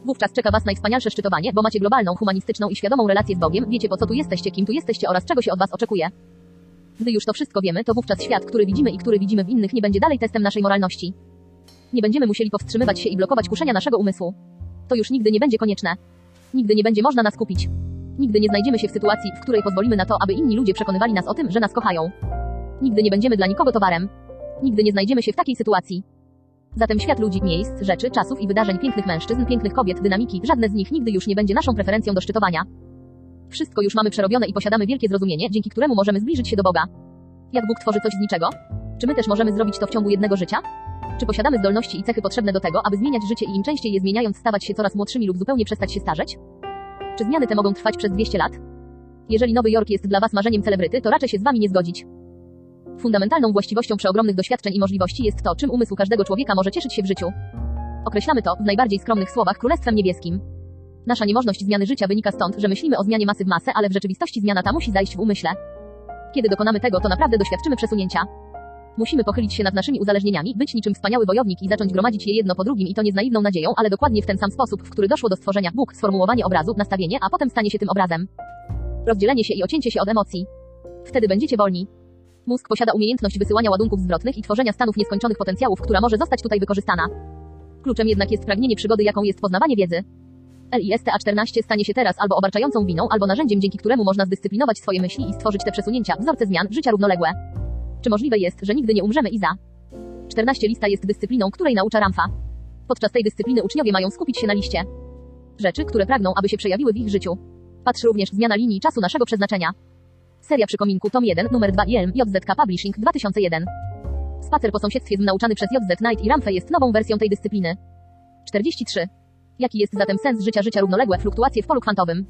Wówczas czeka Was najwspanialsze szczytowanie, bo macie globalną, humanistyczną i świadomą relację z Bogiem, wiecie po co tu jesteście, kim tu jesteście oraz czego się od Was oczekuje. Gdy już to wszystko wiemy, to wówczas świat, który widzimy i który widzimy w innych nie będzie dalej testem naszej moralności. Nie będziemy musieli powstrzymywać się i blokować kuszenia naszego umysłu. To już nigdy nie będzie konieczne. Nigdy nie będzie można nas kupić. Nigdy nie znajdziemy się w sytuacji, w której pozwolimy na to, aby inni ludzie przekonywali nas o tym, że nas kochają. Nigdy nie będziemy dla nikogo towarem. Nigdy nie znajdziemy się w takiej sytuacji. Zatem świat ludzi, miejsc, rzeczy, czasów i wydarzeń pięknych mężczyzn, pięknych kobiet, dynamiki, żadne z nich nigdy już nie będzie naszą preferencją do szczytowania. Wszystko już mamy przerobione i posiadamy wielkie zrozumienie, dzięki któremu możemy zbliżyć się do Boga. Jak Bóg tworzy coś z niczego? Czy my też możemy zrobić to w ciągu jednego życia? Czy posiadamy zdolności i cechy potrzebne do tego, aby zmieniać życie i im częściej je zmieniając stawać się coraz młodszymi lub zupełnie przestać się starzeć? Czy zmiany te mogą trwać przez 200 lat? Jeżeli Nowy Jork jest dla Was marzeniem celebryty, to raczej się z Wami nie zgodzić. Fundamentalną właściwością przeogromnych doświadczeń i możliwości jest to, czym umysł każdego człowieka może cieszyć się w życiu. Określamy to, w najbardziej skromnych słowach, Królestwem Niebieskim. Nasza niemożność zmiany życia wynika stąd, że myślimy o zmianie masy w masę, ale w rzeczywistości zmiana ta musi zajść w umyśle. Kiedy dokonamy tego, to naprawdę doświadczymy przesunięcia. Musimy pochylić się nad naszymi uzależnieniami, być niczym wspaniały wojownik i zacząć gromadzić je jedno po drugim i to nie z naiwną nadzieją, ale dokładnie w ten sam sposób, w który doszło do stworzenia Bóg, sformułowanie obrazu, nastawienie, a potem stanie się tym obrazem. Rozdzielenie się i ocięcie się od emocji. Wtedy będziecie wolni. Mózg posiada umiejętność wysyłania ładunków zwrotnych i tworzenia stanów nieskończonych potencjałów, która może zostać tutaj wykorzystana. Kluczem jednak jest pragnienie przygody, jaką jest poznawanie wiedzy. LISTA14 stanie się teraz albo obarczającą winą, albo narzędziem, dzięki któremu można zdyscyplinować swoje myśli i stworzyć te przesunięcia, wzorce zmian, życia równoległe. Czy możliwe jest, że nigdy nie umrzemy Iza? 14 lista jest dyscypliną, której naucza Ramfa. Podczas tej dyscypliny uczniowie mają skupić się na liście. Rzeczy, które pragną, aby się przejawiły w ich życiu. Patrz również zmiana linii czasu naszego przeznaczenia. Seria przy kominku, tom 1, numer 2 ILM, JZK Publishing, 2001. Spacer po sąsiedztwie z nauczany przez JZ Knight i Ramfę jest nową wersją tej dyscypliny. 43. Jaki jest zatem sens życia życia równoległe fluktuacje w polu kwantowym?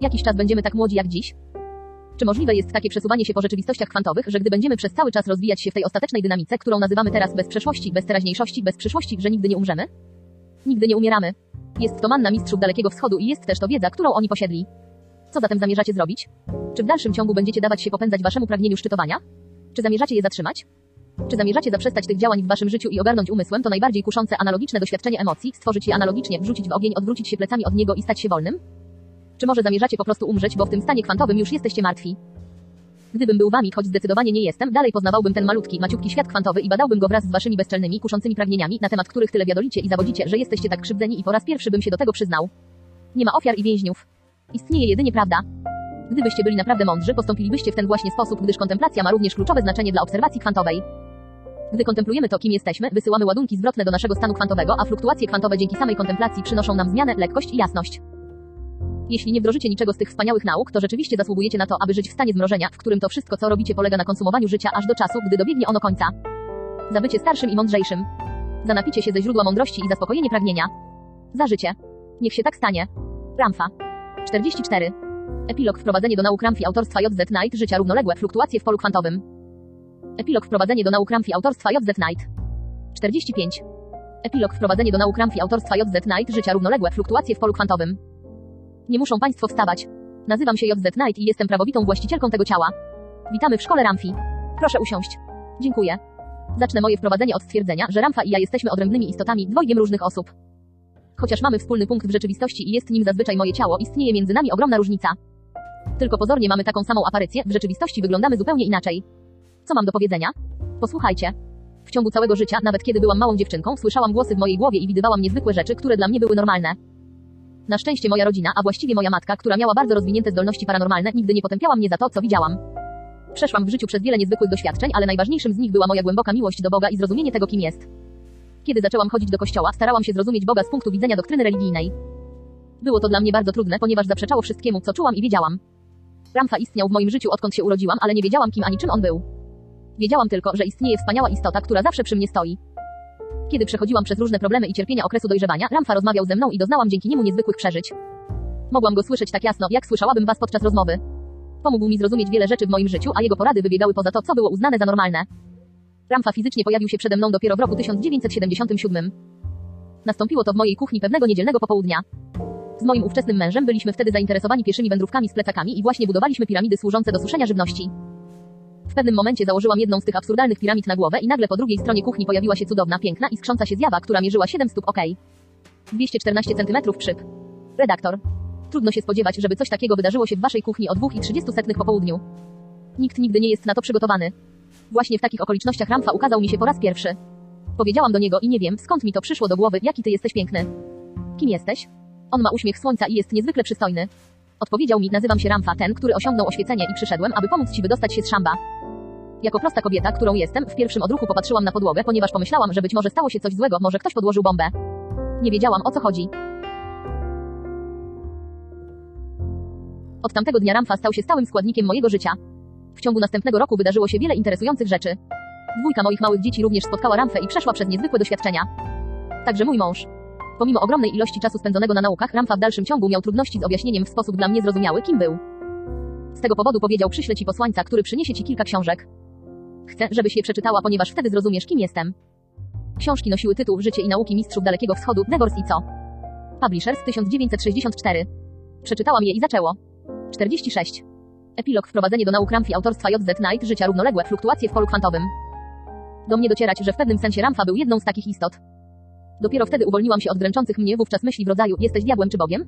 Jakiś czas będziemy tak młodzi jak dziś? Czy możliwe jest takie przesuwanie się po rzeczywistościach kwantowych, że gdy będziemy przez cały czas rozwijać się w tej ostatecznej dynamice, którą nazywamy teraz bez przeszłości, bez teraźniejszości, bez przyszłości, że nigdy nie umrzemy? Nigdy nie umieramy. Jest to manna mistrzów Dalekiego Wschodu i jest też to wiedza, którą oni posiedli. Co zatem zamierzacie zrobić? Czy w dalszym ciągu będziecie dawać się popędzać waszemu pragnieniu szczytowania? Czy zamierzacie je zatrzymać? Czy zamierzacie zaprzestać tych działań w waszym życiu i ogarnąć umysłem to najbardziej kuszące analogiczne doświadczenie emocji, stworzyć je analogicznie, wrzucić w ogień, odwrócić się plecami od niego i stać się wolnym? Czy może zamierzacie po prostu umrzeć, bo w tym stanie kwantowym już jesteście martwi? Gdybym był wami, choć zdecydowanie nie jestem, dalej poznawałbym ten malutki, maciutki świat kwantowy i badałbym go wraz z waszymi bezczelnymi, kuszącymi pragnieniami, na temat których tyle wiadolicie i zawodzicie, że jesteście tak krzywdzeni i po raz pierwszy bym się do tego przyznał. Nie ma ofiar i więźniów. Istnieje jedynie prawda. Gdybyście byli naprawdę mądrzy, postąpilibyście w ten właśnie sposób, gdyż kontemplacja ma również kluczowe znaczenie dla obserwacji kwantowej. Gdy kontemplujemy to, kim jesteśmy, wysyłamy ładunki zwrotne do naszego stanu kwantowego, a fluktuacje kwantowe dzięki samej kontemplacji przynoszą nam zmianę, lekkość i jasność. Jeśli nie wdrożycie niczego z tych wspaniałych nauk, to rzeczywiście zasługujecie na to, aby żyć w stanie zmrożenia, w którym to wszystko, co robicie, polega na konsumowaniu życia aż do czasu, gdy dobiegnie ono końca. Za bycie starszym i mądrzejszym. Za napicie się ze źródła mądrości i zaspokojenie pragnienia. Za życie. Niech się tak stanie. Ramfa. 44. Epilog Wprowadzenie do nauk Ramfi autorstwa JZ Knight Życia równoległe fluktuacje w polu kwantowym. Epilog Wprowadzenie do nauk Ramfi autorstwa JZ Knight. 45. Epilog Wprowadzenie do nauk Ramfi autorstwa JZ Knight Życia równoległe fluktuacje w polu kwantowym. Nie muszą Państwo wstawać. Nazywam się JZ Knight i jestem prawowitą właścicielką tego ciała. Witamy w szkole Ramfi. Proszę usiąść. Dziękuję. Zacznę moje wprowadzenie od stwierdzenia, że Ramfa i ja jesteśmy odrębnymi istotami, dwojgiem różnych osób. Chociaż mamy wspólny punkt w rzeczywistości i jest nim zazwyczaj moje ciało, istnieje między nami ogromna różnica. Tylko pozornie mamy taką samą aparycję, w rzeczywistości wyglądamy zupełnie inaczej. Co mam do powiedzenia? Posłuchajcie. W ciągu całego życia, nawet kiedy byłam małą dziewczynką, słyszałam głosy w mojej głowie i widywałam niezwykłe rzeczy, które dla mnie były normalne. Na szczęście moja rodzina, a właściwie moja matka, która miała bardzo rozwinięte zdolności paranormalne, nigdy nie potępiała mnie za to, co widziałam. Przeszłam w życiu przez wiele niezwykłych doświadczeń, ale najważniejszym z nich była moja głęboka miłość do Boga i zrozumienie tego, kim jest. Kiedy zaczęłam chodzić do kościoła, starałam się zrozumieć Boga z punktu widzenia doktryny religijnej. Było to dla mnie bardzo trudne, ponieważ zaprzeczało wszystkiemu, co czułam i wiedziałam. Ramfa istniał w moim życiu odkąd się urodziłam, ale nie wiedziałam kim ani czym on był. Wiedziałam tylko, że istnieje wspaniała istota, która zawsze przy mnie stoi. Kiedy przechodziłam przez różne problemy i cierpienia okresu dojrzewania, Ramfa rozmawiał ze mną i doznałam dzięki niemu niezwykłych przeżyć. Mogłam go słyszeć tak jasno, jak słyszałabym was podczas rozmowy. Pomógł mi zrozumieć wiele rzeczy w moim życiu, a jego porady wybiegały poza to, co było uznane za normalne. Ramfa fizycznie pojawił się przede mną dopiero w roku 1977. Nastąpiło to w mojej kuchni pewnego niedzielnego popołudnia. Z moim ówczesnym mężem byliśmy wtedy zainteresowani pieszymi wędrówkami z plecakami i właśnie budowaliśmy piramidy służące do suszenia żywności. W pewnym momencie założyłam jedną z tych absurdalnych piramid na głowę i nagle po drugiej stronie kuchni pojawiła się cudowna, piękna i skrząca się zjawa, która mierzyła 7 stóp ok. 214 cm przyp. Redaktor. Trudno się spodziewać, żeby coś takiego wydarzyło się w waszej kuchni o 2,30 po południu. Nikt nigdy nie jest na to przygotowany. Właśnie w takich okolicznościach Ramfa ukazał mi się po raz pierwszy. Powiedziałam do niego i nie wiem, skąd mi to przyszło do głowy, jaki ty jesteś piękny. Kim jesteś? On ma uśmiech słońca i jest niezwykle przystojny. Odpowiedział mi, nazywam się Ramfa, ten, który osiągnął oświecenie i przyszedłem, aby pomóc ci wydostać się z szamba. Jako prosta kobieta, którą jestem, w pierwszym odruchu popatrzyłam na podłogę, ponieważ pomyślałam, że być może stało się coś złego, może ktoś podłożył bombę. Nie wiedziałam, o co chodzi. Od tamtego dnia Ramfa stał się stałym składnikiem mojego życia. W ciągu następnego roku wydarzyło się wiele interesujących rzeczy. Dwójka moich małych dzieci również spotkała Ramfę i przeszła przez niezwykłe doświadczenia. Także mój mąż. Pomimo ogromnej ilości czasu spędzonego na naukach, Ramfa w dalszym ciągu miał trudności z objaśnieniem w sposób dla mnie zrozumiały, kim był. Z tego powodu powiedział, przyślę ci posłańca, który przyniesie ci kilka książek. Chcę, żebyś je przeczytała, ponieważ wtedy zrozumiesz, kim jestem. Książki nosiły tytuł Życie i nauki mistrzów Dalekiego Wschodu, Devors i co? Publishers 1964. Przeczytałam je i zaczęło. 46. Epilog Wprowadzenie do nauk Ramfi autorstwa JZ Knight Życia równoległe fluktuacje w polu kwantowym. Do mnie docierać, że w pewnym sensie Ramfa był jedną z takich istot. Dopiero wtedy uwolniłam się od dręczących mnie wówczas myśli w rodzaju jesteś diabłem czy Bogiem?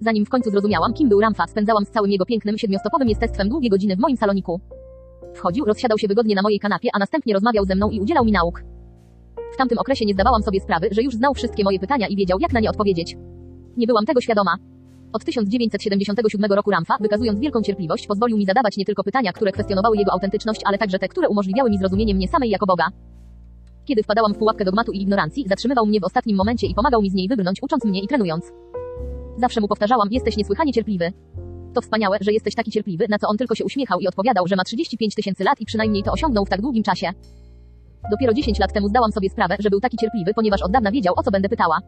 Zanim w końcu zrozumiałam, kim był Ramfa, spędzałam z całym jego pięknym, siedmiostopowym jestestwem długie godziny w moim saloniku. Wchodził, rozsiadał się wygodnie na mojej kanapie, a następnie rozmawiał ze mną i udzielał mi nauk. W tamtym okresie nie zdawałam sobie sprawy, że już znał wszystkie moje pytania i wiedział, jak na nie odpowiedzieć. Nie byłam tego świadoma. Od 1977 roku Ramfa, wykazując wielką cierpliwość, pozwolił mi zadawać nie tylko pytania, które kwestionowały jego autentyczność, ale także te, które umożliwiały mi zrozumienie mnie samej jako Boga. Kiedy wpadałam w pułapkę dogmatu i ignorancji, zatrzymywał mnie w ostatnim momencie i pomagał mi z niej wybrnąć, ucząc mnie i trenując. Zawsze mu powtarzałam, jesteś niesłychanie cierpliwy. To wspaniałe, że jesteś taki cierpliwy, na co on tylko się uśmiechał i odpowiadał, że ma 35 tysięcy lat i przynajmniej to osiągnął w tak długim czasie. Dopiero 10 lat temu zdałam sobie sprawę, że był taki cierpliwy, ponieważ od dawna wiedział, o co będę pytała.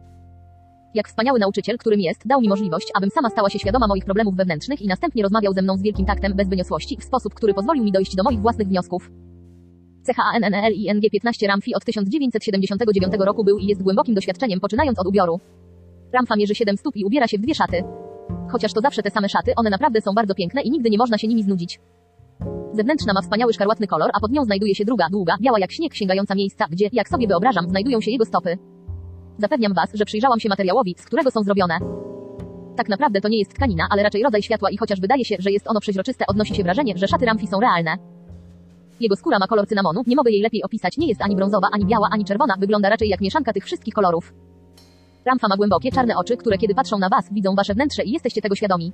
Jak wspaniały nauczyciel, którym jest, dał mi możliwość, abym sama stała się świadoma moich problemów wewnętrznych i następnie rozmawiał ze mną z wielkim taktem, bez wyniosłości, w sposób, który pozwolił mi dojść do moich własnych wniosków. CHANNLING 15 Ramfi od 1979 roku był i jest głębokim doświadczeniem, poczynając od ubioru. Ramfa mierzy 7 stóp i ubiera się w dwie szaty. Chociaż to zawsze te same szaty, one naprawdę są bardzo piękne i nigdy nie można się nimi znudzić. Zewnętrzna ma wspaniały szkarłatny kolor, a pod nią znajduje się druga, długa, biała jak śnieg sięgająca miejsca, gdzie, jak sobie wyobrażam, znajdują się jego stopy. Zapewniam Was, że przyjrzałam się materiałowi, z którego są zrobione. Tak naprawdę to nie jest tkanina, ale raczej rodzaj światła i chociaż wydaje się, że jest ono przeźroczyste, odnosi się wrażenie, że szaty Ramfi są realne. Jego skóra ma kolor cynamonu, nie mogę jej lepiej opisać, nie jest ani brązowa, ani biała, ani czerwona, wygląda raczej jak mieszanka tych wszystkich kolorów. Ramfa ma głębokie, czarne oczy, które kiedy patrzą na Was, widzą Wasze wnętrze i jesteście tego świadomi.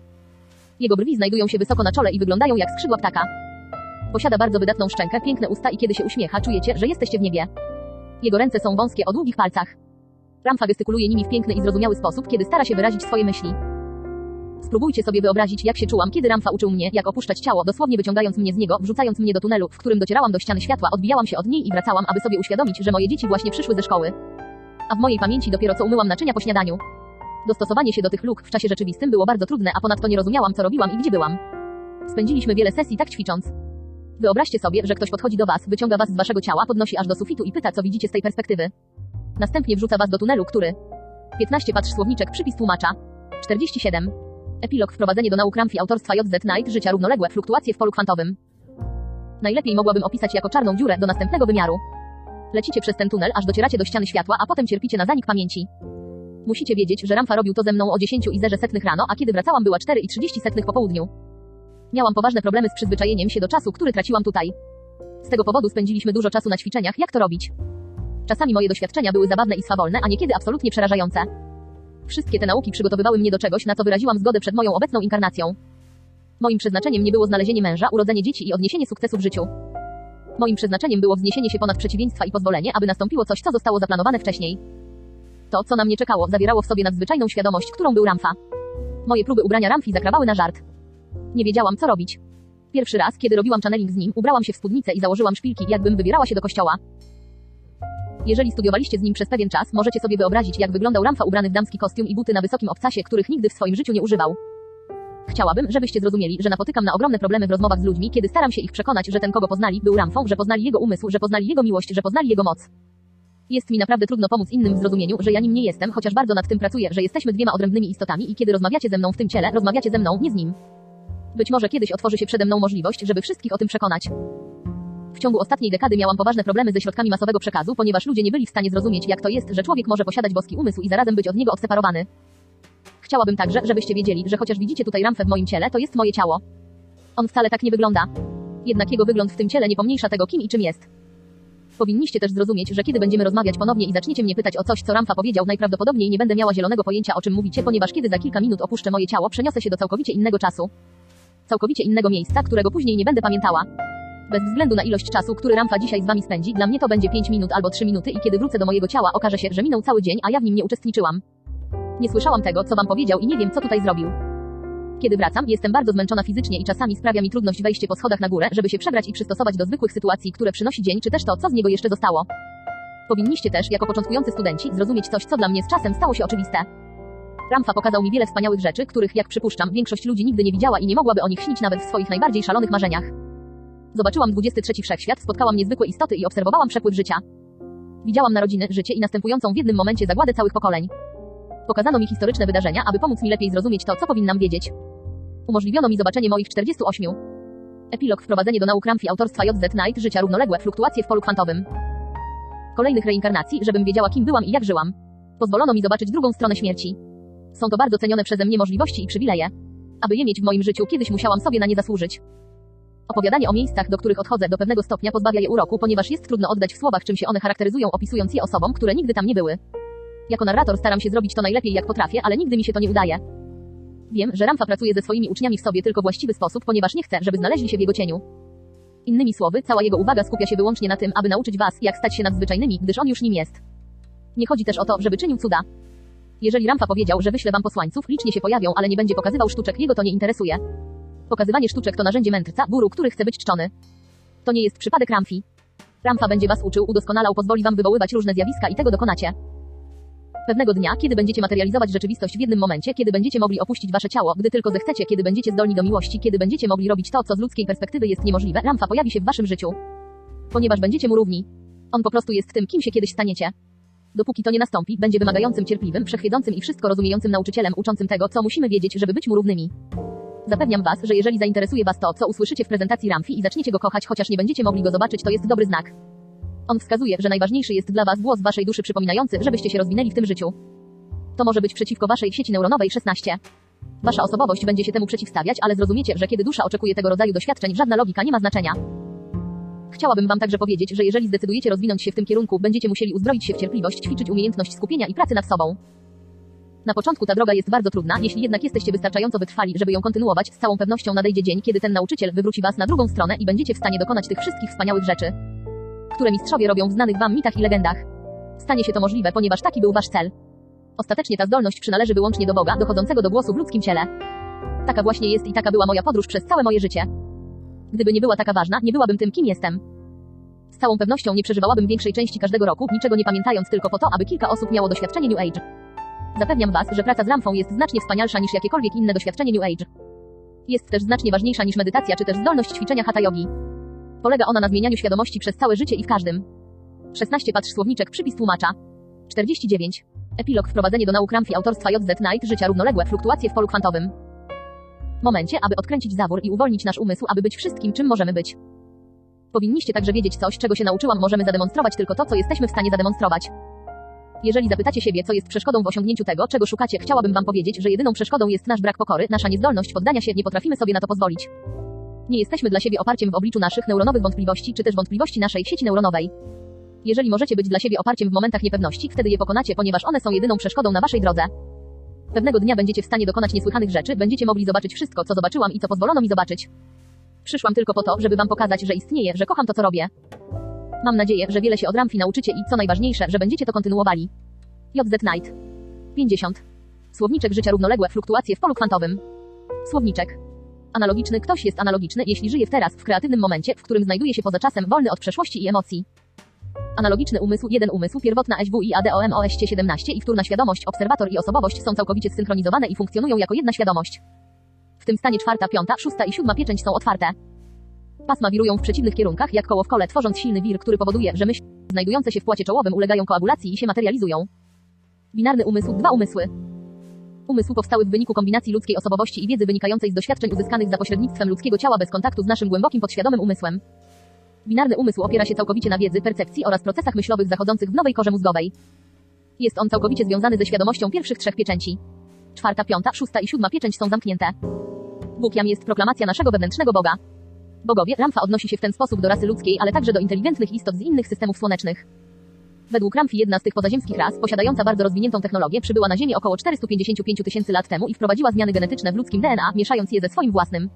Jego brwi znajdują się wysoko na czole i wyglądają jak skrzydła ptaka. Posiada bardzo wydatną szczękę, piękne usta i kiedy się uśmiecha, czujecie, że jesteście w niebie. Jego ręce są wąskie o długich palcach. Ramfa gestykuluje nimi w piękny i zrozumiały sposób, kiedy stara się wyrazić swoje myśli. Spróbujcie sobie wyobrazić, jak się czułam, kiedy Ramfa uczył mnie, jak opuszczać ciało, dosłownie wyciągając mnie z niego, wrzucając mnie do tunelu, w którym docierałam do ściany światła, odbijałam się od niej i wracałam, aby sobie uświadomić, że moje dzieci właśnie przyszły ze szkoły. A w mojej pamięci dopiero co umyłam naczynia po śniadaniu. Dostosowanie się do tych luk w czasie rzeczywistym było bardzo trudne, a ponadto nie rozumiałam, co robiłam i gdzie byłam. Spędziliśmy wiele sesji tak ćwicząc. Wyobraźcie sobie, że ktoś podchodzi do was, wyciąga was z waszego ciała, podnosi aż do sufitu i pyta, co widzicie z tej perspektywy. Następnie wrzuca was do tunelu, który 15 patrz słowniczek, przypis tłumacza. 47. Epilog wprowadzenie do nauk Ramfi autorstwa JZ Knight życia równoległe fluktuacje w polu kwantowym. Najlepiej mogłabym opisać jako czarną dziurę do następnego wymiaru. Lecicie przez ten tunel, aż docieracie do ściany światła, a potem cierpicie na zanik pamięci. Musicie wiedzieć, że Ramfa robił to ze mną o 10 i zerze setnych rano, a kiedy wracałam była 4 i 30 setnych po południu. Miałam poważne problemy z przyzwyczajeniem się do czasu, który traciłam tutaj. Z tego powodu spędziliśmy dużo czasu na ćwiczeniach, jak to robić. Czasami moje doświadczenia były zabawne i swawolne, a niekiedy absolutnie przerażające. Wszystkie te nauki przygotowywały mnie do czegoś, na co wyraziłam zgodę przed moją obecną inkarnacją. Moim przeznaczeniem nie było znalezienie męża, urodzenie dzieci i odniesienie sukcesu w życiu. Moim przeznaczeniem było wzniesienie się ponad przeciwieństwa i pozwolenie, aby nastąpiło coś, co zostało zaplanowane wcześniej. To, co na mnie czekało, zawierało w sobie nadzwyczajną świadomość, którą był Ramfa. Moje próby ubrania Ramfi zakrawały na żart. Nie wiedziałam, co robić. Pierwszy raz, kiedy robiłam channeling z nim, ubrałam się w spódnicę i założyłam szpilki, jakbym wybierała się do kościoła. Jeżeli studiowaliście z nim przez pewien czas, możecie sobie wyobrazić, jak wyglądał Ramfa ubrany w damski kostium i buty na wysokim obcasie, których nigdy w swoim życiu nie używał. Chciałabym, żebyście zrozumieli, że napotykam na ogromne problemy w rozmowach z ludźmi, kiedy staram się ich przekonać, że ten, kogo poznali, był Ramfą, że poznali jego umysł, że poznali jego miłość, że poznali jego moc. Jest mi naprawdę trudno pomóc innym w zrozumieniu, że ja nim nie jestem, chociaż bardzo nad tym pracuję, że jesteśmy dwiema odrębnymi istotami i kiedy rozmawiacie ze mną w tym ciele, rozmawiacie ze mną, nie z nim. Być może kiedyś otworzy się przede mną możliwość, żeby wszystkich o tym przekonać. W ciągu ostatniej dekady miałam poważne problemy ze środkami masowego przekazu, ponieważ ludzie nie byli w stanie zrozumieć, jak to jest, że człowiek może posiadać boski umysł i zarazem być od niego odseparowany. Chciałabym także, żebyście wiedzieli, że chociaż widzicie tutaj ramfę w moim ciele, to jest moje ciało. On wcale tak nie wygląda. Jednak jego wygląd w tym ciele nie pomniejsza tego, kim i czym jest. Powinniście też zrozumieć, że kiedy będziemy rozmawiać ponownie i zaczniecie mnie pytać o coś, co Ramfa powiedział, najprawdopodobniej nie będę miała zielonego pojęcia, o czym mówicie, ponieważ kiedy za kilka minut opuszczę moje ciało, przeniosę się do całkowicie innego czasu. Całkowicie innego miejsca, którego później nie będę pamiętała. Bez względu na ilość czasu, który Ramfa dzisiaj z wami spędzi, dla mnie to będzie 5 minut albo 3 minuty i kiedy wrócę do mojego ciała, okaże się, że minął cały dzień, a ja w nim nie uczestniczyłam. Nie słyszałam tego, co wam powiedział i nie wiem, co tutaj zrobił. Kiedy wracam, jestem bardzo zmęczona fizycznie i czasami sprawia mi trudność wejście po schodach na górę, żeby się przebrać i przystosować do zwykłych sytuacji, które przynosi dzień, czy też to, co z niego jeszcze zostało. Powinniście też, jako początkujący studenci, zrozumieć coś, co dla mnie z czasem stało się oczywiste. Ramfa pokazał mi wiele wspaniałych rzeczy, których, jak przypuszczam, większość ludzi nigdy nie widziała i nie mogłaby o nich śnić nawet w swoich najbardziej szalonych marzeniach. Zobaczyłam 23 wszechświat, spotkałam niezwykłe istoty i obserwowałam przepływ życia. Widziałam narodziny, życie i następującą w jednym momencie zagładę całych pokoleń. Pokazano mi historyczne wydarzenia, aby pomóc mi lepiej zrozumieć to, co powinnam wiedzieć. Umożliwiono mi zobaczenie moich 48. Epilog wprowadzenie do nauk Ramfi autorstwa JZ Knight życia równoległe fluktuacje w polu kwantowym. Kolejnych reinkarnacji, żebym wiedziała kim byłam i jak żyłam. Pozwolono mi zobaczyć drugą stronę śmierci. Są to bardzo cenione przeze mnie możliwości i przywileje. Aby je mieć w moim życiu, kiedyś musiałam sobie na nie zasłużyć. Opowiadanie o miejscach, do których odchodzę do pewnego stopnia pozbawia je uroku, ponieważ jest trudno oddać w słowach, czym się one charakteryzują, opisując je osobom, które nigdy tam nie były. Jako narrator staram się zrobić to najlepiej jak potrafię, ale nigdy mi się to nie udaje. Wiem, że Ramfa pracuje ze swoimi uczniami w sobie tylko właściwy sposób, ponieważ nie chce, żeby znaleźli się w jego cieniu. Innymi słowy, cała jego uwaga skupia się wyłącznie na tym, aby nauczyć was, jak stać się nadzwyczajnymi, gdyż on już nim jest. Nie chodzi też o to, żeby czynił cuda. Jeżeli Ramfa powiedział, że wyśle wam posłańców, licznie się pojawią, ale nie będzie pokazywał sztuczek, jego to nie interesuje. Pokazywanie sztuczek to narzędzie mędrca, guru, który chce być czczony. To nie jest przypadek Ramfi. Ramfa będzie was uczył, udoskonalał, pozwoli wam wywoływać różne zjawiska i tego dokonacie. Pewnego dnia, kiedy będziecie materializować rzeczywistość w jednym momencie, kiedy będziecie mogli opuścić wasze ciało, gdy tylko zechcecie, kiedy będziecie zdolni do miłości, kiedy będziecie mogli robić to, co z ludzkiej perspektywy jest niemożliwe, Ramfa pojawi się w waszym życiu. Ponieważ będziecie mu równi. On po prostu jest tym, kim się kiedyś staniecie. Dopóki to nie nastąpi, będzie wymagającym, cierpliwym, wszechwiedzącym i wszystko rozumiejącym nauczycielem uczącym tego, co musimy wiedzieć, żeby być mu równymi. Zapewniam was, że jeżeli zainteresuje was to, co usłyszycie w prezentacji Ramfi i zaczniecie go kochać, chociaż nie będziecie mogli go zobaczyć, to jest dobry znak. On wskazuje, że najważniejszy jest dla was głos waszej duszy przypominający, żebyście się rozwinęli w tym życiu. To może być przeciwko waszej sieci neuronowej 16. Wasza osobowość będzie się temu przeciwstawiać, ale zrozumiecie, że kiedy dusza oczekuje tego rodzaju doświadczeń, żadna logika nie ma znaczenia. Chciałabym wam także powiedzieć, że jeżeli zdecydujecie rozwinąć się w tym kierunku, będziecie musieli uzbroić się w cierpliwość, ćwiczyć umiejętność skupienia i pracy nad sobą. Na początku ta droga jest bardzo trudna, jeśli jednak jesteście wystarczająco wytrwali, żeby ją kontynuować, z całą pewnością nadejdzie dzień, kiedy ten nauczyciel wywróci was na drugą stronę i będziecie w stanie dokonać tych wszystkich wspaniałych rzeczy, które mistrzowie robią w znanych wam mitach i legendach. Stanie się to możliwe, ponieważ taki był wasz cel. Ostatecznie ta zdolność przynależy wyłącznie do Boga, dochodzącego do głosu w ludzkim ciele. Taka właśnie jest i taka była moja podróż przez całe moje życie. Gdyby nie była taka ważna, nie byłabym tym, kim jestem. Z całą pewnością nie przeżywałabym większej części każdego roku, niczego nie pamiętając tylko po to, aby kilka osób miało doświadczenie New Age. Zapewniam Was, że praca z Ramfą jest znacznie wspanialsza niż jakiekolwiek inne doświadczenie New Age. Jest też znacznie ważniejsza niż medytacja czy też zdolność ćwiczenia hatha yogi. Polega ona na zmienianiu świadomości przez całe życie i w każdym. 16 patrz słowniczek przypis tłumacza. 49. Epilog wprowadzenie do nauk Ramfi autorstwa JZ Knight życia równoległe fluktuacje w polu kwantowym. Momencie, aby odkręcić zawór i uwolnić nasz umysł, aby być wszystkim, czym możemy być. Powinniście także wiedzieć coś, czego się nauczyłam, możemy zademonstrować tylko to, co jesteśmy w stanie zademonstrować. Jeżeli zapytacie siebie, co jest przeszkodą w osiągnięciu tego, czego szukacie, chciałabym wam powiedzieć, że jedyną przeszkodą jest nasz brak pokory, nasza niezdolność poddania się, nie potrafimy sobie na to pozwolić. Nie jesteśmy dla siebie oparciem w obliczu naszych neuronowych wątpliwości, czy też wątpliwości naszej sieci neuronowej. Jeżeli możecie być dla siebie oparciem w momentach niepewności, wtedy je pokonacie, ponieważ one są jedyną przeszkodą na waszej drodze. Pewnego dnia będziecie w stanie dokonać niesłychanych rzeczy, będziecie mogli zobaczyć wszystko, co zobaczyłam i co pozwolono mi zobaczyć. Przyszłam tylko po to, żeby wam pokazać, że istnieje, że kocham to, co robię. Mam nadzieję, że wiele się od Ramfi nauczycie i, co najważniejsze, że będziecie to kontynuowali. JZ Knight. 50. Słowniczek życia równoległe fluktuacje w polu kwantowym. Słowniczek. Analogiczny ktoś jest analogiczny, jeśli żyje w teraz, w kreatywnym momencie, w którym znajduje się poza czasem, wolny od przeszłości i emocji. Analogiczny umysł, jeden umysł, pierwotna SW i ADOMOSC 17 i wtórna świadomość, obserwator i osobowość są całkowicie zsynchronizowane i funkcjonują jako jedna świadomość. W tym stanie czwarta, piąta, szósta i siódma pieczęć są otwarte. Pasma wirują w przeciwnych kierunkach, jak koło w kole, tworząc silny wir, który powoduje, że myśli znajdujące się w płacie czołowym ulegają koagulacji i się materializują. Binarny umysł, dwa umysły. Umysł powstały w wyniku kombinacji ludzkiej osobowości i wiedzy wynikającej z doświadczeń uzyskanych za pośrednictwem ludzkiego ciała bez kontaktu z naszym głębokim podświadomym umysłem. Binarny umysł opiera się całkowicie na wiedzy, percepcji oraz procesach myślowych zachodzących w nowej korze mózgowej. Jest on całkowicie związany ze świadomością pierwszych trzech pieczęci. Czwarta, piąta, szósta i siódma pieczęć są zamknięte. Bóg Jam jest proklamacja naszego wewnętrznego Boga. Bogowie, Ramfa odnosi się w ten sposób do rasy ludzkiej, ale także do inteligentnych istot z innych systemów słonecznych. Według Ramfi jedna z tych pozaziemskich ras, posiadająca bardzo rozwiniętą technologię, przybyła na Ziemię około 455 tysięcy lat temu i wprowadziła zmiany genetyczne w ludzkim DNA, mieszając je ze swoim własnym.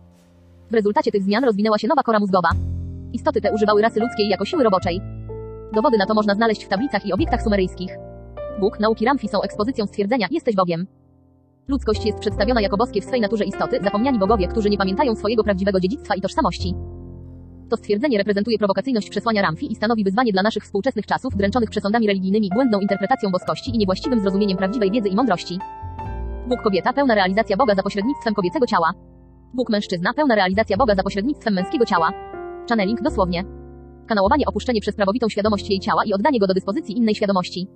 W rezultacie tych zmian rozwinęła się nowa kora mózgowa. Istoty te używały rasy ludzkiej jako siły roboczej. Dowody na to można znaleźć w tablicach i obiektach sumeryjskich. Bóg, nauki Ramfi są ekspozycją stwierdzenia, jesteś Bogiem. Ludzkość jest przedstawiona jako boskie w swej naturze istoty, zapomniani bogowie, którzy nie pamiętają swojego prawdziwego dziedzictwa i tożsamości. To stwierdzenie reprezentuje prowokacyjność przesłania Ramfi i stanowi wyzwanie dla naszych współczesnych czasów, dręczonych przesądami religijnymi, błędną interpretacją boskości i niewłaściwym zrozumieniem prawdziwej wiedzy i mądrości. Bóg kobieta, pełna realizacja Boga za pośrednictwem kobiecego ciała. Bóg mężczyzna, pełna realizacja Boga za pośrednictwem męskiego ciała. Channeling, dosłownie. Kanałowanie opuszczenie przez prawowitą świadomość jej ciała i oddanie go do dyspozycji innej świadomości.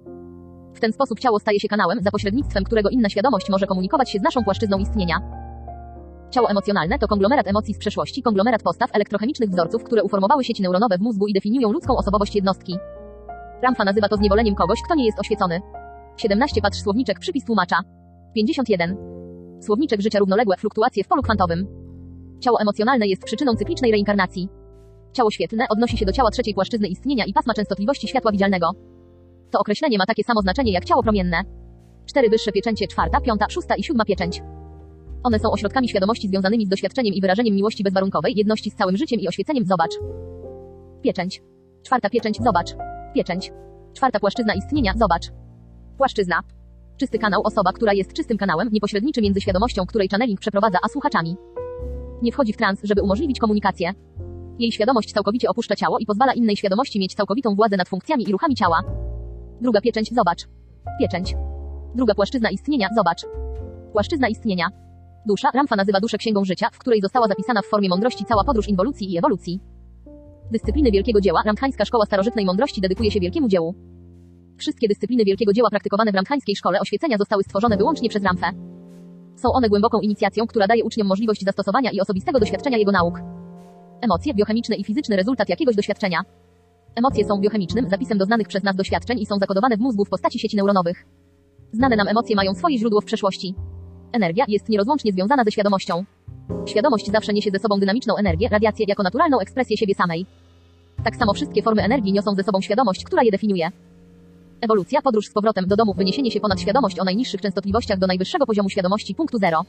W ten sposób ciało staje się kanałem, za pośrednictwem którego inna świadomość może komunikować się z naszą płaszczyzną istnienia. Ciało emocjonalne to konglomerat emocji z przeszłości, konglomerat postaw elektrochemicznych wzorców, które uformowały sieci neuronowe w mózgu i definiują ludzką osobowość jednostki. Ramfa nazywa to zniewoleniem kogoś, kto nie jest oświecony. 17 patrz słowniczek przypis tłumacza. 51. Słowniczek życia równoległe fluktuacje w polu kwantowym. Ciało emocjonalne jest przyczyną cyklicznej reinkarnacji. Ciało świetlne odnosi się do ciała trzeciej płaszczyzny istnienia i pasma częstotliwości światła widzialnego. To określenie ma takie samo znaczenie jak ciało promienne. Cztery wyższe pieczęcie czwarta, piąta, szósta i siódma pieczęć. One są ośrodkami świadomości związanymi z doświadczeniem i wyrażeniem miłości bezwarunkowej, jedności z całym życiem i oświeceniem. Zobacz. Pieczęć. Czwarta pieczęć. Zobacz. Pieczęć. Czwarta płaszczyzna istnienia. Zobacz. Płaszczyzna. Czysty kanał. Osoba, która jest czystym kanałem, niepośredniczy między świadomością, której channeling przeprowadza, a słuchaczami. Nie wchodzi w trans, żeby umożliwić komunikację. Jej świadomość całkowicie opuszcza ciało i pozwala innej świadomości mieć całkowitą władzę nad funkcjami i ruchami ciała. Druga pieczęć. Zobacz. Pieczęć. Druga płaszczyzna istnienia. Zobacz. Płaszczyzna istnienia. Dusza, Ramfa nazywa duszę księgą życia, w której została zapisana w formie mądrości cała podróż inwolucji i ewolucji. Dyscypliny wielkiego dzieła, Ramthańska Szkoła Starożytnej Mądrości dedykuje się wielkiemu dziełu. Wszystkie dyscypliny wielkiego dzieła praktykowane w Ramthańskiej Szkole Oświecenia zostały stworzone wyłącznie przez Ramfę. Są one głęboką inicjacją, która daje uczniom możliwość zastosowania i osobistego doświadczenia jego nauk. Emocje, biochemiczny i fizyczny rezultat jakiegoś doświadczenia. Emocje są biochemicznym zapisem doznanych przez nas doświadczeń i są zakodowane w mózgu w postaci sieci neuronowych. Znane nam emocje mają swoje źródło w przeszłości. Energia jest nierozłącznie związana ze świadomością. Świadomość zawsze niesie ze sobą dynamiczną energię, radiację jako naturalną ekspresję siebie samej. Tak samo wszystkie formy energii niosą ze sobą świadomość, która je definiuje. Ewolucja, podróż z powrotem do domu, wyniesienie się ponad świadomość o najniższych częstotliwościach do najwyższego poziomu świadomości punktu zero.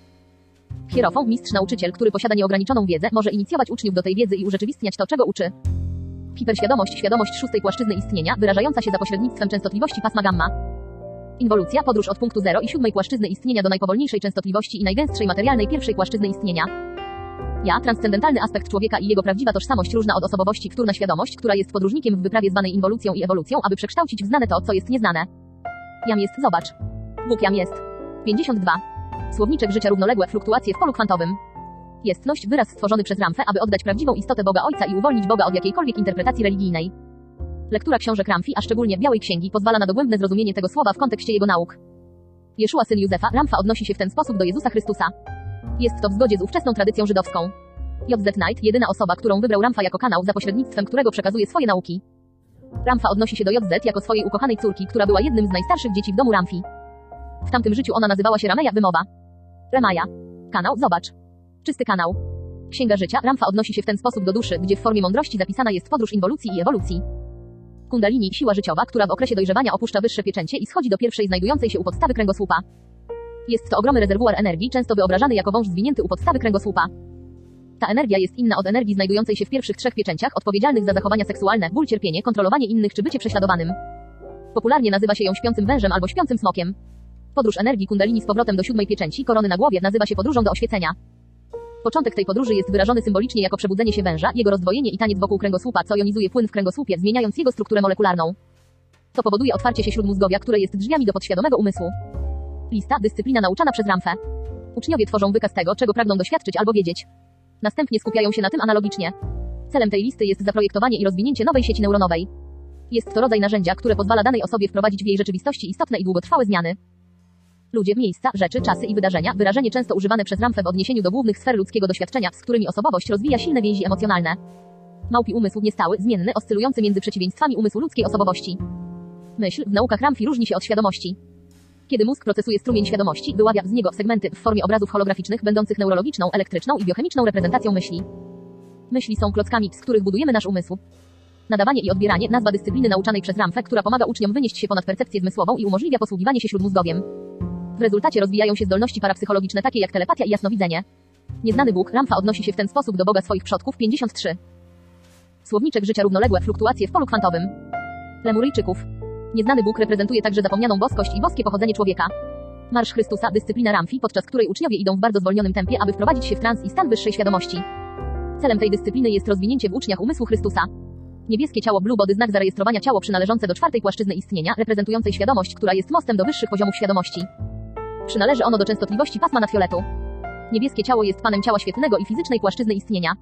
Hierofon, mistrz nauczyciel, który posiada nieograniczoną wiedzę, może inicjować uczniów do tej wiedzy i urzeczywistniać to, czego uczy. Hiperświadomość, świadomość szóstej płaszczyzny istnienia, wyrażająca się za pośrednictwem częstotliwości pasma gamma. Inwolucja, podróż od punktu zero i siódmej płaszczyzny istnienia do najpowolniejszej częstotliwości i najgęstszej materialnej pierwszej płaszczyzny istnienia. Ja, transcendentalny aspekt człowieka i jego prawdziwa tożsamość różna od osobowości, którna świadomość, która jest podróżnikiem w wyprawie zwanej inwolucją i ewolucją, aby przekształcić w znane to, co jest nieznane. Jam jest, zobacz. Bóg jam jest. 52. Słowniczek życia równoległe fluktuacje w polu kwantowym. Jestność, wyraz stworzony przez Ramfę, aby oddać prawdziwą istotę Boga Ojca i uwolnić Boga od jakiejkolwiek interpretacji religijnej. Lektura książek Ramfi, a szczególnie Białej Księgi, pozwala na dogłębne zrozumienie tego słowa w kontekście jego nauk. Jeszua syn Józefa, Ramfa odnosi się w ten sposób do Jezusa Chrystusa. Jest to w zgodzie z ówczesną tradycją żydowską. JZ Knight, jedyna osoba, którą wybrał Ramfa jako kanał, za pośrednictwem którego przekazuje swoje nauki. Ramfa odnosi się do JZ jako swojej ukochanej córki, która była jednym z najstarszych dzieci w domu Ramfi. W tamtym życiu ona nazywała się Rameja Wymowa. Remaja. Kanał, zobacz. Czysty kanał. Księga życia, Ramfa odnosi się w ten sposób do duszy, gdzie w formie mądrości zapisana jest podróż inwolucji i ewolucji. Kundalini, siła życiowa, która w okresie dojrzewania opuszcza wyższe pieczęcie i schodzi do pierwszej znajdującej się u podstawy kręgosłupa. Jest to ogromny rezerwuar energii, często wyobrażany jako wąż zwinięty u podstawy kręgosłupa. Ta energia jest inna od energii znajdującej się w pierwszych trzech pieczęciach, odpowiedzialnych za zachowania seksualne, ból, cierpienie, kontrolowanie innych czy bycie prześladowanym. Popularnie nazywa się ją śpiącym wężem albo śpiącym smokiem. Podróż energii kundalini z powrotem do siódmej pieczęci, korony na głowie, nazywa się podróżą do oświecenia. Początek tej podróży jest wyrażony symbolicznie jako przebudzenie się węża, jego rozdwojenie i taniec wokół kręgosłupa, co jonizuje płyn w kręgosłupie, zmieniając jego strukturę molekularną. To powoduje otwarcie się śródmózgowia, które jest drzwiami do podświadomego umysłu. Lista, dyscyplina nauczana przez Ramfę. Uczniowie tworzą wykaz tego, czego pragną doświadczyć albo wiedzieć. Następnie skupiają się na tym analogicznie. Celem tej listy jest zaprojektowanie i rozwinięcie nowej sieci neuronowej. Jest to rodzaj narzędzia, które pozwala danej osobie wprowadzić w jej rzeczywistości istotne i długotrwałe zmiany. Ludzie, miejsca, rzeczy, czasy i wydarzenia, wyrażenie często używane przez Ramfę w odniesieniu do głównych sfer ludzkiego doświadczenia, z którymi osobowość rozwija silne więzi emocjonalne. Małpi umysł niestały, zmienny, oscylujący między przeciwieństwami umysłu ludzkiej osobowości. Myśl w naukach Ramfi różni się od świadomości. Kiedy mózg procesuje strumień świadomości, wyławia z niego segmenty w formie obrazów holograficznych, będących neurologiczną, elektryczną i biochemiczną reprezentacją myśli. Myśli są klockami, z których budujemy nasz umysł. Nadawanie i odbieranie, nazwa dyscypliny nauczanej przez Ramfę, która pomaga uczniom wynieść się ponad percepcję zmysłową i umożliwia posługiwanie się śródmózgowiem. W rezultacie rozwijają się zdolności parapsychologiczne takie jak telepatia i jasnowidzenie. Nieznany Bóg, Ramfa odnosi się w ten sposób do Boga swoich przodków 53. Słowniczek życia równoległe fluktuacje w polu kwantowym. Lemuryjczyków. Nieznany Bóg reprezentuje także zapomnianą boskość i boskie pochodzenie człowieka. Marsz Chrystusa, dyscyplina Ramfi, podczas której uczniowie idą w bardzo zwolnionym tempie, aby wprowadzić się w trans i stan wyższej świadomości. Celem tej dyscypliny jest rozwinięcie w uczniach umysłu Chrystusa. Niebieskie ciało Blue Body znak zarejestrowania ciało przynależące do czwartej płaszczyzny istnienia, reprezentującej świadomość, która jest mostem do wyższych poziomów świadomości. Przynależy ono do częstotliwości pasma nadfioletu. Niebieskie ciało jest panem ciała świetlnego i fizycznej płaszczyzny istnienia.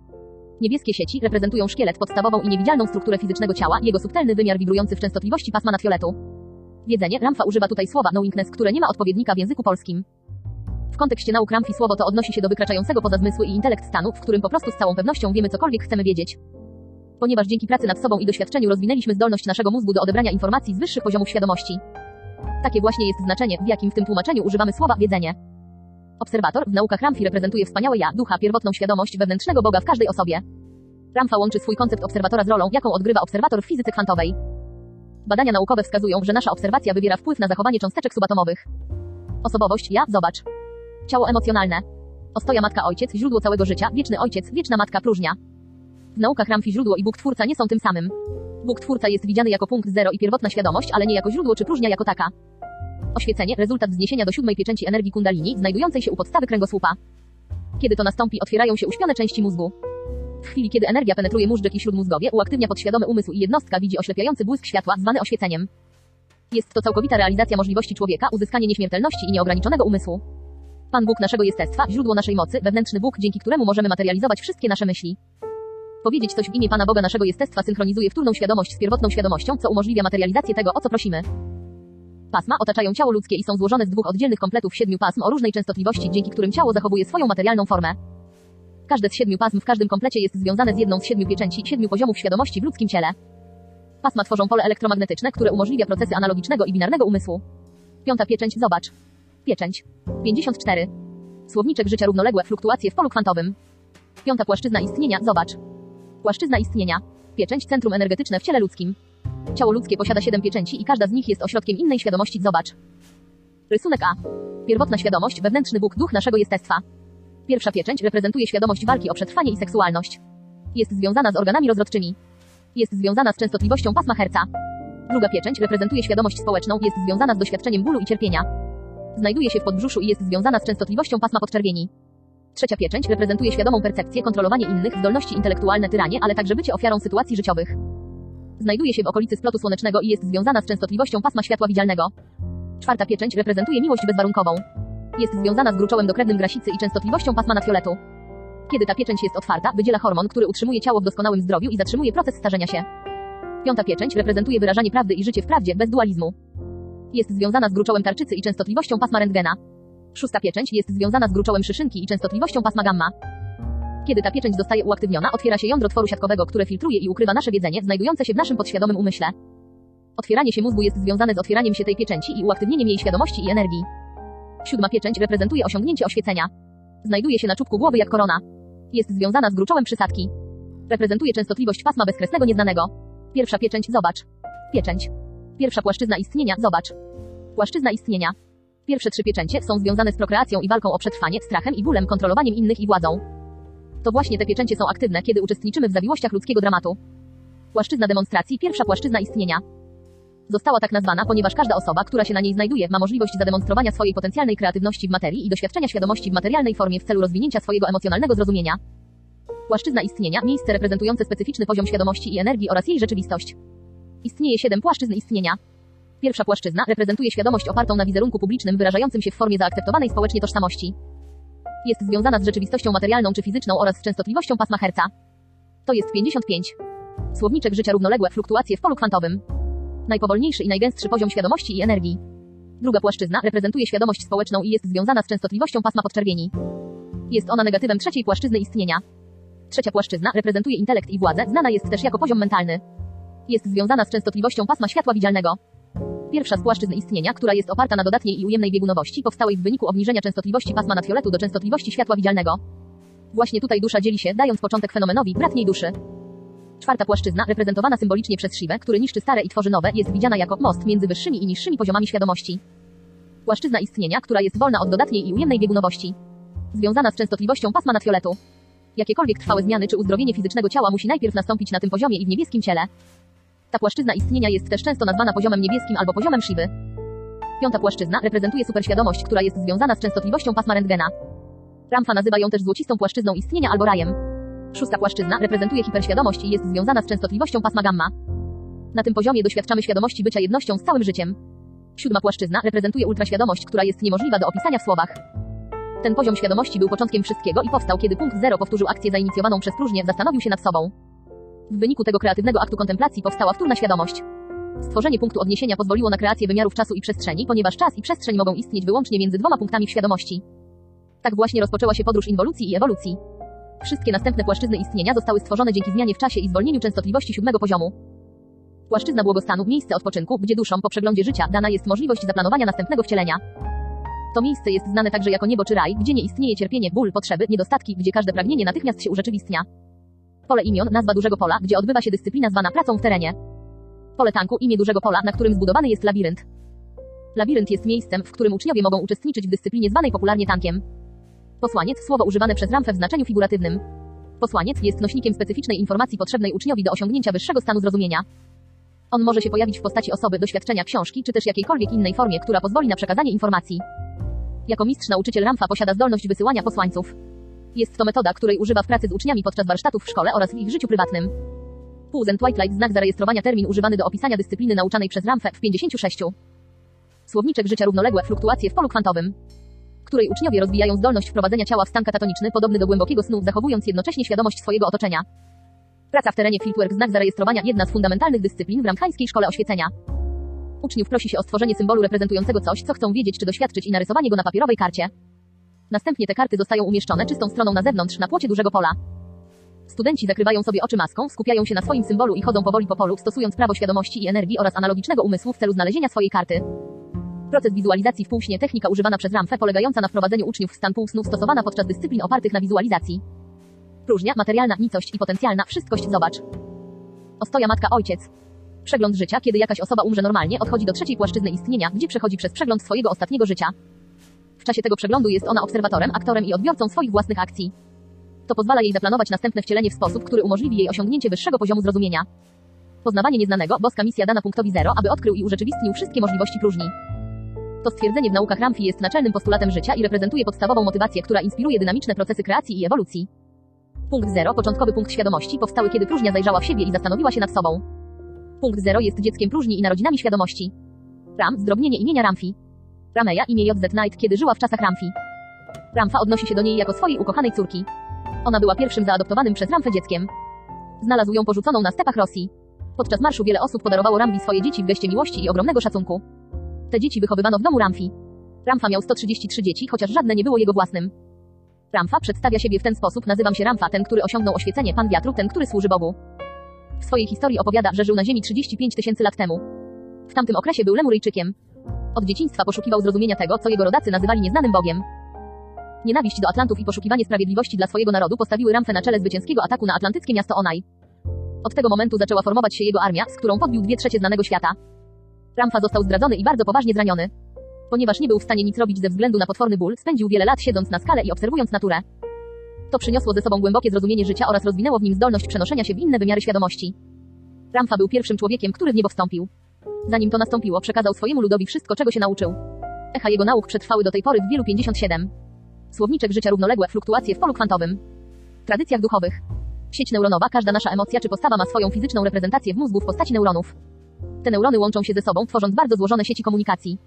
Niebieskie sieci reprezentują szkielet, podstawową i niewidzialną strukturę fizycznego ciała, jego subtelny wymiar wibrujący w częstotliwości pasma nadfioletu. Wiedzenie, Ramfa używa tutaj słowa knowingness, które nie ma odpowiednika w języku polskim. W kontekście nauk Ramfi słowo to odnosi się do wykraczającego poza zmysły i intelekt stanu, w którym po prostu z całą pewnością wiemy cokolwiek chcemy wiedzieć. Ponieważ dzięki pracy nad sobą i doświadczeniu rozwinęliśmy zdolność naszego mózgu do odebrania informacji z wyższych poziomów świadomości. Takie właśnie jest znaczenie, w jakim w tym tłumaczeniu używamy słowa wiedzenie. Obserwator w naukach Ramfi reprezentuje wspaniałe ja, ducha, pierwotną świadomość wewnętrznego Boga w każdej osobie. Ramfa łączy swój koncept obserwatora z rolą, jaką odgrywa obserwator w fizyce kwantowej. Badania naukowe wskazują, że nasza obserwacja wywiera wpływ na zachowanie cząsteczek subatomowych. Osobowość, ja, zobacz. Ciało emocjonalne. Ostoja matka ojciec, źródło całego życia, wieczny ojciec, wieczna matka próżnia. W naukach Ramfi źródło i Bóg Twórca nie są tym samym. Bóg Twórca jest widziany jako punkt zero i pierwotna świadomość, ale nie jako źródło czy próżnia jako taka. Oświecenie, rezultat wzniesienia do siódmej pieczęci energii kundalini, znajdującej się u podstawy kręgosłupa. Kiedy to nastąpi, otwierają się uśpione części mózgu. W chwili, kiedy energia penetruje móżdżek i śródmózgowie, uaktywnia podświadomy umysł i jednostka widzi oślepiający błysk światła, zwany oświeceniem. Jest to całkowita realizacja możliwości człowieka, uzyskanie nieśmiertelności i nieograniczonego umysłu. Pan Bóg naszego jestestwa, źródło naszej mocy, wewnętrzny Bóg, dzięki któremu możemy materializować wszystkie nasze myśli. Powiedzieć coś w imię Pana Boga naszego jestestwa synchronizuje wtórną świadomość z pierwotną świadomością, co umożliwia materializację tego, o co prosimy. Pasma otaczają ciało ludzkie i są złożone z dwóch oddzielnych kompletów siedmiu pasm o różnej częstotliwości, dzięki którym ciało zachowuje swoją materialną formę. Każde z siedmiu pasm w każdym komplecie jest związane z jedną z siedmiu pieczęci, siedmiu poziomów świadomości w ludzkim ciele. Pasma tworzą pole elektromagnetyczne, które umożliwia procesy analogicznego i binarnego umysłu. Piąta pieczęć, zobacz. Pieczęć. 54. Słowniczek życia równoległe fluktuacje w polu kwantowym. Piąta płaszczyzna istnienia, zobacz. Płaszczyzna istnienia. Pieczęć centrum energetyczne w ciele ludzkim. Ciało ludzkie posiada siedem pieczęci i każda z nich jest ośrodkiem innej świadomości. Zobacz. Rysunek A. Pierwotna świadomość, wewnętrzny Bóg, duch naszego jestestwa. Pierwsza pieczęć reprezentuje świadomość walki o przetrwanie i seksualność. Jest związana z organami rozrodczymi. Jest związana z częstotliwością pasma herca. Druga pieczęć reprezentuje świadomość społeczną, jest związana z doświadczeniem bólu i cierpienia. Znajduje się w podbrzuszu i jest związana z częstotliwością pasma podczerwieni. Trzecia pieczęć reprezentuje świadomą percepcję, kontrolowanie innych, zdolności intelektualne tyranie, ale także bycie ofiarą sytuacji życiowych. Znajduje się w okolicy splotu słonecznego i jest związana z częstotliwością pasma światła widzialnego. Czwarta pieczęć reprezentuje miłość bezwarunkową. Jest związana z gruczołem dokrewnym grasicy i częstotliwością pasma nadfioletu. Kiedy ta pieczęć jest otwarta, wydziela hormon, który utrzymuje ciało w doskonałym zdrowiu i zatrzymuje proces starzenia się. Piąta pieczęć reprezentuje wyrażanie prawdy i życie w prawdzie, bez dualizmu. Jest związana z gruczołem tarczycy i częstotliwością pasma rentgena. Szósta pieczęć jest związana z gruczołem szyszynki i częstotliwością pasma gamma. Kiedy ta pieczęć zostaje uaktywniona, otwiera się jądro tworu siatkowego, które filtruje i ukrywa nasze wiedzenie, znajdujące się w naszym podświadomym umyśle. Otwieranie się mózgu jest związane z otwieraniem się tej pieczęci i uaktywnieniem jej świadomości i energii. Siódma pieczęć reprezentuje osiągnięcie oświecenia. Znajduje się na czubku głowy jak korona. Jest związana z gruczołem przysadki. Reprezentuje częstotliwość pasma bezkresnego nieznanego. Pierwsza pieczęć, zobacz. Pieczęć. Pierwsza płaszczyzna istnienia, zobacz. Płaszczyzna istnienia. Pierwsze trzy pieczęcie są związane z prokreacją i walką o przetrwanie, strachem i bólem, kontrolowaniem innych i władzą. To właśnie te pieczęcie są aktywne, kiedy uczestniczymy w zawiłościach ludzkiego dramatu. Płaszczyzna demonstracji, pierwsza płaszczyzna istnienia. Została tak nazwana, ponieważ każda osoba, która się na niej znajduje, ma możliwość zademonstrowania swojej potencjalnej kreatywności w materii i doświadczenia świadomości w materialnej formie w celu rozwinięcia swojego emocjonalnego zrozumienia. Płaszczyzna istnienia, miejsce reprezentujące specyficzny poziom świadomości i energii oraz jej rzeczywistość. Istnieje siedem płaszczyzn istnienia. Pierwsza płaszczyzna reprezentuje świadomość opartą na wizerunku publicznym wyrażającym się w formie zaakceptowanej społecznie tożsamości. Jest związana z rzeczywistością materialną czy fizyczną oraz z częstotliwością pasma herca. To jest 55. Słowniczek życia równoległe fluktuacje w polu kwantowym. Najpowolniejszy i najgęstszy poziom świadomości i energii. Druga płaszczyzna reprezentuje świadomość społeczną i jest związana z częstotliwością pasma podczerwieni. Jest ona negatywem trzeciej płaszczyzny istnienia. Trzecia płaszczyzna reprezentuje intelekt i władzę, znana jest też jako poziom mentalny. Jest związana z częstotliwością pasma światła widzialnego. Pierwsza z płaszczyzn istnienia, która jest oparta na dodatniej i ujemnej biegunowości, powstałej w wyniku obniżenia częstotliwości pasma nadfioletu do częstotliwości światła widzialnego. Właśnie tutaj dusza dzieli się, dając początek fenomenowi bratniej duszy. Czwarta płaszczyzna, reprezentowana symbolicznie przez Siwę, który niszczy stare i tworzy nowe, jest widziana jako most między wyższymi i niższymi poziomami świadomości. Płaszczyzna istnienia, która jest wolna od dodatniej i ujemnej biegunowości. Związana z częstotliwością pasma nadfioletu. Jakiekolwiek trwałe zmiany czy uzdrowienie fizycznego ciała musi najpierw nastąpić na tym poziomie i w niebieskim ciele. Ta płaszczyzna istnienia jest też często nazwana poziomem niebieskim albo poziomem Siwy. Piąta płaszczyzna reprezentuje superświadomość, która jest związana z częstotliwością pasma rentgena. Ramfa nazywa ją też złocistą płaszczyzną istnienia albo rajem. Szósta płaszczyzna reprezentuje hiperświadomość i jest związana z częstotliwością pasma gamma. Na tym poziomie doświadczamy świadomości bycia jednością z całym życiem. Siódma płaszczyzna reprezentuje ultraświadomość, która jest niemożliwa do opisania w słowach. Ten poziom świadomości był początkiem wszystkiego i powstał, kiedy punkt zero powtórzył akcję zainicjowaną przez próżnię, zastanowił się nad sobą. W wyniku tego kreatywnego aktu kontemplacji powstała wtórna świadomość. Stworzenie punktu odniesienia pozwoliło na kreację wymiarów czasu i przestrzeni, ponieważ czas i przestrzeń mogą istnieć wyłącznie między dwoma punktami w świadomości. Tak właśnie rozpoczęła się podróż inwolucji i ewolucji. Wszystkie następne płaszczyzny istnienia zostały stworzone dzięki zmianie w czasie i zwolnieniu częstotliwości siódmego poziomu. Płaszczyzna błogostanu, miejsce odpoczynku, gdzie duszom po przeglądzie życia dana jest możliwość zaplanowania następnego wcielenia. To miejsce jest znane także jako niebo czy raj, gdzie nie istnieje cierpienie, ból, potrzeby, niedostatki, gdzie każde pragnienie natychmiast się urzeczywistnia. Pole imion, nazwa dużego pola, gdzie odbywa się dyscyplina zwana pracą w terenie. Pole tanku, imię dużego pola, na którym zbudowany jest labirynt. Labirynt jest miejscem, w którym uczniowie mogą uczestniczyć w dyscyplinie zwanej popularnie tankiem. Posłaniec, słowo używane przez Ramfę w znaczeniu figuratywnym. Posłaniec jest nośnikiem specyficznej informacji potrzebnej uczniowi do osiągnięcia wyższego stanu zrozumienia. On może się pojawić w postaci osoby, doświadczenia, książki, czy też jakiejkolwiek innej formie, która pozwoli na przekazanie informacji. Jako mistrz nauczyciel Ramfa posiada zdolność wysyłania posłańców. Jest to metoda, której używa w pracy z uczniami podczas warsztatów w szkole oraz w ich życiu prywatnym. Puzen Twilight znak zarejestrowania termin używany do opisania dyscypliny nauczanej przez Ramfę w 56. Słowniczek życia równoległe fluktuacje w polu kwantowym której uczniowie rozwijają zdolność wprowadzenia ciała w stan katatoniczny podobny do głębokiego snu, zachowując jednocześnie świadomość swojego otoczenia. Praca w terenie Fieldwork znak zarejestrowania jedna z fundamentalnych dyscyplin w Ramchańskiej Szkole Oświecenia. Uczniów prosi się o stworzenie symbolu reprezentującego coś, co chcą wiedzieć czy doświadczyć i narysowanie go na papierowej karcie. Następnie te karty zostają umieszczone czystą stroną na zewnątrz na płocie dużego pola. Studenci zakrywają sobie oczy maską, skupiają się na swoim symbolu i chodzą powoli po polu, stosując prawo świadomości i energii oraz analogicznego umysłu w celu znalezienia swojej karty. Proces wizualizacji w półśnie technika używana przez Ramfę polegająca na wprowadzeniu uczniów w stan półsnu stosowana podczas dyscyplin opartych na wizualizacji. Próżnia, materialna, nicość i potencjalna, wszystkość zobacz. Ostoja matka ojciec. Przegląd życia, kiedy jakaś osoba umrze normalnie, odchodzi do trzeciej płaszczyzny istnienia, gdzie przechodzi przez przegląd swojego ostatniego życia. W czasie tego przeglądu jest ona obserwatorem, aktorem i odbiorcą swoich własnych akcji. To pozwala jej zaplanować następne wcielenie w sposób, który umożliwi jej osiągnięcie wyższego poziomu zrozumienia. Poznawanie nieznanego, boska misja dana punktowi zero, aby odkrył i urzeczywistnił wszystkie możliwości próżni. To stwierdzenie w naukach Ramfi jest naczelnym postulatem życia i reprezentuje podstawową motywację, która inspiruje dynamiczne procesy kreacji i ewolucji. Punkt zero, początkowy punkt świadomości, powstały kiedy próżnia zajrzała w siebie i zastanowiła się nad sobą. Punkt zero jest dzieckiem próżni i narodzinami świadomości. Ram, zdrobnienie imienia Ramfi. Rameja, imię JZ Knight, kiedy żyła w czasach Ramfi. Ramfa odnosi się do niej jako swojej ukochanej córki. Ona była pierwszym zaadoptowanym przez Ramfę dzieckiem. Znalazł ją porzuconą na stepach Rosji. Podczas marszu wiele osób podarowało Ramfi swoje dzieci w geście miłości i ogromnego szacunku. Te dzieci wychowywano w domu Ramfi. Ramfa miał 133 dzieci, chociaż żadne nie było jego własnym. Ramfa przedstawia siebie w ten sposób, nazywam się Ramfa, ten, który osiągnął oświecenie, pan wiatru, ten, który służy Bogu. W swojej historii opowiada, że żył na ziemi 35 tysięcy lat temu. W tamtym okresie był Lemuryjczykiem. Od dzieciństwa poszukiwał zrozumienia tego, co jego rodacy nazywali nieznanym Bogiem. Nienawiść do Atlantów i poszukiwanie sprawiedliwości dla swojego narodu postawiły Ramfę na czele zwycięskiego ataku na atlantyckie miasto Onaj. Od tego momentu zaczęła formować się jego armia, z którą podbił dwie trzecie znanego świata. Ramfa został zdradzony i bardzo poważnie zraniony. Ponieważ nie był w stanie nic robić ze względu na potworny ból, spędził wiele lat siedząc na skale i obserwując naturę. To przyniosło ze sobą głębokie zrozumienie życia oraz rozwinęło w nim zdolność przenoszenia się w inne wymiary świadomości. Ramfa był pierwszym człowiekiem, który w niebo wstąpił. Zanim to nastąpiło, przekazał swojemu ludowi wszystko, czego się nauczył. Echa jego nauk przetrwały do tej pory w wielu 57. Słowniczek życia równoległe, fluktuacje w polu kwantowym. Tradycjach duchowych. Sieć neuronowa, każda nasza emocja czy postawa ma swoją fizyczną reprezentację w mózgu w postaci neuronów. Te neurony łączą się ze sobą, tworząc bardzo złożone sieci komunikacji.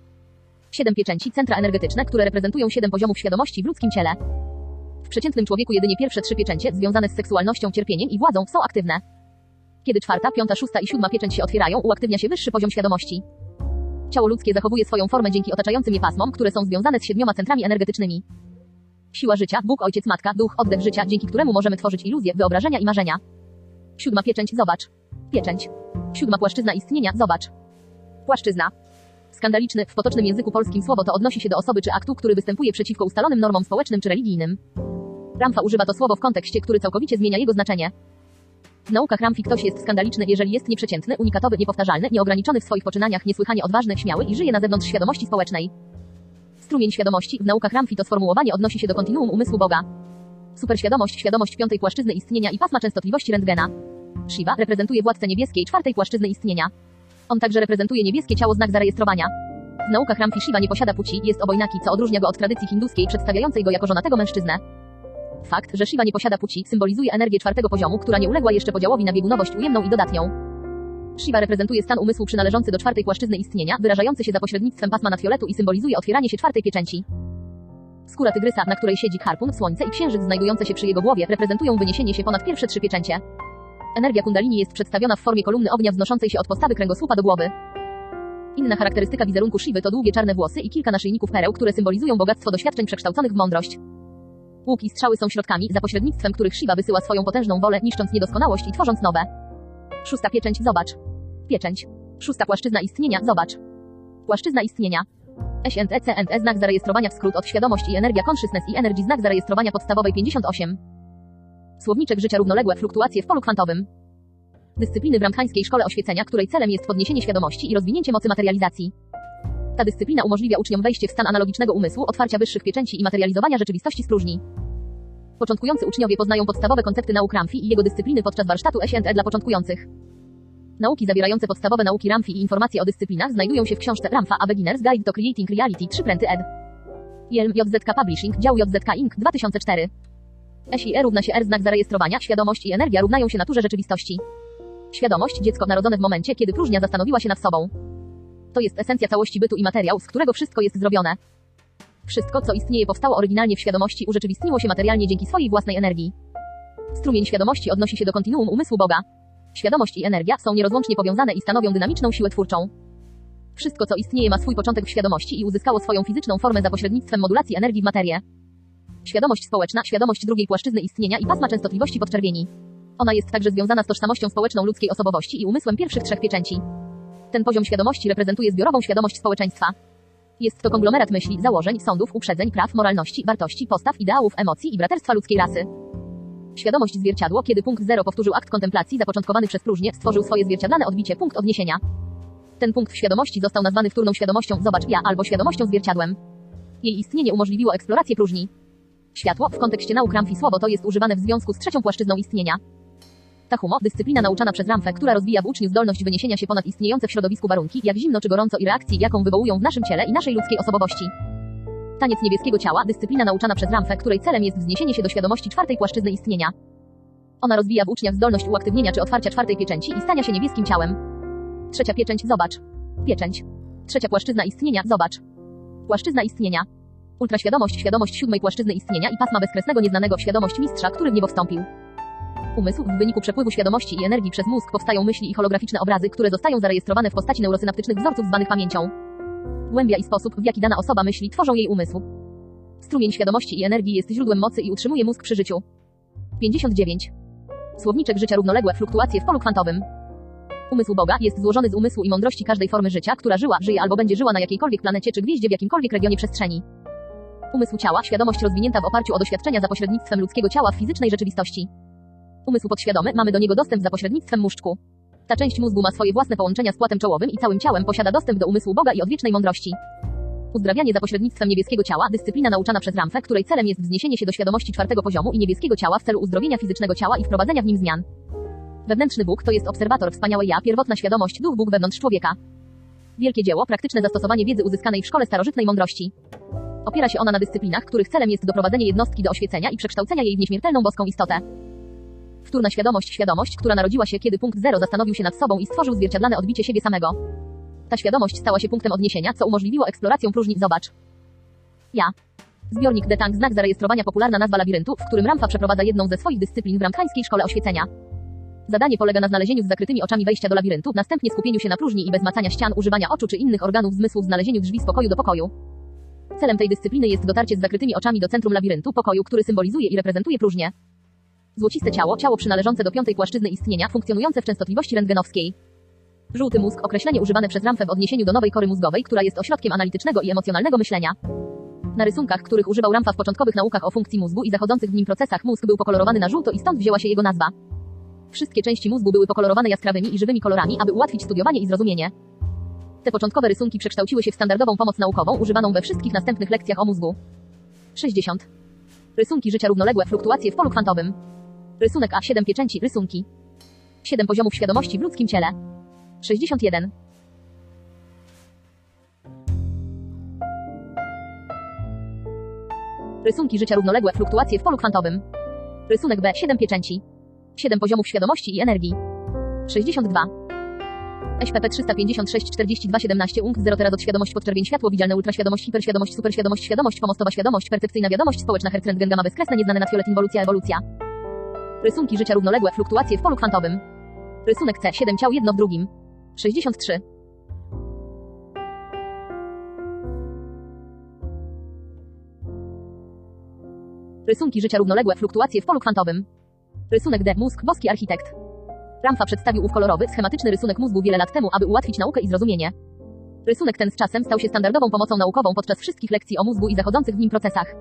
Siedem pieczęci, centra energetyczne, które reprezentują siedem poziomów świadomości w ludzkim ciele. W przeciętnym człowieku jedynie pierwsze trzy pieczęcie, związane z seksualnością, cierpieniem i władzą, są aktywne. Kiedy czwarta, piąta, szósta i siódma pieczęć się otwierają, uaktywnia się wyższy poziom świadomości. Ciało ludzkie zachowuje swoją formę dzięki otaczającym je pasmom, które są związane z siedmioma centrami energetycznymi. Siła życia, Bóg, Ojciec, Matka, Duch, oddech życia, dzięki któremu możemy tworzyć iluzje, wyobrażenia i marzenia. Siódma pieczęć, zobacz. Pieczęć. Siódma płaszczyzna istnienia, zobacz. Płaszczyzna. Skandaliczny, w potocznym języku polskim słowo to odnosi się do osoby czy aktu, który występuje przeciwko ustalonym normom społecznym czy religijnym. Ramfa używa to słowo w kontekście, który całkowicie zmienia jego znaczenie. W naukach Ramfi ktoś jest skandaliczny, jeżeli jest nieprzeciętny, unikatowy, niepowtarzalny, nieograniczony w swoich poczynaniach, niesłychanie odważny, śmiały i żyje na zewnątrz świadomości społecznej. Strumień świadomości w naukach Ramfi to sformułowanie odnosi się do kontinuum umysłu Boga. Superświadomość, świadomość piątej płaszczyzny istnienia i pasma częstotliwości rentgena. Shiva reprezentuje władcę niebieskiej czwartej płaszczyzny istnienia. On także reprezentuje niebieskie ciało znak zarejestrowania. W naukach Ramfi Shiva nie posiada płci, jest obojnaki, co odróżnia go od tradycji hinduskiej przedstawiającej go jako żonatego mężczyznę. Fakt, że Shiva nie posiada płci, symbolizuje energię czwartego poziomu, która nie uległa jeszcze podziałowi na biegunowość ujemną i dodatnią. Shiva reprezentuje stan umysłu przynależący do czwartej płaszczyzny istnienia, wyrażający się za pośrednictwem pasma nadfioletu i symbolizuje otwieranie się czwartej pieczęci. Skóra tygrysa, na której siedzi harpun, słońce i księżyc znajdujące się przy jego głowie, reprezentują wyniesienie się ponad pierwsze trzy pieczęcie. Energia kundalini jest przedstawiona w formie kolumny ognia wznoszącej się od podstawy kręgosłupa do głowy. Inna charakterystyka wizerunku Shiwy to długie czarne włosy i kilka naszyjników pereł, które symbolizują bogactwo doświadczeń przekształconych w mądrość. Łuk i strzały są środkami, za pośrednictwem których Shiva wysyła swoją potężną wolę, niszcząc niedoskonałość i tworząc nowe. Szósta pieczęć, zobacz. Pieczęć. Szósta płaszczyzna istnienia, zobacz. Płaszczyzna istnienia. SNTCNT znak zarejestrowania w skrót od świadomość i energia consciousness i energy znak zarejestrowania podstawowej 58. Słowniczek życia równoległe fluktuacje w polu kwantowym. Dyscypliny w ramchańskiej szkole oświecenia, której celem jest podniesienie świadomości i rozwinięcie mocy materializacji. Ta dyscyplina umożliwia uczniom wejście w stan analogicznego umysłu, otwarcia wyższych pieczęci i materializowania rzeczywistości z próżni. Początkujący uczniowie poznają podstawowe koncepty nauk Ramfi i jego dyscypliny podczas warsztatu SNT dla początkujących. Nauki zawierające podstawowe nauki Ramfi i informacje o dyscyplinach znajdują się w książce Ramfa A Beginner's Guide to Creating Reality 3 pręty ed. Jelm JZK Publishing, dział JZK Inc. 2004. SIE równa się R znak zarejestrowania, świadomość i energia równają się naturze rzeczywistości. Świadomość, dziecko narodzone w momencie, kiedy próżnia zastanowiła się nad sobą. To jest esencja całości bytu i materiał, z którego wszystko jest zrobione. Wszystko, co istnieje, powstało oryginalnie w świadomości, urzeczywistniło się materialnie dzięki swojej własnej energii. Strumień świadomości odnosi się do kontinuum umysłu Boga. Świadomość i energia są nierozłącznie powiązane i stanowią dynamiczną siłę twórczą. Wszystko, co istnieje, ma swój początek w świadomości i uzyskało swoją fizyczną formę za pośrednictwem modulacji energii w materię. Świadomość społeczna, świadomość drugiej płaszczyzny istnienia i pasma częstotliwości podczerwieni. Ona jest także związana z tożsamością społeczną ludzkiej osobowości i umysłem pierwszych trzech pieczęci. Ten poziom świadomości reprezentuje zbiorową świadomość społeczeństwa. Jest to konglomerat myśli, założeń, sądów, uprzedzeń, praw, moralności, wartości, postaw, ideałów, emocji i braterstwa ludzkiej rasy. Świadomość zwierciadło, kiedy punkt 0 powtórzył akt kontemplacji zapoczątkowany przez próżnię, stworzył swoje zwierciadlane odbicie, punkt odniesienia. Ten punkt w świadomości został nazwany wtórną świadomością, zobacz, ja, albo świadomością zwierciadłem. Jej istnienie umożliwiło eksplorację próżni. Światło, w kontekście nauk Ramfi słowo to jest używane w związku z trzecią płaszczyzną istnienia. Tahumo, dyscyplina nauczana przez Ramfę, która rozwija w uczniu zdolność wyniesienia się ponad istniejące w środowisku warunki, jak zimno czy gorąco i reakcji, jaką wywołują w naszym ciele i naszej ludzkiej osobowości. Taniec niebieskiego ciała, dyscyplina nauczana przez Ramfę, której celem jest wzniesienie się do świadomości czwartej płaszczyzny istnienia. Ona rozwija w uczniach zdolność uaktywnienia czy otwarcia czwartej pieczęci i stania się niebieskim ciałem. Trzecia pieczęć, zobacz. Pieczęć. Trzecia płaszczyzna istnienia, zobacz. Płaszczyzna istnienia. Ultraświadomość, świadomość siódmej płaszczyzny istnienia i pasma bezkresnego nieznanego, świadomość mistrza, który w niebo wstąpił. Umysł, w wyniku przepływu świadomości i energii przez mózg powstają myśli i holograficzne obrazy, które zostają zarejestrowane w postaci neurosynaptycznych wzorców zwanych pamięcią. Głębia i sposób, w jaki dana osoba myśli, tworzą jej umysł. Strumień świadomości i energii jest źródłem mocy i utrzymuje mózg przy życiu. 59. Słowniczek życia równoległe fluktuacje w polu kwantowym. Umysł Boga jest złożony z umysłu i mądrości każdej formy życia, która żyła, żyje albo będzie żyła na jakiejkolwiek planecie czy gwieździe w jakimkolwiek regionie przestrzeni. Umysł ciała, świadomość rozwinięta w oparciu o doświadczenia za pośrednictwem ludzkiego ciała w fizycznej rzeczywistości. Umysł podświadomy, mamy do niego dostęp za pośrednictwem móżdżku. Ta część mózgu ma swoje własne połączenia z płatem czołowym i całym ciałem posiada dostęp do umysłu Boga i odwiecznej mądrości. Uzdrawianie za pośrednictwem niebieskiego ciała, dyscyplina nauczana przez Ramfę, której celem jest wzniesienie się do świadomości czwartego poziomu i niebieskiego ciała w celu uzdrowienia fizycznego ciała i wprowadzenia w nim zmian. Wewnętrzny Bóg to jest obserwator, wspaniałe ja, pierwotna świadomość, duch Bóg wewnątrz człowieka. Wielkie dzieło, praktyczne zastosowanie wiedzy uzyskanej w szkole starożytnej mądrości. Opiera się ona na dyscyplinach, których celem jest doprowadzenie jednostki do oświecenia i przekształcenia jej w nieśmiertelną boską istotę. Wtórna świadomość, świadomość, która narodziła się, kiedy punkt zero zastanowił się nad sobą i stworzył zwierciadlane odbicie siebie samego. Ta świadomość stała się punktem odniesienia, co umożliwiło eksplorację próżni. Zobacz. Ja. Zbiornik Detang, znak zarejestrowania, popularna nazwa labiryntu, w którym Ramfa przeprowadza jedną ze swoich dyscyplin w ramkańskiej szkole oświecenia. Zadanie polega na znalezieniu z zakrytymi oczami wejścia do labiryntu, następnie skupieniu się na próżni i bez macania ścian, używania oczu czy innych organów zmysłów, znalezieniu drzwi z pokoju do pokoju. Celem tej dyscypliny jest dotarcie z zakrytymi oczami do centrum labiryntu, pokoju, który symbolizuje i reprezentuje próżnię. Złociste ciało, ciało przynależące do piątej płaszczyzny istnienia, funkcjonujące w częstotliwości rentgenowskiej. Żółty mózg, określenie używane przez Ramfę w odniesieniu do nowej kory mózgowej, która jest ośrodkiem analitycznego i emocjonalnego myślenia. Na rysunkach, których używał Ramfa w początkowych naukach o funkcji mózgu i zachodzących w nim procesach, mózg był pokolorowany na żółto i stąd wzięła się jego nazwa. Wszystkie części mózgu były pokolorowane jaskrawymi i żywymi kolorami, aby ułatwić studiowanie i zrozumienie. Te początkowe rysunki przekształciły się w standardową pomoc naukową używaną we wszystkich następnych lekcjach o mózgu. 60. Rysunki życia równoległe, fluktuacje w polu kwantowym. Rysunek A7 pieczęci, rysunki. 7 poziomów świadomości w ludzkim ciele. 61. Rysunki życia równoległe, fluktuacje w polu kwantowym. Rysunek B, 7 pieczęci. 7 poziomów świadomości i energii. 62. SPP 356 42 17 UNC 0 teraz świadomość podczerwień światło widzialne ultraświadomość hiperświadomość superświadomość świadomość pomostowa świadomość percepcyjna wiadomość społeczna hertrentgen gamma bezkresne nieznane nadfiolet inwolucja ewolucja. Rysunki życia równoległe fluktuacje w polu kwantowym. Rysunek C 7 ciał jedno w drugim. 63. Rysunki życia równoległe fluktuacje w polu kwantowym. Rysunek D mózg boski architekt. Ramfa przedstawił ów kolorowy, schematyczny rysunek mózgu wiele lat temu, aby ułatwić naukę i zrozumienie. Rysunek ten z czasem stał się standardową pomocą naukową podczas wszystkich lekcji o mózgu i zachodzących w nim procesach.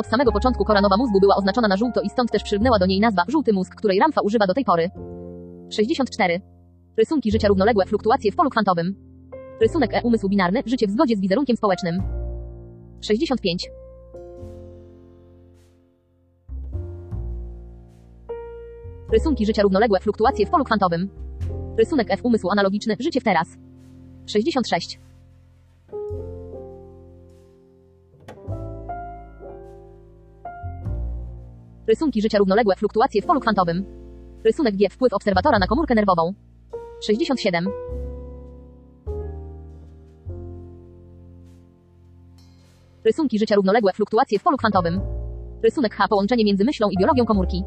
Od samego początku kora nowa mózgu była oznaczona na żółto i stąd też przylgnęła do niej nazwa żółty mózg, której Ramfa używa do tej pory. 64. Rysunki życia równoległe, fluktuacje w polu kwantowym. Rysunek E umysł binarny, życie w zgodzie z wizerunkiem społecznym. 65. Rysunki życia równoległe, fluktuacje w polu kwantowym. Rysunek F umysł analogiczny, życie w teraz. 66. Rysunki życia równoległe, fluktuacje w polu kwantowym. Rysunek G wpływ obserwatora na komórkę nerwową. 67. Rysunki życia równoległe, fluktuacje w polu kwantowym. Rysunek H połączenie między myślą i biologią komórki.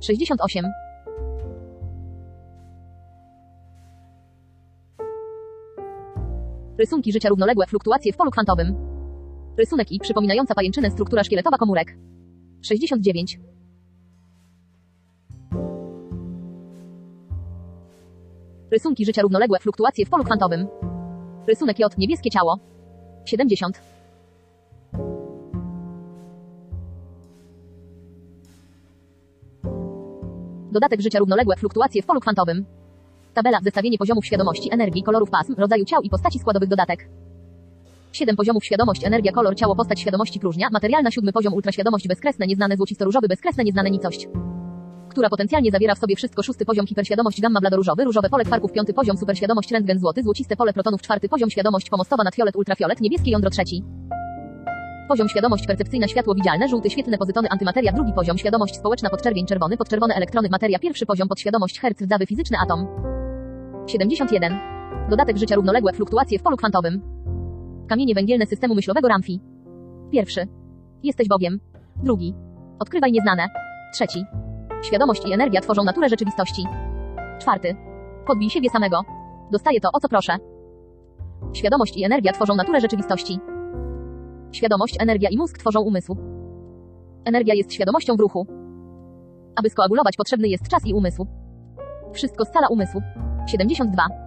68. Rysunki życia równoległe, fluktuacje w polu kwantowym. Rysunek I przypominająca pajęczynę struktura szkieletowa komórek. 69. Rysunki życia równoległe, fluktuacje w polu kwantowym. Rysunek J niebieskie ciało. 70. Dodatek życia równoległe fluktuacje w polu kwantowym. Tabela zestawienie poziomów świadomości, energii, kolorów pasm, rodzaju ciał i postaci składowych dodatek. 7 poziomów świadomość, energia, kolor, ciało, postać świadomości próżnia, materialna, siódmy poziom ultraświadomość bezkresne, nieznane, złocisto-różowy, bezkresne, nieznane, nicość. Która potencjalnie zawiera w sobie wszystko, szósty poziom hiperświadomość, gamma, bladoróżowy, różowe pole kwarków, piąty poziom superświadomość, rentgen złoty, złociste pole protonów, czwarty poziom świadomość pomostowa, nadfiolet, ultrafiolet, niebieskie jądro trzeci. Poziom świadomość percepcyjna, światło widzialne, żółty, świetlne pozytony, antymateria, drugi poziom świadomość społeczna, podczerwień, czerwony, podczerwone elektrony, materia, pierwszy poziom podświadomość, herc, rdzawy, fizyczny atom. 71. Dodatek życia równoległe fluktuacje w polu kwantowym. Kamienie węgielne systemu myślowego Ramfi. Pierwszy. Jesteś Bogiem. Drugi. Odkrywaj nieznane. Trzeci. Świadomość i energia tworzą naturę rzeczywistości. Czwarty. Podbij siebie samego. Dostaję to, o co proszę. Świadomość i energia tworzą naturę rzeczywistości. Świadomość, energia i mózg tworzą umysł. Energia jest świadomością w ruchu. Aby skoagulować potrzebny jest czas i umysł. Wszystko scala umysł. 72.